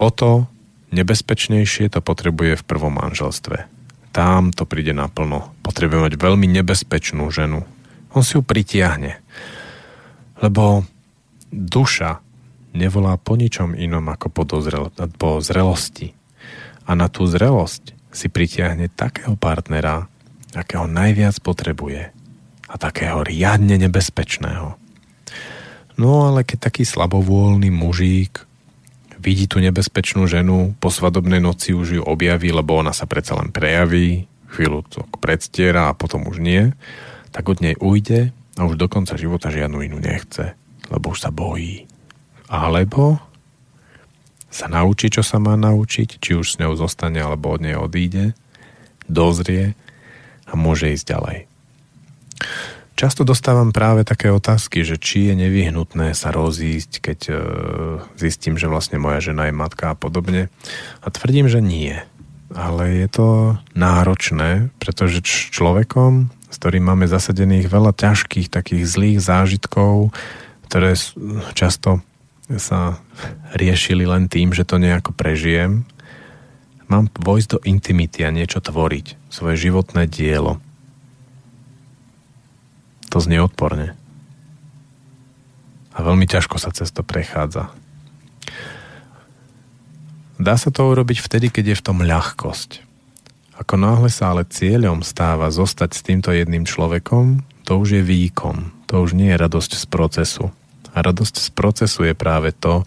O to nebezpečnejšie to potrebuje v prvom manželstve. Tam to príde naplno. Potrebuje mať veľmi nebezpečnú ženu. On si ju pritiahne. Lebo duša nevolá po ničom inom ako po, dozrel, po zrelosti. A na tú zrelosť si pritiahne takého partnera, akého najviac potrebuje a takého riadne nebezpečného. No ale keď taký slabovôľný mužík vidí tú nebezpečnú ženu, po svadobnej noci už ju objaví, lebo ona sa predsa len prejaví, chvíľu to predstiera a potom už nie, tak od nej ujde a už do konca života žiadnu inú nechce, lebo už sa bojí alebo sa naučí, čo sa má naučiť, či už s ňou zostane, alebo od nej odíde, dozrie a môže ísť ďalej. Často dostávam práve také otázky, že či je nevyhnutné sa rozísť, keď e, zistím, že vlastne moja žena je matka a podobne. A tvrdím, že nie. Ale je to náročné, pretože č- človekom, s ktorým máme zasadených veľa ťažkých, takých zlých zážitkov, ktoré často sa riešili len tým, že to nejako prežijem. Mám vojsť do intimity a niečo tvoriť. Svoje životné dielo. To znie odporne. A veľmi ťažko sa cez to prechádza. Dá sa to urobiť vtedy, keď je v tom ľahkosť. Ako náhle sa ale cieľom stáva zostať s týmto jedným človekom, to už je výkon, to už nie je radosť z procesu. A radosť z procesu je práve to,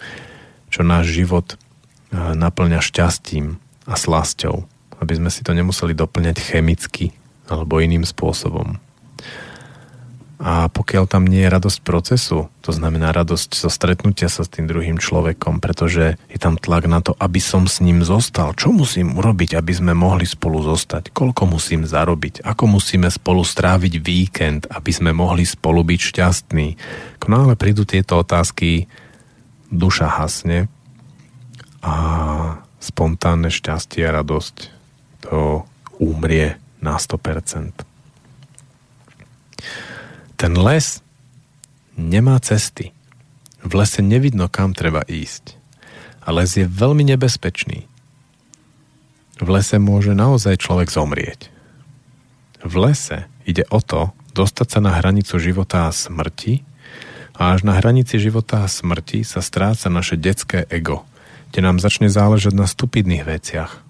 čo náš život eh, naplňa šťastím a slasťou, aby sme si to nemuseli doplňať chemicky alebo iným spôsobom. A pokiaľ tam nie je radosť procesu, to znamená radosť zo stretnutia sa s tým druhým človekom, pretože je tam tlak na to, aby som s ním zostal. Čo musím urobiť, aby sme mohli spolu zostať? Koľko musím zarobiť? Ako musíme spolu stráviť víkend, aby sme mohli spolu byť šťastní? Ako náhle prídu tieto otázky, duša hasne a spontánne šťastie a radosť to umrie na 100%. Ten les nemá cesty. V lese nevidno, kam treba ísť. A les je veľmi nebezpečný. V lese môže naozaj človek zomrieť. V lese ide o to dostať sa na hranicu života a smrti a až na hranici života a smrti sa stráca naše detské ego, kde nám začne záležať na stupidných veciach.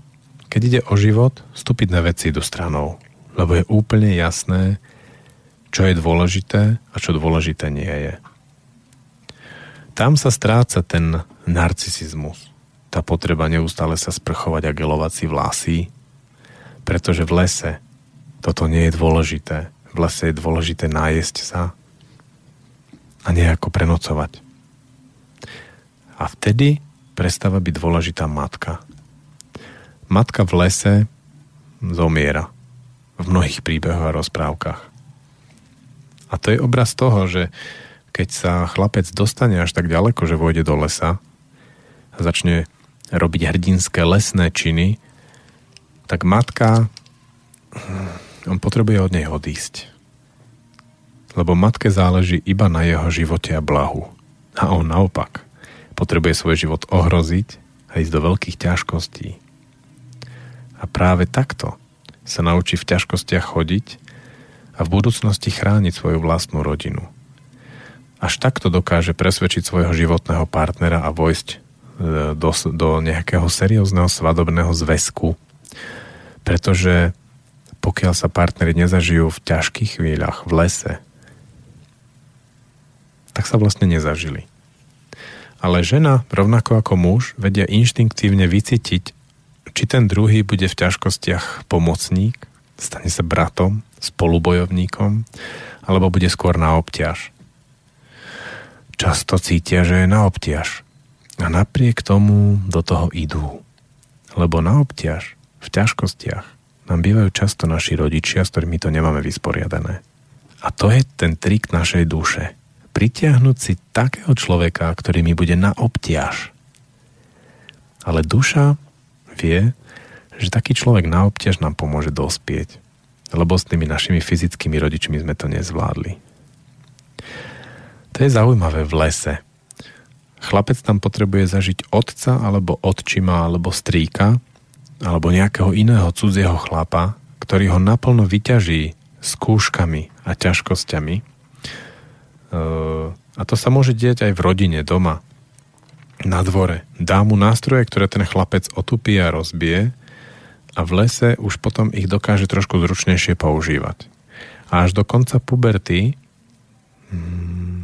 Keď ide o život, stupidné veci idú stranou, lebo je úplne jasné, čo je dôležité a čo dôležité nie je. Tam sa stráca ten narcisizmus, tá potreba neustále sa sprchovať a gelovať si vlasy, pretože v lese toto nie je dôležité. V lese je dôležité nájsť sa a nejako prenocovať. A vtedy prestáva byť dôležitá matka. Matka v lese zomiera v mnohých príbehoch a rozprávkach. A to je obraz toho, že keď sa chlapec dostane až tak ďaleko, že vôjde do lesa a začne robiť hrdinské lesné činy, tak matka, hm, on potrebuje od nej odísť. Lebo matke záleží iba na jeho živote a blahu. A on naopak potrebuje svoj život ohroziť a ísť do veľkých ťažkostí. A práve takto sa naučí v ťažkostiach chodiť a v budúcnosti chrániť svoju vlastnú rodinu. Až takto dokáže presvedčiť svojho životného partnera a vojsť e, do, do nejakého seriózneho svadobného zväzku. Pretože pokiaľ sa partneri nezažijú v ťažkých chvíľach v lese, tak sa vlastne nezažili. Ale žena, rovnako ako muž, vedia inštinktívne vycítiť, či ten druhý bude v ťažkostiach pomocník Stane sa bratom, spolubojovníkom, alebo bude skôr na obťaž. Často cítia, že je na obťaž. A napriek tomu do toho idú. Lebo na obťaž, v ťažkostiach, nám bývajú často naši rodičia, s ktorými to nemáme vysporiadané. A to je ten trik našej duše. Pritiahnuť si takého človeka, ktorý mi bude na obťaž. Ale duša vie, že taký človek na obťaž nám pomôže dospieť. Lebo s tými našimi fyzickými rodičmi sme to nezvládli. To je zaujímavé v lese. Chlapec tam potrebuje zažiť otca alebo otčima alebo strýka alebo nejakého iného cudzieho chlapa, ktorý ho naplno vyťaží skúškami a ťažkosťami. E, a to sa môže diať aj v rodine, doma, na dvore. Dá mu nástroje, ktoré ten chlapec otupí a rozbije a v lese už potom ich dokáže trošku zručnejšie používať. A až do konca puberty hmm,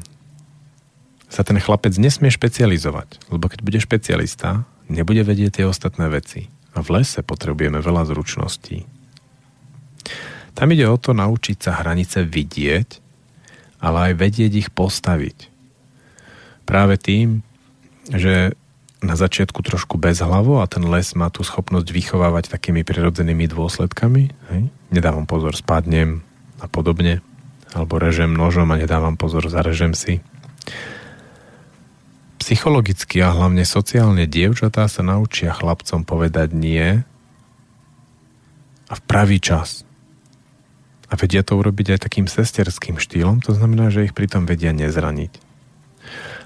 sa ten chlapec nesmie špecializovať, lebo keď bude špecialista, nebude vedieť tie ostatné veci. A v lese potrebujeme veľa zručností. Tam ide o to naučiť sa hranice vidieť, ale aj vedieť ich postaviť. Práve tým, že na začiatku trošku bez hlavo a ten les má tú schopnosť vychovávať takými prirodzenými dôsledkami. Hej? Nedávam pozor, spadnem a podobne. Alebo režem nožom a nedávam pozor, zarežem si. Psychologicky a hlavne sociálne dievčatá sa naučia chlapcom povedať nie a v pravý čas. A vedia to urobiť aj takým sesterským štýlom, to znamená, že ich pritom vedia nezraniť.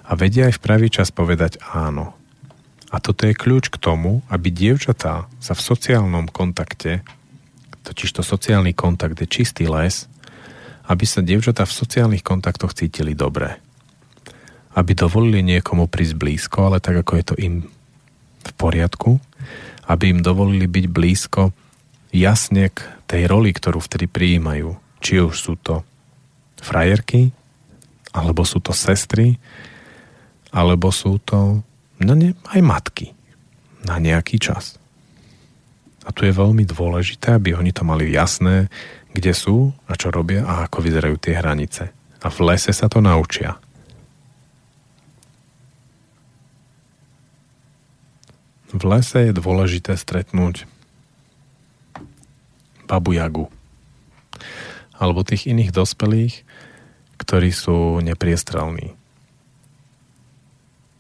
A vedia aj v pravý čas povedať áno. A toto je kľúč k tomu, aby dievčatá sa v sociálnom kontakte, totiž to sociálny kontakt je čistý les, aby sa dievčatá v sociálnych kontaktoch cítili dobre aby dovolili niekomu prísť blízko, ale tak, ako je to im v poriadku, aby im dovolili byť blízko jasne k tej roli, ktorú vtedy prijímajú. Či už sú to frajerky, alebo sú to sestry, alebo sú to no ne, aj matky na nejaký čas. A tu je veľmi dôležité, aby oni to mali jasné, kde sú a čo robia a ako vyzerajú tie hranice. A v lese sa to naučia. V lese je dôležité stretnúť babu Jagu alebo tých iných dospelých, ktorí sú nepriestrelní,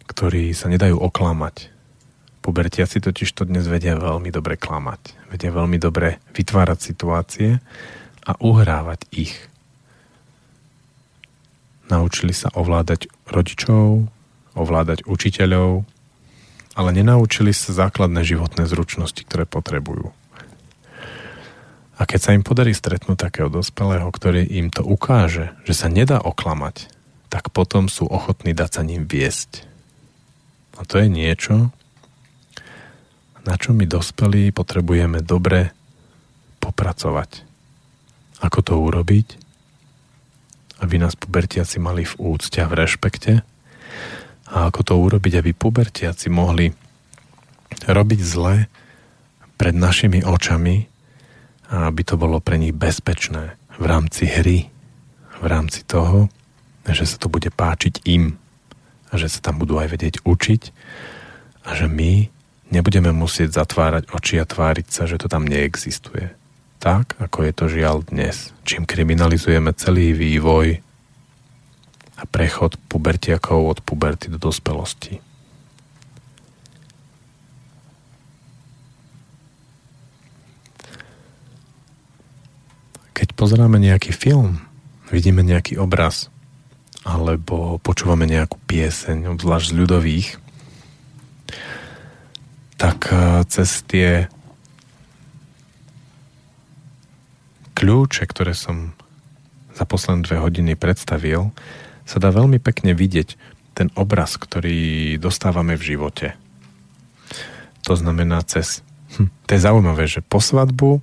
ktorí sa nedajú oklamať. Pubertiaci totiž to dnes vedia veľmi dobre klamať, vedia veľmi dobre vytvárať situácie a uhrávať ich. Naučili sa ovládať rodičov, ovládať učiteľov, ale nenaučili sa základné životné zručnosti, ktoré potrebujú. A keď sa im podarí stretnúť takého dospelého, ktorý im to ukáže, že sa nedá oklamať, tak potom sú ochotní dať sa ním viesť. A to je niečo, na čo my dospelí potrebujeme dobre popracovať. Ako to urobiť? Aby nás pubertiaci mali v úcte a v rešpekte, a ako to urobiť, aby pubertiaci mohli robiť zle pred našimi očami a aby to bolo pre nich bezpečné v rámci hry, v rámci toho, že sa to bude páčiť im a že sa tam budú aj vedieť učiť a že my nebudeme musieť zatvárať oči a tváriť sa, že to tam neexistuje. Tak, ako je to žiaľ dnes, čím kriminalizujeme celý vývoj a prechod pubertiakov od puberty do dospelosti. Keď pozeráme nejaký film, vidíme nejaký obraz alebo počúvame nejakú pieseň, obzvlášť z ľudových, tak eh, cez tie kľúče, ktoré som za posledné dve hodiny predstavil, sa dá veľmi pekne vidieť ten obraz, ktorý dostávame v živote. To znamená cez... Hm, to je zaujímavé, že po svadbu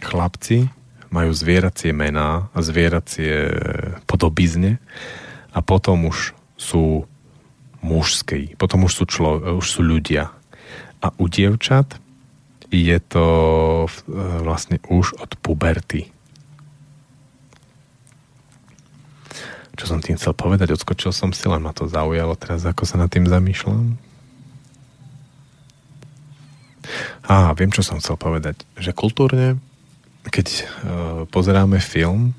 chlapci majú zvieracie mená a zvieracie podobizne a potom už sú mužskí, potom už sú, člo, už sú ľudia. A u dievčat je to vlastne už od puberty. Čo som tým chcel povedať? Odskočil som si, len ma to zaujalo teraz, ako sa nad tým zamýšľam. Á, viem, čo som chcel povedať. Že kultúrne, keď uh, pozeráme film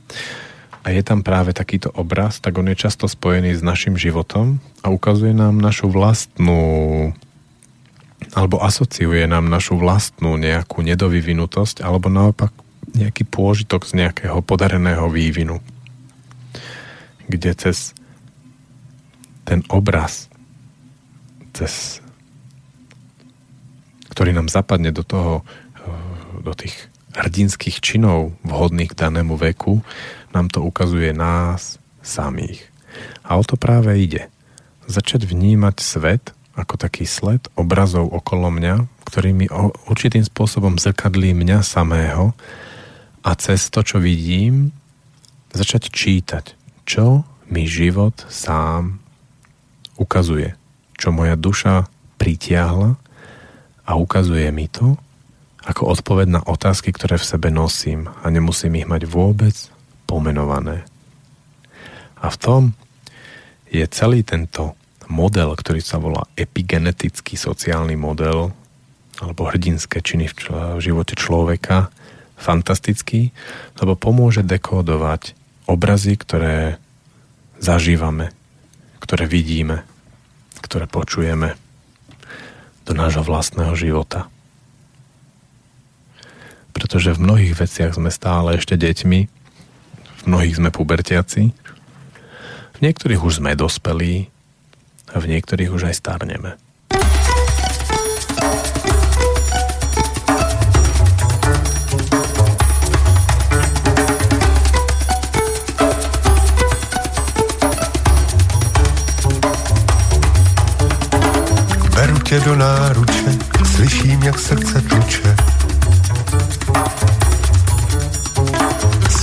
a je tam práve takýto obraz, tak on je často spojený s našim životom a ukazuje nám našu vlastnú alebo asociuje nám našu vlastnú nejakú nedovyvinutosť alebo naopak nejaký pôžitok z nejakého podareného vývinu. Kde cez ten obraz, cez ktorý nám zapadne do toho, do tých hrdinských činov vhodných k danému veku, nám to ukazuje nás samých. A o to práve ide. Začať vnímať svet ako taký sled obrazov okolo mňa, ktorý mi určitým spôsobom zrkadlí mňa samého a cez to, čo vidím, začať čítať, čo mi život sám ukazuje, čo moja duša pritiahla a ukazuje mi to ako odpoveď na otázky, ktoré v sebe nosím a nemusím ich mať vôbec pomenované. A v tom je celý tento model, ktorý sa volá epigenetický sociálny model alebo hrdinské činy v, čl- v živote človeka fantastický, lebo pomôže dekódovať obrazy, ktoré zažívame, ktoré vidíme, ktoré počujeme do nášho vlastného života. Pretože v mnohých veciach sme stále ešte deťmi, mnohých sme pubertiaci, v niektorých už sme dospelí, a v niektorých už aj starneme. Beru tě do náruče, slyším, jak srdce tluče.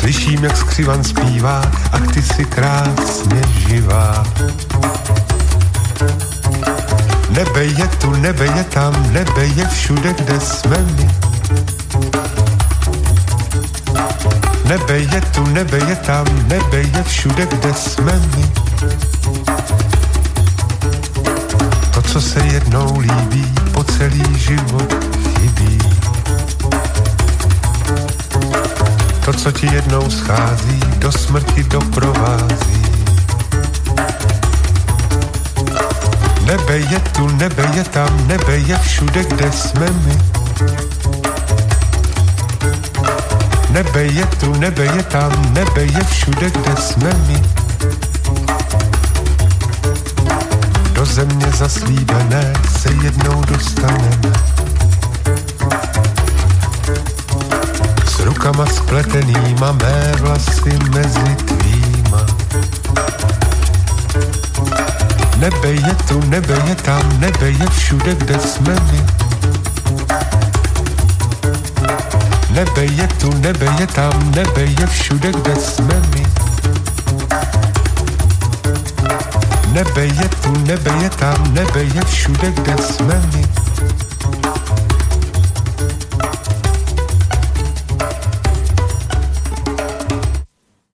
Slyším, jak skřivan zpívá, a ty si krásně živá. Nebe je tu, nebe je tam, nebe je všude, kde jsme my. Nebe je tu, nebe je tam, nebe je všude, kde jsme my. To, co se jednou líbí, po celý život chybí. To, co ti jednou schází, do smrti doprovází. Nebe je tu, nebe je tam, nebe je všude, kde jsme my. Nebe je tu, nebe je tam, nebe je všude, kde jsme my. Do země zaslíbené se jednou dostaneme. Rukama spletenýma mé vlasy mezi tvýma Nebe je tu, nebe je tam, nebe je všude, kde jsme my. Nebe je tu, nebe je tam, nebe je všude, kde jsme my. Nebe je tu, nebe je tam, nebe je všude, kde jsme my.